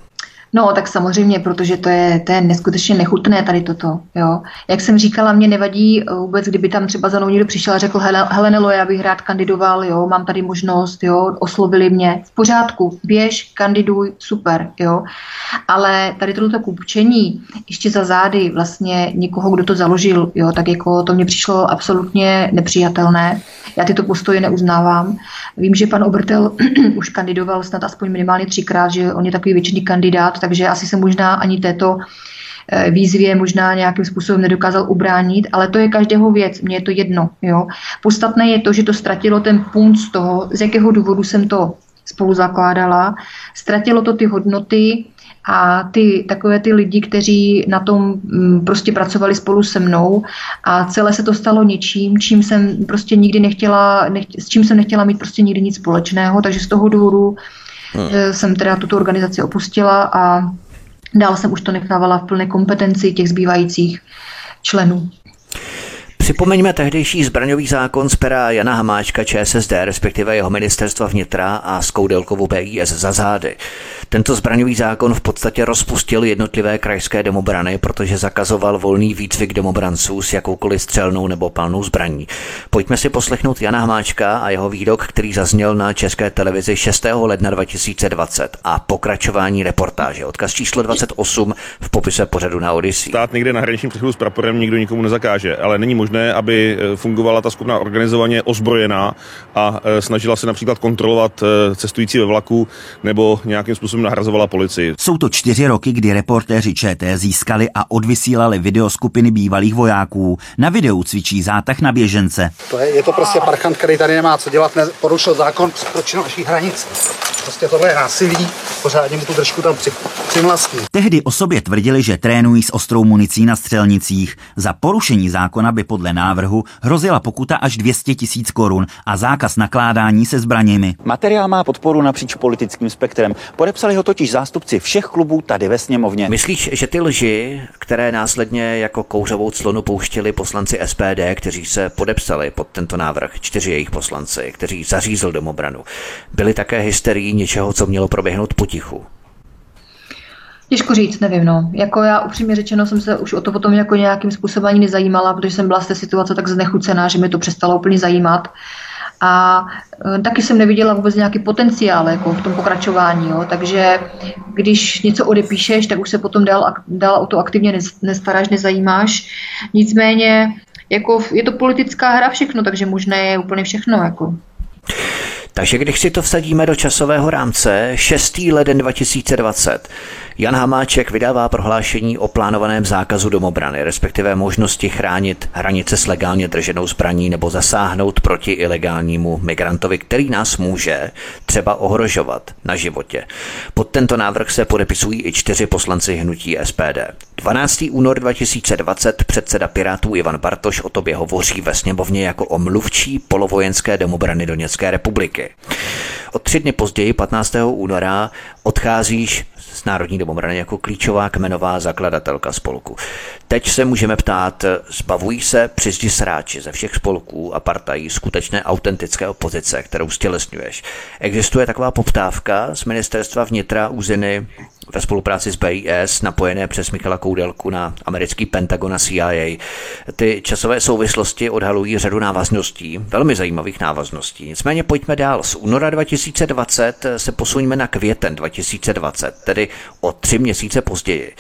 No, tak samozřejmě, protože to je, to je neskutečně nechutné tady toto. Jo. Jak jsem říkala, mě nevadí eh, vůbec, kdyby tam třeba za mnou někdo přišel a řekl, Helenelo, já bych rád kandidoval, jo, mám tady možnost, jo, oslovili mě. V pořádku, běž, kandiduj, super, jo. Ale tady toto kupčení ještě za zády vlastně někoho, kdo to založil, jo, tak jako to mě přišlo absolutně nepřijatelné. Já tyto postoje neuznávám. Vím, že pan Obertel už kandidoval snad aspoň minimálně třikrát, že on je takový většiný kandidát, takže asi se možná ani této eh, výzvě možná nějakým způsobem nedokázal ubránit, ale to je každého věc, mně je to jedno. Jo. Podstatné je to, že to ztratilo ten punt z toho, z jakého důvodu jsem to spolu zakládala, ztratilo to ty hodnoty, a ty takové ty lidi, kteří na tom mm, prostě pracovali spolu se mnou a celé se to stalo něčím, čím jsem prostě nikdy nechtěla, nech, s čím jsem nechtěla mít prostě nikdy nic společného, takže z toho důvodu hmm. Eh, jsem teda tuto organizaci opustila a dál jsem už to nechávala v plné kompetenci těch zbývajících členů. Připomeňme tehdejší zbraňový zákon z pera Jana Hamáčka ČSSD, respektive jeho ministerstva vnitra a s Koudelkovou BIS za zády. Tento zbraňový zákon v podstatě rozpustil jednotlivé krajské domobrany, protože zakazoval volný výcvik domobranců s jakoukoliv střelnou nebo palnou zbraní. Pojďme si poslechnout Jana Hamáčka a jeho výrok, který zazněl na české televizi 6. ledna 2020 a pokračování reportáže. Odkaz číslo 28 v popise pořadu na Odyssey. Stát někde na hraničním přechodu s praporem nikdo nikomu nezakáže, ale není možné možné, aby fungovala ta skupina organizovaně ozbrojená a snažila se například kontrolovat cestující ve vlaku nebo nějakým způsobem nahrazovala policii. Jsou to čtyři roky, kdy reportéři ČT získali a odvysílali video skupiny bývalých vojáků. Na videu cvičí zátah na běžence. To je, je to prostě parchant, který tady nemá co dělat, porušil zákon, překročil našich hranic. Prostě tohle je násilí, pořádně mu tu držku tam při, přimlastní. Tehdy o sobě tvrdili, že trénují s ostrou municí na střelnicích. Za porušení zákona by podle návrhu hrozila pokuta až 200 tisíc korun a zákaz nakládání se zbraněmi. Materiál má podporu napříč politickým spektrem. Podepsali ho totiž zástupci všech klubů tady ve sněmovně. Myslíš, že ty lži, které následně jako kouřovou clonu pouštěli poslanci SPD, kteří se podepsali pod tento návrh, čtyři jejich poslanci, kteří zařízl domobranu, byly také hysterií něčeho, co mělo proběhnout potichu? Těžko říct, nevím, no. Jako já upřímně řečeno jsem se už o to potom jako nějakým způsobem ani nezajímala, protože jsem byla z té situace tak znechucená, že mi to přestalo úplně zajímat. A e, taky jsem neviděla vůbec nějaký potenciál jako v tom pokračování. Jo. Takže když něco odepíšeš, tak už se potom dál, dál o to aktivně nestaráš, nezajímáš. Nicméně jako je to politická hra všechno, takže možné je úplně všechno. Jako. Takže když si to vsadíme do časového rámce, 6. leden 2020, Jan Hamáček vydává prohlášení o plánovaném zákazu domobrany, respektive možnosti chránit hranice s legálně drženou zbraní nebo zasáhnout proti ilegálnímu migrantovi, který nás může třeba ohrožovat na životě. Pod tento návrh se podepisují i čtyři poslanci hnutí SPD. 12. únor 2020 předseda Pirátů Ivan Bartoš o tobě hovoří ve sněmovně jako o mluvčí polovojenské domobrany Doněcké republiky. O tři dny později, 15. února, odcházíš z Národní domobrany jako klíčová kmenová zakladatelka spolku. Teď se můžeme ptát, zbavují se přizdi sráči ze všech spolků a partají skutečné autentické opozice, kterou stělesňuješ. Existuje taková poptávka z ministerstva vnitra úziny ve spolupráci s BIS, napojené přes Michala Koudelku na americký Pentagon a CIA. Ty časové souvislosti odhalují řadu návazností, velmi zajímavých návazností. Nicméně pojďme dál. Z února 2020 se posuňme na květen 2020, tedy o tři měsíce později.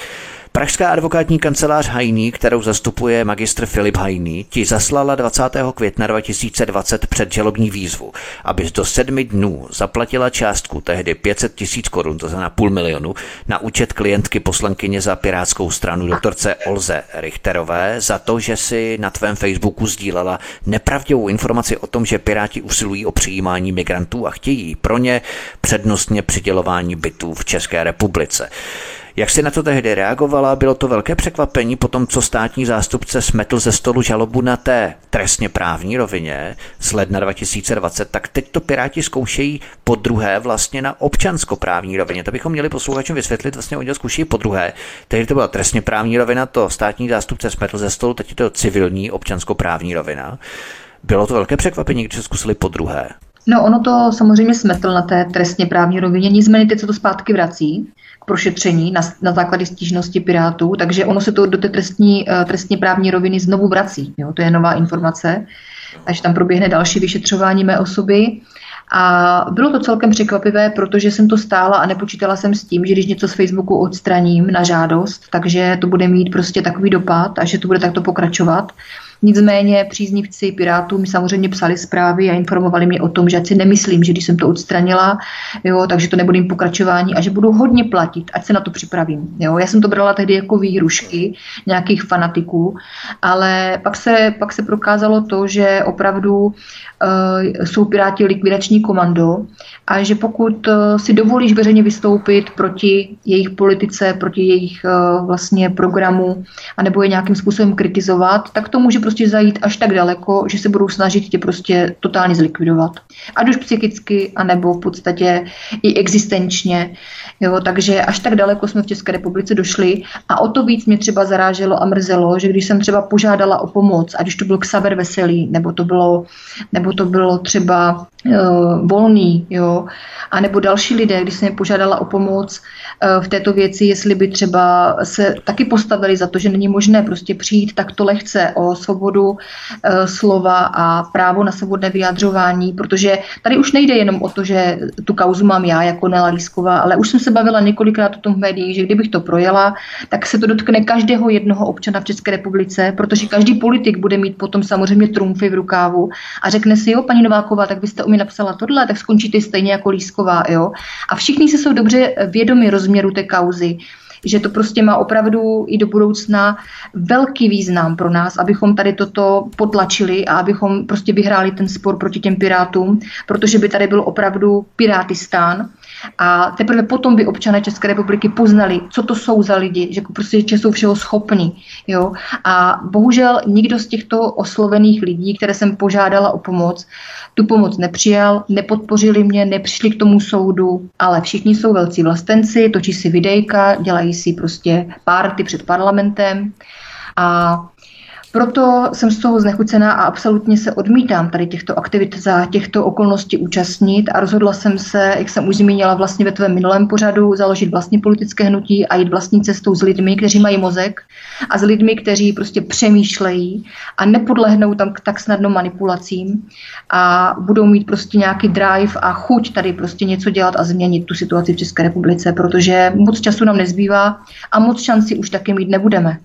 Pražská advokátní kancelář Hajný, kterou zastupuje magistr Filip Hajný, ti zaslala 20. května 2020 předžalobní výzvu, aby do sedmi dnů zaplatila částku tehdy 500 tisíc korun, to znamená půl milionu, na účet klientky poslankyně za pirátskou stranu doktorce Olze Richterové za to, že si na tvém Facebooku sdílela nepravdivou informaci o tom, že piráti usilují o přijímání migrantů a chtějí pro ně přednostně přidělování bytů v České republice. Jak si na to tehdy reagovala? Bylo to velké překvapení po tom, co státní zástupce smetl ze stolu žalobu na té trestně právní rovině z ledna 2020, tak teď to Piráti zkoušejí po druhé vlastně na občanskoprávní rovině. To bychom měli posluchačům vysvětlit, vlastně oni to zkoušejí po druhé. Tehdy to byla trestně právní rovina, to státní zástupce smetl ze stolu, teď je to civilní občanskoprávní rovina. Bylo to velké překvapení, když se zkusili po druhé. No, ono to samozřejmě smetl na té trestně právní rovině, nicméně teď se to zpátky vrací prošetření na, na základě stížnosti Pirátů, takže ono se to do té trestní, eh, trestně právní roviny znovu vrací. Jo? To je nová informace, takže tam proběhne další vyšetřování mé osoby. A bylo to celkem překvapivé, protože jsem to stála a nepočítala jsem s tím, že když něco z Facebooku odstraním na žádost, takže to bude mít prostě takový dopad a že to bude takto pokračovat. Nicméně příznivci Pirátů mi samozřejmě psali zprávy a informovali mě o tom, že si nemyslím, že když jsem to odstranila, jo, takže to nebude pokračování a že budu hodně platit, ať se na to připravím. Jo. Já jsem to brala tehdy jako výhrušky nějakých fanatiků, ale pak se, pak se prokázalo to, že opravdu uh, jsou Piráti likvidační komando a že pokud uh, si dovolíš veřejně vystoupit proti jejich politice, proti jejich uh, vlastně programu, anebo je nějakým způsobem kritizovat, tak to může prostě zajít až tak daleko, že se budou snažit tě prostě totálně zlikvidovat. Ať už psychicky, anebo v podstatě i existenčně. Jo, takže až tak daleko jsme v České republice došli a o to víc mě třeba zaráželo a mrzelo, že když jsem třeba požádala o pomoc, ať už to byl Xaver Veselý, nebo to bylo, nebo to bylo třeba uh, Volný, jo, a nebo další lidé, když jsem je požádala o pomoc uh, v této věci, jestli by třeba se taky postavili za to, že není možné prostě přijít takto lehce o svobodnou svobodu e, slova a právo na svobodné vyjadřování, protože tady už nejde jenom o to, že tu kauzu mám já jako Nela Lísková, ale už jsem se bavila několikrát o tom v médiích, že kdybych to projela, tak se to dotkne každého jednoho občana v České republice, protože každý politik bude mít potom samozřejmě trumfy v rukávu a řekne si, jo, paní Nováková, tak byste o mě napsala tohle, tak skončíte stejně jako Lísková, jo. A všichni se jsou dobře vědomi rozměru té kauzy že to prostě má opravdu i do budoucna velký význam pro nás, abychom tady toto potlačili a abychom prostě vyhráli ten spor proti těm pirátům, protože by tady byl opravdu pirátistán a teprve potom by občané České republiky poznali, co to jsou za lidi, že prostě že jsou všeho schopní. Jo? A bohužel nikdo z těchto oslovených lidí, které jsem požádala o pomoc, tu pomoc nepřijal, nepodpořili mě, nepřišli k tomu soudu, ale všichni jsou velcí vlastenci, točí si videjka, dělají si prostě párty před parlamentem a proto jsem z toho znechucená a absolutně se odmítám tady těchto aktivit za těchto okolností účastnit a rozhodla jsem se, jak jsem už zmínila vlastně ve tvém minulém pořadu, založit vlastní politické hnutí a jít vlastní cestou s lidmi, kteří mají mozek a s lidmi, kteří prostě přemýšlejí a nepodlehnou tam tak snadno manipulacím a budou mít prostě nějaký drive a chuť tady prostě něco dělat a změnit tu situaci v České republice, protože moc času nám nezbývá a moc šanci už taky mít nebudeme.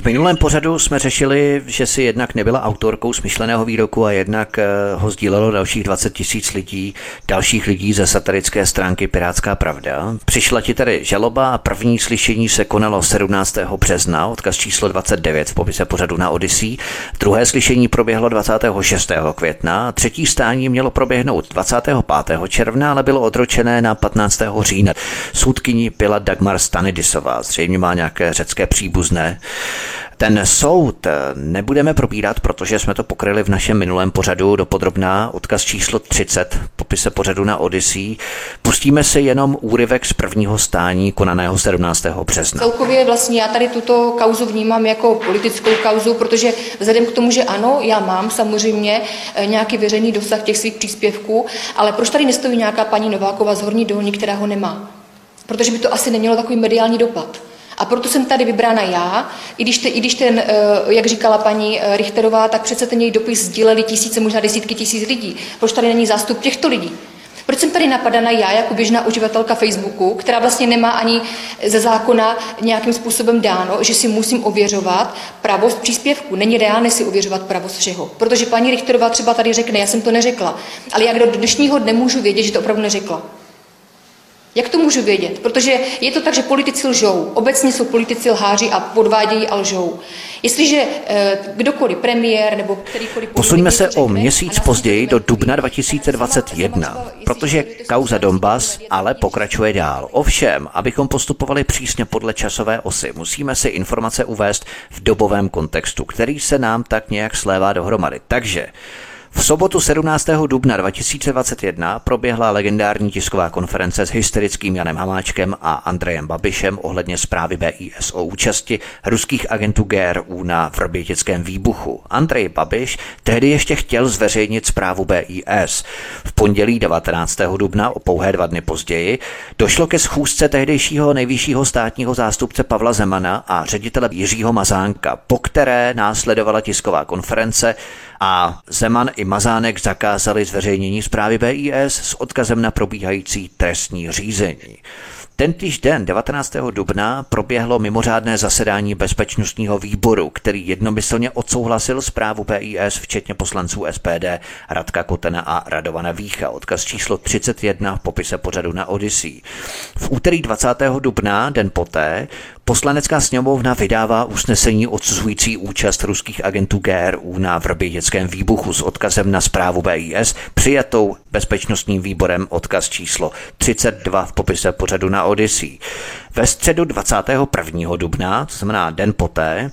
V minulém pořadu jsme řešili, že si jednak nebyla autorkou smyšleného výroku a jednak eh, ho sdílelo dalších 20 tisíc lidí, dalších lidí ze satirické stránky Pirátská pravda. Přišla ti tady žaloba a první slyšení se konalo 17. března, odkaz číslo 29 v popise pořadu na Odyssey. Druhé slyšení proběhlo 26. května, třetí stání mělo proběhnout 25. června, ale bylo odročené na 15. října. Soudkyní byla Dagmar Stanidisová, zřejmě má nějaké řecké příbuzné. Ten soud nebudeme probírat, protože jsme to pokryli v našem minulém pořadu do podrobná, odkaz číslo 30, popise pořadu na Odyssey. Pustíme si jenom úryvek z prvního stání konaného 17. března. Celkově vlastně já tady tuto kauzu vnímám jako politickou kauzu, protože vzhledem k tomu, že ano, já mám samozřejmě eh, nějaký veřejný dosah těch svých příspěvků, ale proč tady nestojí nějaká paní Nováková z Horní Dolní, která ho nemá? Protože by to asi nemělo takový mediální dopad. A proto jsem tady vybrána já, i když, te, i když ten, eh, jak říkala paní eh, Richterová, tak přece ten její dopis sdíleli tisíce, možná desítky tisíc lidí. Proč tady není zástup těchto lidí? Proč jsem tady napadana já jako běžná uživatelka Facebooku, která vlastně nemá ani ze zákona nějakým způsobem dáno, že si musím ověřovat pravost příspěvku. Není reálné si ověřovat pravost všeho. Protože paní Richterová třeba tady řekne, já jsem to neřekla, ale jak do dnešního dne můžu vědět, že to opravdu neřekla. Jak to můžu vědět? Protože je to tak, že politici lžou. Obecně jsou politici lháři a podvádějí a lžou. Jestliže eh, kdokoliv, premiér nebo kterýkoliv... Posuňme se o měsíc později do dubna 2021, protože kauza Donbass ale pokračuje dál. Ovšem, abychom postupovali přísně podle časové osy, musíme si informace uvést v dobovém kontextu, který se nám tak nějak slévá dohromady. Takže v sobotu 17. dubna 2021 proběhla legendární tisková konference s hysterickým Janem Hamáčkem a Andrejem Babišem ohledně zprávy BIS o účasti ruských agentů GRU na vrbětickém výbuchu. Andrej Babiš tehdy ještě chtěl zveřejnit zprávu BIS. V pondělí 19. dubna, o pouhé dva dny později, došlo ke schůzce tehdejšího nejvyššího státního zástupce Pavla Zemana a ředitele Jiřího Mazánka, po které následovala tisková konference a Zeman i Mazánek zakázali zveřejnění zprávy BIS s odkazem na probíhající trestní řízení. Tentýž den 19. dubna proběhlo mimořádné zasedání bezpečnostního výboru, který jednomyslně odsouhlasil zprávu PIS, včetně poslanců SPD Radka Kotena a Radovana Vícha. Odkaz číslo 31 v popise pořadu na Odyssey. V úterý 20. dubna, den poté, Poslanecká sněmovna vydává usnesení odsuzující účast ruských agentů GRU na vrběděckém výbuchu s odkazem na zprávu BIS, přijatou bezpečnostním výborem odkaz číslo 32 v popise pořadu na Odyssey. Ve středu 21. dubna, to znamená den poté,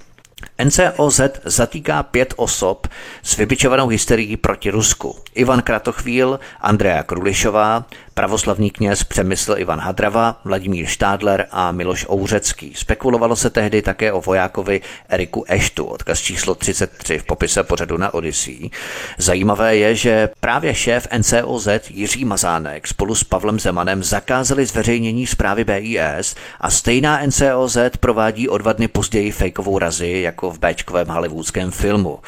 NCOZ zatýká pět osob s vybičovanou hysterií proti Rusku. Ivan Kratochvíl, Andrea Krulišová, pravoslavný kněz Přemysl Ivan Hadrava, Vladimír Štádler a Miloš Ouřecký. Spekulovalo se tehdy také o vojákovi Eriku Eštu, odkaz číslo 33 v popise pořadu na Odyssey. Zajímavé je, že právě šéf NCOZ Jiří Mazánek spolu s Pavlem Zemanem zakázali zveřejnění zprávy BIS a stejná NCOZ provádí o dva dny později fejkovou razi jako v Bčkovém hollywoodském filmu.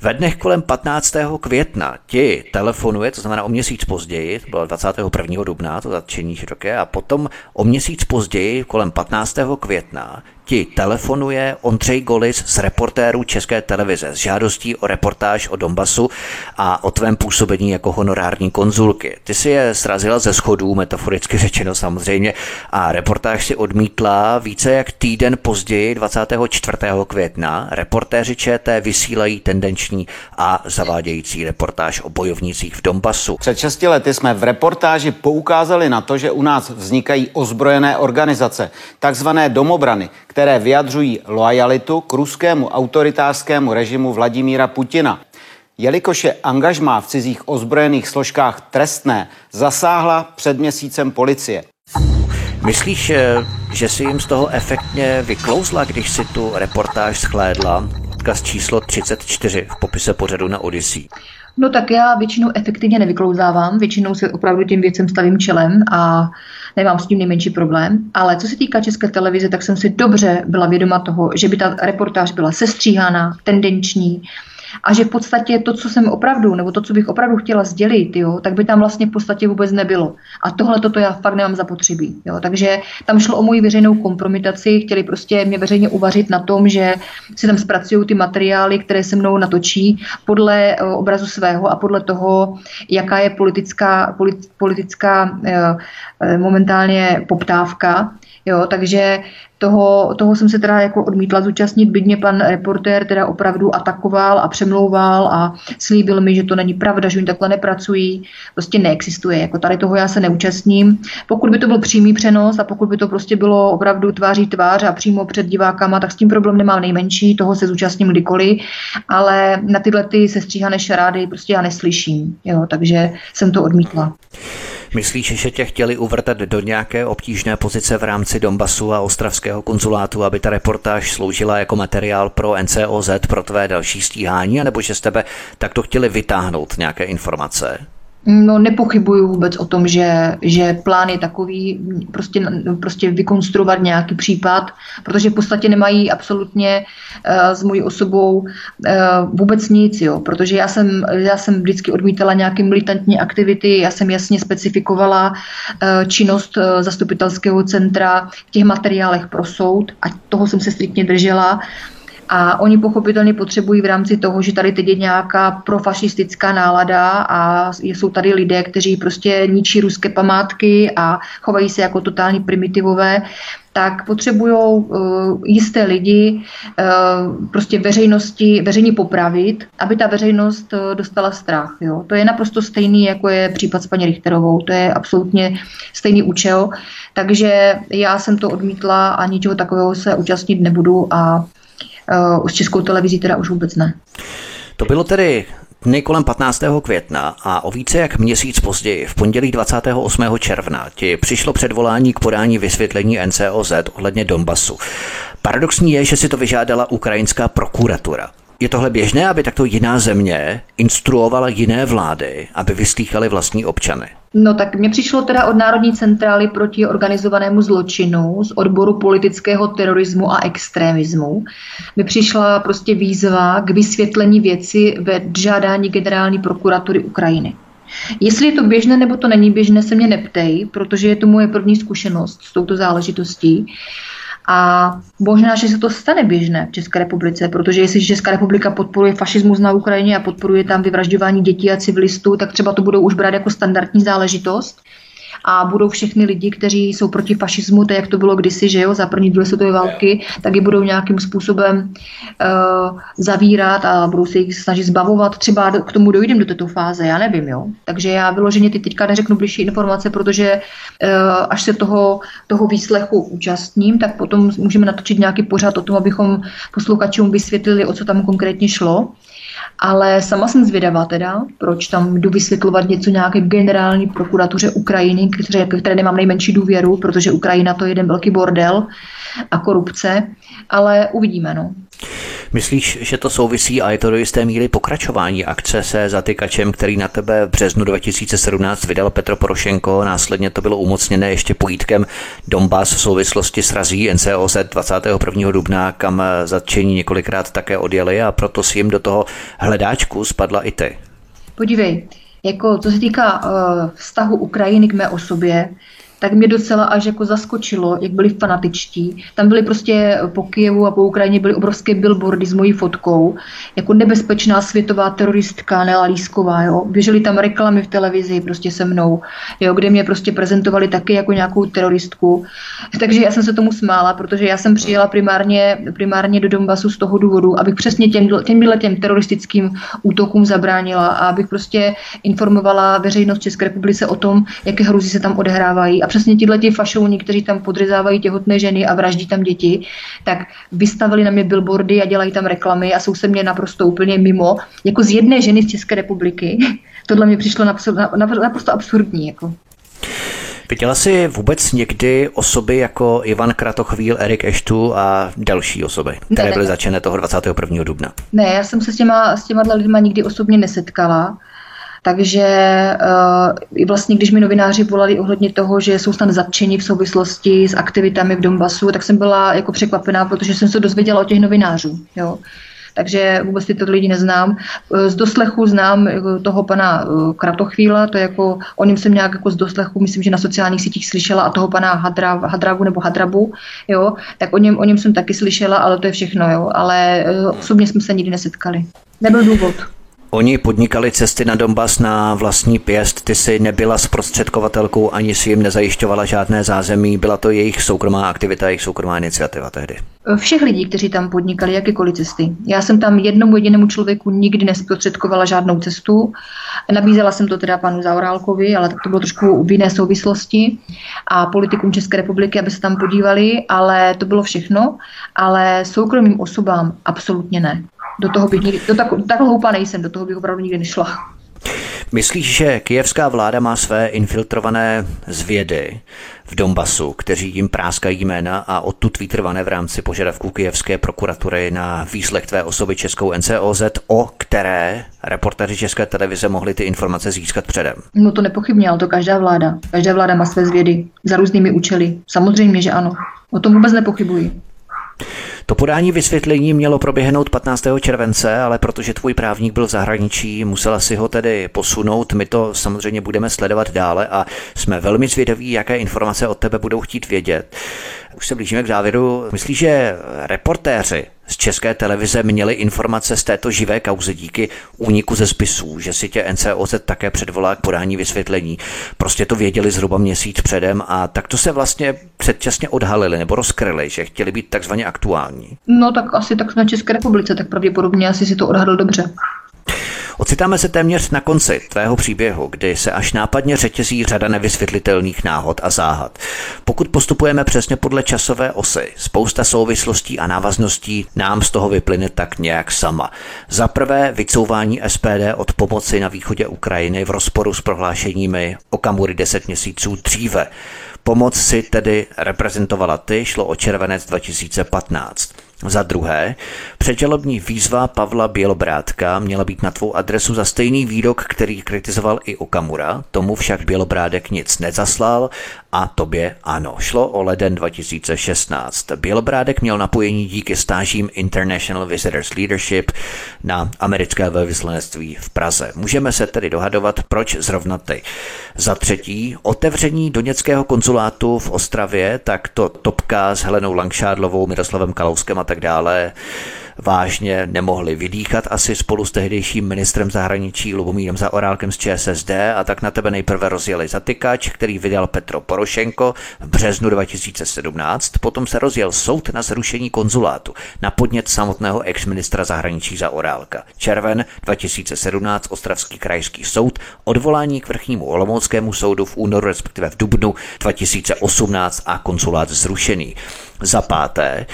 Ve dnech kolem 15. května ti telefonuje, to znamená o měsíc později, to bylo 21. dubna, to zatčení široké, a potom o měsíc později, kolem 15. května, ti telefonuje Ondřej Golis z reportérů České televize s žádostí o reportáž o Donbasu a o tvém působení jako honorární konzulky. Ty si je srazila ze schodů, metaforicky řečeno samozřejmě, a reportáž si odmítla více jak týden později, 24. května. Reportéři ČT vysílají tendenční a zavádějící reportáž o bojovnících v Donbasu. Před 6 lety jsme v reportáži poukázali na to, že u nás vznikají ozbrojené organizace, takzvané domobrany, které vyjadřují loajalitu k ruskému autoritářskému režimu Vladimíra Putina. Jelikož je angažmá v cizích ozbrojených složkách trestné, zasáhla před měsícem policie. Myslíš, eh, že si jim z toho efektně vyklouzla, když si tu reportáž schlédla? Odkaz číslo 34 v popise pořadu na Odyssey. No tak já většinou efektivně nevyklouzávám, většinou se opravdu těm věcem stavím čelem a nemám s tím nejmenší problém. Ale co se týká České televize, tak jsem si dobře byla vědoma toho, že by ta reportáž byla sestříhaná, tendenční, a že v podstatě to, co jsem opravdu, nebo to, co bych opravdu chtěla sdělit, jo, tak by tam vlastně v podstatě vůbec nebylo. A tohle toto já fakt nemám zapotřebí. Jo. Takže tam šlo o moji veřejnou kompromitaci, chtěli prostě mě veřejně uvařit na tom, že si tam zpracují ty materiály, které se mnou natočí podle uh, obrazu svého a podle toho, jaká je politická, polit, politická uh, momentálně poptávka. Jo, takže toho, toho jsem se teda jako odmítla zúčastnit, byť mě pan reportér teda opravdu atakoval a přemlouval a slíbil mi, že to není pravda, že oni takhle nepracují, prostě neexistuje. Jako tady toho já se neúčastním. Pokud by to byl přímý přenos a pokud by to prostě bylo opravdu tváří tvář a přímo před divákama, tak s tím problém nemám nejmenší, toho se zúčastním kdykoliv, ale na tyhle ty sestříhané šarády prostě já neslyším, jo, takže jsem to odmítla. Myslíš, že tě chtěli uvrtat do nějaké obtížné pozice v rámci Donbasu a ostravského konzulátu, aby ta reportáž sloužila jako materiál pro NCOZ, pro tvé další stíhání, anebo že z tebe takto chtěli vytáhnout nějaké informace? No nepochybuju vůbec o tom, že, že plán je takový, prostě, prostě vykonstruovat nějaký případ, protože v podstatě nemají absolutně uh, s mojí osobou uh, vůbec nic, jo, protože já jsem, já jsem vždycky odmítala nějaké militantní aktivity, já jsem jasně specifikovala uh, činnost uh, zastupitelského centra v těch materiálech pro soud a toho jsem se striktně držela. A oni pochopitelně potřebují v rámci toho, že tady teď je nějaká profašistická nálada a jsou tady lidé, kteří prostě ničí ruské památky a chovají se jako totální primitivové, tak potřebují uh, jisté lidi uh, prostě veřejnosti, veřejně popravit, aby ta veřejnost uh, dostala strach. Jo. To je naprosto stejný, jako je případ s paní Richterovou. To je absolutně stejný účel. Takže já jsem to odmítla a ničeho takového se účastnit nebudu a Uh, českou televizí teda už vůbec ne. To bylo tedy dny kolem 15. května a o více jak měsíc později, v pondělí 28. června, ti přišlo předvolání k podání vysvětlení NCOZ ohledně Donbasu. Paradoxní je, že si to vyžádala ukrajinská prokuratura. Je tohle běžné, aby takto jiná země instruovala jiné vlády, aby vyslýchali vlastní občany? No tak mě přišlo teda od Národní centrály proti organizovanému zločinu z odboru politického terorismu a extremismu. Mi přišla prostě výzva k vysvětlení věci ve žádání generální prokuratury Ukrajiny. Jestli je to běžné nebo to není běžné, se mě neptej, protože je to moje první zkušenost s touto záležitostí. A možná, že se to stane běžné v České republice, protože jestli Česká republika podporuje fašismus na Ukrajině a podporuje tam vyvražďování dětí a civilistů, tak třeba to budou už brát jako standardní záležitost a budou všechny lidi, kteří jsou proti fašismu, tak jak to bylo kdysi, že jo, za první druhé světové války, tak je budou nějakým způsobem uh, zavírat a budou se jich snažit zbavovat. Třeba k tomu dojdem do této fáze, já nevím, jo. Takže já vyloženě ty teďka neřeknu blížší informace, protože uh, až se toho, toho výslechu účastním, tak potom můžeme natočit nějaký pořad o tom, abychom posluchačům vysvětlili, o co tam konkrétně šlo. Ale sama jsem zvědavá teda, proč tam jdu vysvětlovat něco nějaké generální prokuratuře Ukrajiny, které, které nemám nejmenší důvěru, protože Ukrajina to je jeden velký bordel a korupce, ale uvidíme. No. Myslíš, že to souvisí a je to do jisté míry pokračování akce se zatykačem, který na tebe v březnu 2017 vydal Petro Porošenko, následně to bylo umocněné ještě pojítkem Donbass v souvislosti s razí NCOZ 21. dubna, kam zatčení několikrát také odjeli a proto si jim do toho hledáčku spadla i ty. Podívej, jako co se týká uh, vztahu Ukrajiny k mé osobě, tak mě docela až jako zaskočilo, jak byli fanatičtí. Tam byly prostě po Kijevu a po Ukrajině byly obrovské billboardy s mojí fotkou, jako nebezpečná světová teroristka Nela Lísková, jo. Běžely tam reklamy v televizi prostě se mnou, jo, kde mě prostě prezentovali taky jako nějakou teroristku. Takže já jsem se tomu smála, protože já jsem přijela primárně, primárně do Donbasu z toho důvodu, abych přesně těm, těm, těm teroristickým útokům zabránila a abych prostě informovala veřejnost České republice o tom, jaké hrůzy se tam odehrávají a přesně tihle ti fašouni, kteří tam podřezávají těhotné ženy a vraždí tam děti, tak vystavili na mě billboardy a dělají tam reklamy a jsou se mě naprosto úplně mimo. Jako z jedné ženy z České republiky. Tohle mi přišlo naprosto absurdní. Jako. Viděla jsi vůbec někdy osoby jako Ivan Kratochvíl, Erik Eštu a další osoby, které byly začené toho 21. dubna? Ne, já jsem se s těma, s těma lidma nikdy osobně nesetkala. Takže uh, vlastně, když mi novináři volali ohledně toho, že jsou tam zatčeni v souvislosti s aktivitami v Donbasu, tak jsem byla jako překvapená, protože jsem se dozvěděla o těch novinářů. Jo. Takže vůbec tyto lidi neznám. Eh, z doslechu znám jako toho pana eh, Kratochvíla, to je jako, o něm jsem nějak jako z doslechu, myslím, že na sociálních sítích slyšela, a toho pana Hadra, Hadravu nebo Hadrabu, jo, tak o něm, o něm jsem taky slyšela, ale to je všechno, jo, ale osobně jsme se nikdy nesetkali. Nebyl důvod. Oni podnikali cesty na Donbass na vlastní pěst, ty si nebyla zprostředkovatelkou, ani si jim nezajišťovala žádné zázemí, byla to jejich soukromá aktivita, jejich soukromá iniciativa tehdy. Všech lidí, kteří tam podnikali jakékoliv cesty. Já jsem tam jednomu jedinému člověku nikdy nesprostředkovala žádnou cestu. Nabízela jsem to teda panu Zaurálkovi, ale tak to bylo trošku v jiné souvislosti a politikům České republiky, aby se tam podívali, ale to bylo všechno. Ale soukromým osobám absolutně ne do toho bych nikdy, do tak, tak hloupá nejsem, do toho bych opravdu nikdy nešla. Myslíš, že kijevská vláda má své infiltrované zvědy v Donbasu, kteří jim práskají jména a odtud výtrvané v rámci požadavků kijevské prokuratury na výslech tvé osoby Českou NCOZ, o které reportéři České televize mohli ty informace získat předem? No to nepochybně, ale to každá vláda. Každá vláda má své zvědy za různými účely. Samozřejmě, že ano. O tom vůbec nepochybuji. To podání vysvětlení mělo proběhnout 15. července, ale protože tvůj právník byl v zahraničí, musela si ho tedy posunout. My to samozřejmě budeme sledovat dále a jsme velmi zvědaví, jaké informace od tebe budou chtít vědět. Už se blížíme k závěru. Myslíš, že reportéři z české televize měli informace z této živé kauzy díky úniku ze spisů, že si tě NCOZ také předvolá k podání vysvětlení. Prostě to věděli zhruba měsíc předem a tak to se vlastně předčasně odhalili nebo rozkryli, že chtěli být takzvaně aktuální. No tak asi tak na České republice, tak pravděpodobně asi si to odhadl dobře. Ocitáme se téměř na konci tvého příběhu, kdy se až nápadně řetězí řada nevysvětlitelných náhod a záhad. Pokud postupujeme přesně podle časové osy, spousta souvislostí a návazností nám z toho vyplyne tak nějak sama. Za prvé vycouvání SPD od pomoci na východě Ukrajiny v rozporu s prohlášeními Okamury 10 měsíců dříve. Pomoc si tedy reprezentovala ty, šlo o červenec 2015. Za druhé, předžalobní výzva Pavla Bělobrátka měla být na tvou adresu za stejný výrok, který kritizoval i Okamura, tomu však Bělobrádek nic nezaslal a tobě ano. Šlo o leden 2016. Bělobrádek měl napojení díky stážím International Visitors Leadership na americké velvyslanectví v Praze. Můžeme se tedy dohadovat, proč zrovna ty. Za třetí, otevření doněckého konzulátu v Ostravě, tak to topka s Helenou Langšádlovou, Miroslavem Kalouskem a tak dále vážně nemohli vydýchat asi spolu s tehdejším ministrem zahraničí Lubomírem Zaorálkem z ČSSD a tak na tebe nejprve rozjeli zatykač, který vydal Petro Porošenko v březnu 2017, potom se rozjel soud na zrušení konzulátu na podnět samotného ex-ministra zahraničí Zaorálka. Červen 2017 Ostravský krajský soud, odvolání k vrchnímu Olomouckému soudu v únoru respektive v dubnu 2018 a konzulát zrušený. Za páté,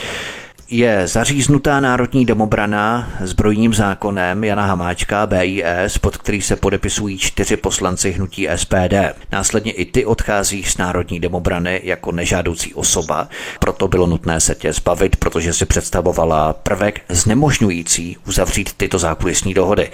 je zaříznutá národní domobrana zbrojním zákonem Jana Hamáčka BIS, pod který se podepisují čtyři poslanci hnutí SPD. Následně i ty odchází z národní domobrany jako nežádoucí osoba, proto bylo nutné se tě zbavit, protože si představovala prvek znemožňující uzavřít tyto zákulisní dohody.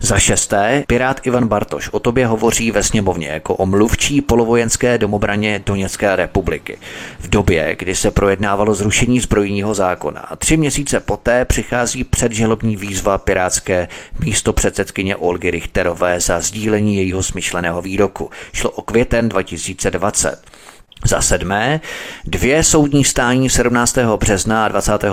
Za šesté, Pirát Ivan Bartoš o tobě hovoří ve sněmovně jako o mluvčí polovojenské domobraně Doněcké republiky. V době, kdy se projednávalo zrušení zbrojního zákona a tři měsíce poté přichází předželobní výzva pirátské místo předsedkyně Olgy Richterové za sdílení jejího smyšleného výroku. Šlo o květen 2020. Za sedmé, dvě soudní stání 17. března a 25.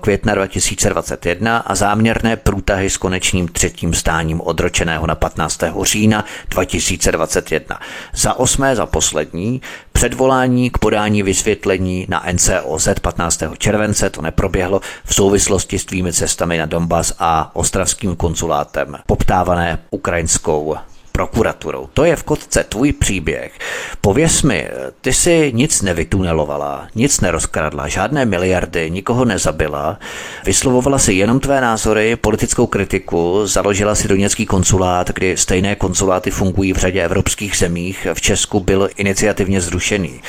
května 2021 a záměrné průtahy s konečným třetím stáním odročeného na 15. října 2021. Za osmé, za poslední, předvolání k podání vysvětlení na NCOZ 15. července, to neproběhlo v souvislosti s tvými cestami na Donbass a ostravským konzulátem, poptávané ukrajinskou prokuraturou. To je v kotce tvůj příběh. Pověs mi, ty si nic nevytunelovala, nic nerozkradla, žádné miliardy, nikoho nezabila, vyslovovala si jenom tvé názory, politickou kritiku, založila si doněcký konsulát, kdy stejné konsuláty fungují v řadě evropských zemích, v Česku byl iniciativně zrušený.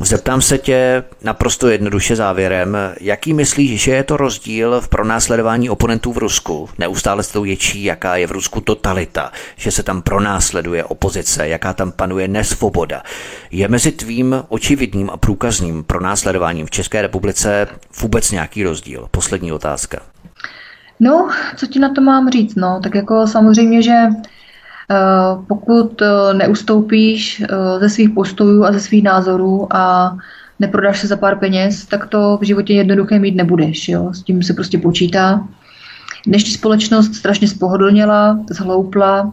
Zeptám se tě naprosto jednoduše závěrem, jaký myslíš, že je to rozdíl v pronásledování oponentů v Rusku? Neustále se to ječí, jaká je v Rusku totalita, že se tam pronásleduje opozice, jaká tam panuje nesvoboda. Je mezi tvým očividným a průkazným pronásledováním v České republice vůbec nějaký rozdíl? Poslední otázka. No, co ti na to mám říct? No, tak jako samozřejmě, že uh, pokud uh, neustoupíš uh, ze svých postojů a ze svých názorů a neprodáš se za pár peněz, tak to v životě jednoduché mít nebudeš. Jo? S tím se prostě počítá. Dnešní společnost strašně spohodlněla, zhloupla,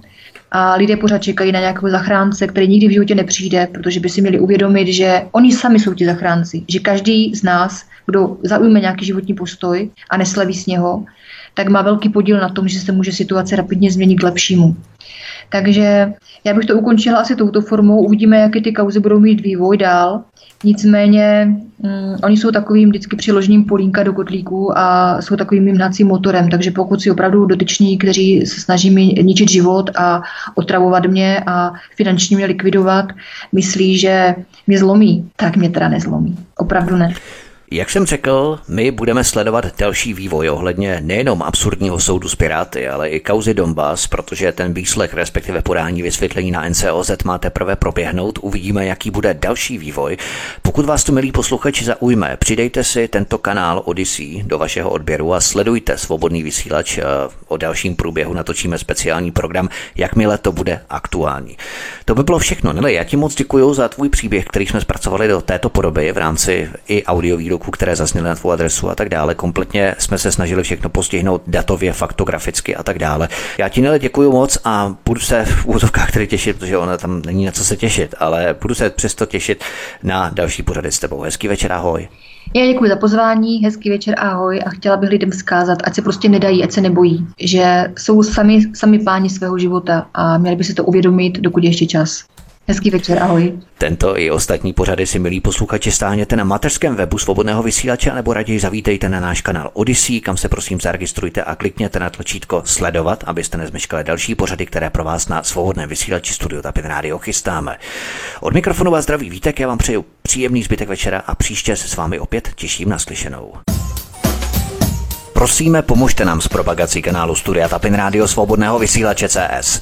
a lidé pořád čekají na nějakého zachránce, který nikdy v životě nepřijde, protože by si měli uvědomit, že oni sami jsou ti zachránci, že každý z nás, kdo zaujme nějaký životní postoj a neslaví s něho, tak má velký podíl na tom, že se může situace rapidně změnit k lepšímu. Takže já bych to ukončila asi touto formou. Uvidíme, jaké ty kauzy budou mít vývoj dál. Nicméně mm, oni jsou takovým vždycky přiložením polínka do kotlíku a jsou takovým hnacím motorem, takže pokud si opravdu dotyční, kteří se snaží mi ničit život a otravovat mě a finančně mě likvidovat, myslí, že mě zlomí, tak mě teda nezlomí. Opravdu ne. Jak jsem řekl, my budeme sledovat další vývoj ohledně nejenom absurdního soudu s Piráty, ale i kauzy Donbass, protože ten výslech, respektive podání vysvětlení na NCOZ má teprve proběhnout. Uvidíme, jaký bude další vývoj. Pokud vás to, milí posluchači, zaujme, přidejte si tento kanál Odyssey do vašeho odběru a sledujte svobodný vysílač. Eh, o dalším průběhu natočíme speciální program, jakmile to bude aktuální. To by bylo všechno. Nele, já ti moc děkuji za tvůj příběh, který jsme zpracovali do této podoby v rámci i audiových výroků, které zazněly na tvou adresu a tak dále. Kompletně jsme se snažili všechno postihnout datově, faktograficky a tak dále. Já ti Nele děkuji moc a budu se v úzovkách tedy těšit, protože ona tam není na co se těšit, ale budu se přesto těšit na další pořady s tebou. Hezký večer, ahoj. Já děkuji za pozvání, hezký večer, ahoj a chtěla bych lidem zkázat, ať se prostě nedají, ať se nebojí, že jsou sami, sami páni svého života a měli by si to uvědomit, dokud je ještě čas. Hezký večer, ahoj. Tento i ostatní pořady si, milí posluchači, stáhněte na mateřském webu svobodného vysílače nebo raději zavítejte na náš kanál Odyssey, kam se prosím zaregistrujte a klikněte na tlačítko sledovat, abyste nezmeškali další pořady, které pro vás na svobodném vysílači Studio Tapin Radio chystáme. Od mikrofonu vás zdraví Vítek, já vám přeju příjemný zbytek večera a příště se s vámi opět těším na slyšenou. Prosíme, pomožte nám s propagací kanálu Studia Tapin Radio Svobodného vysílače CS.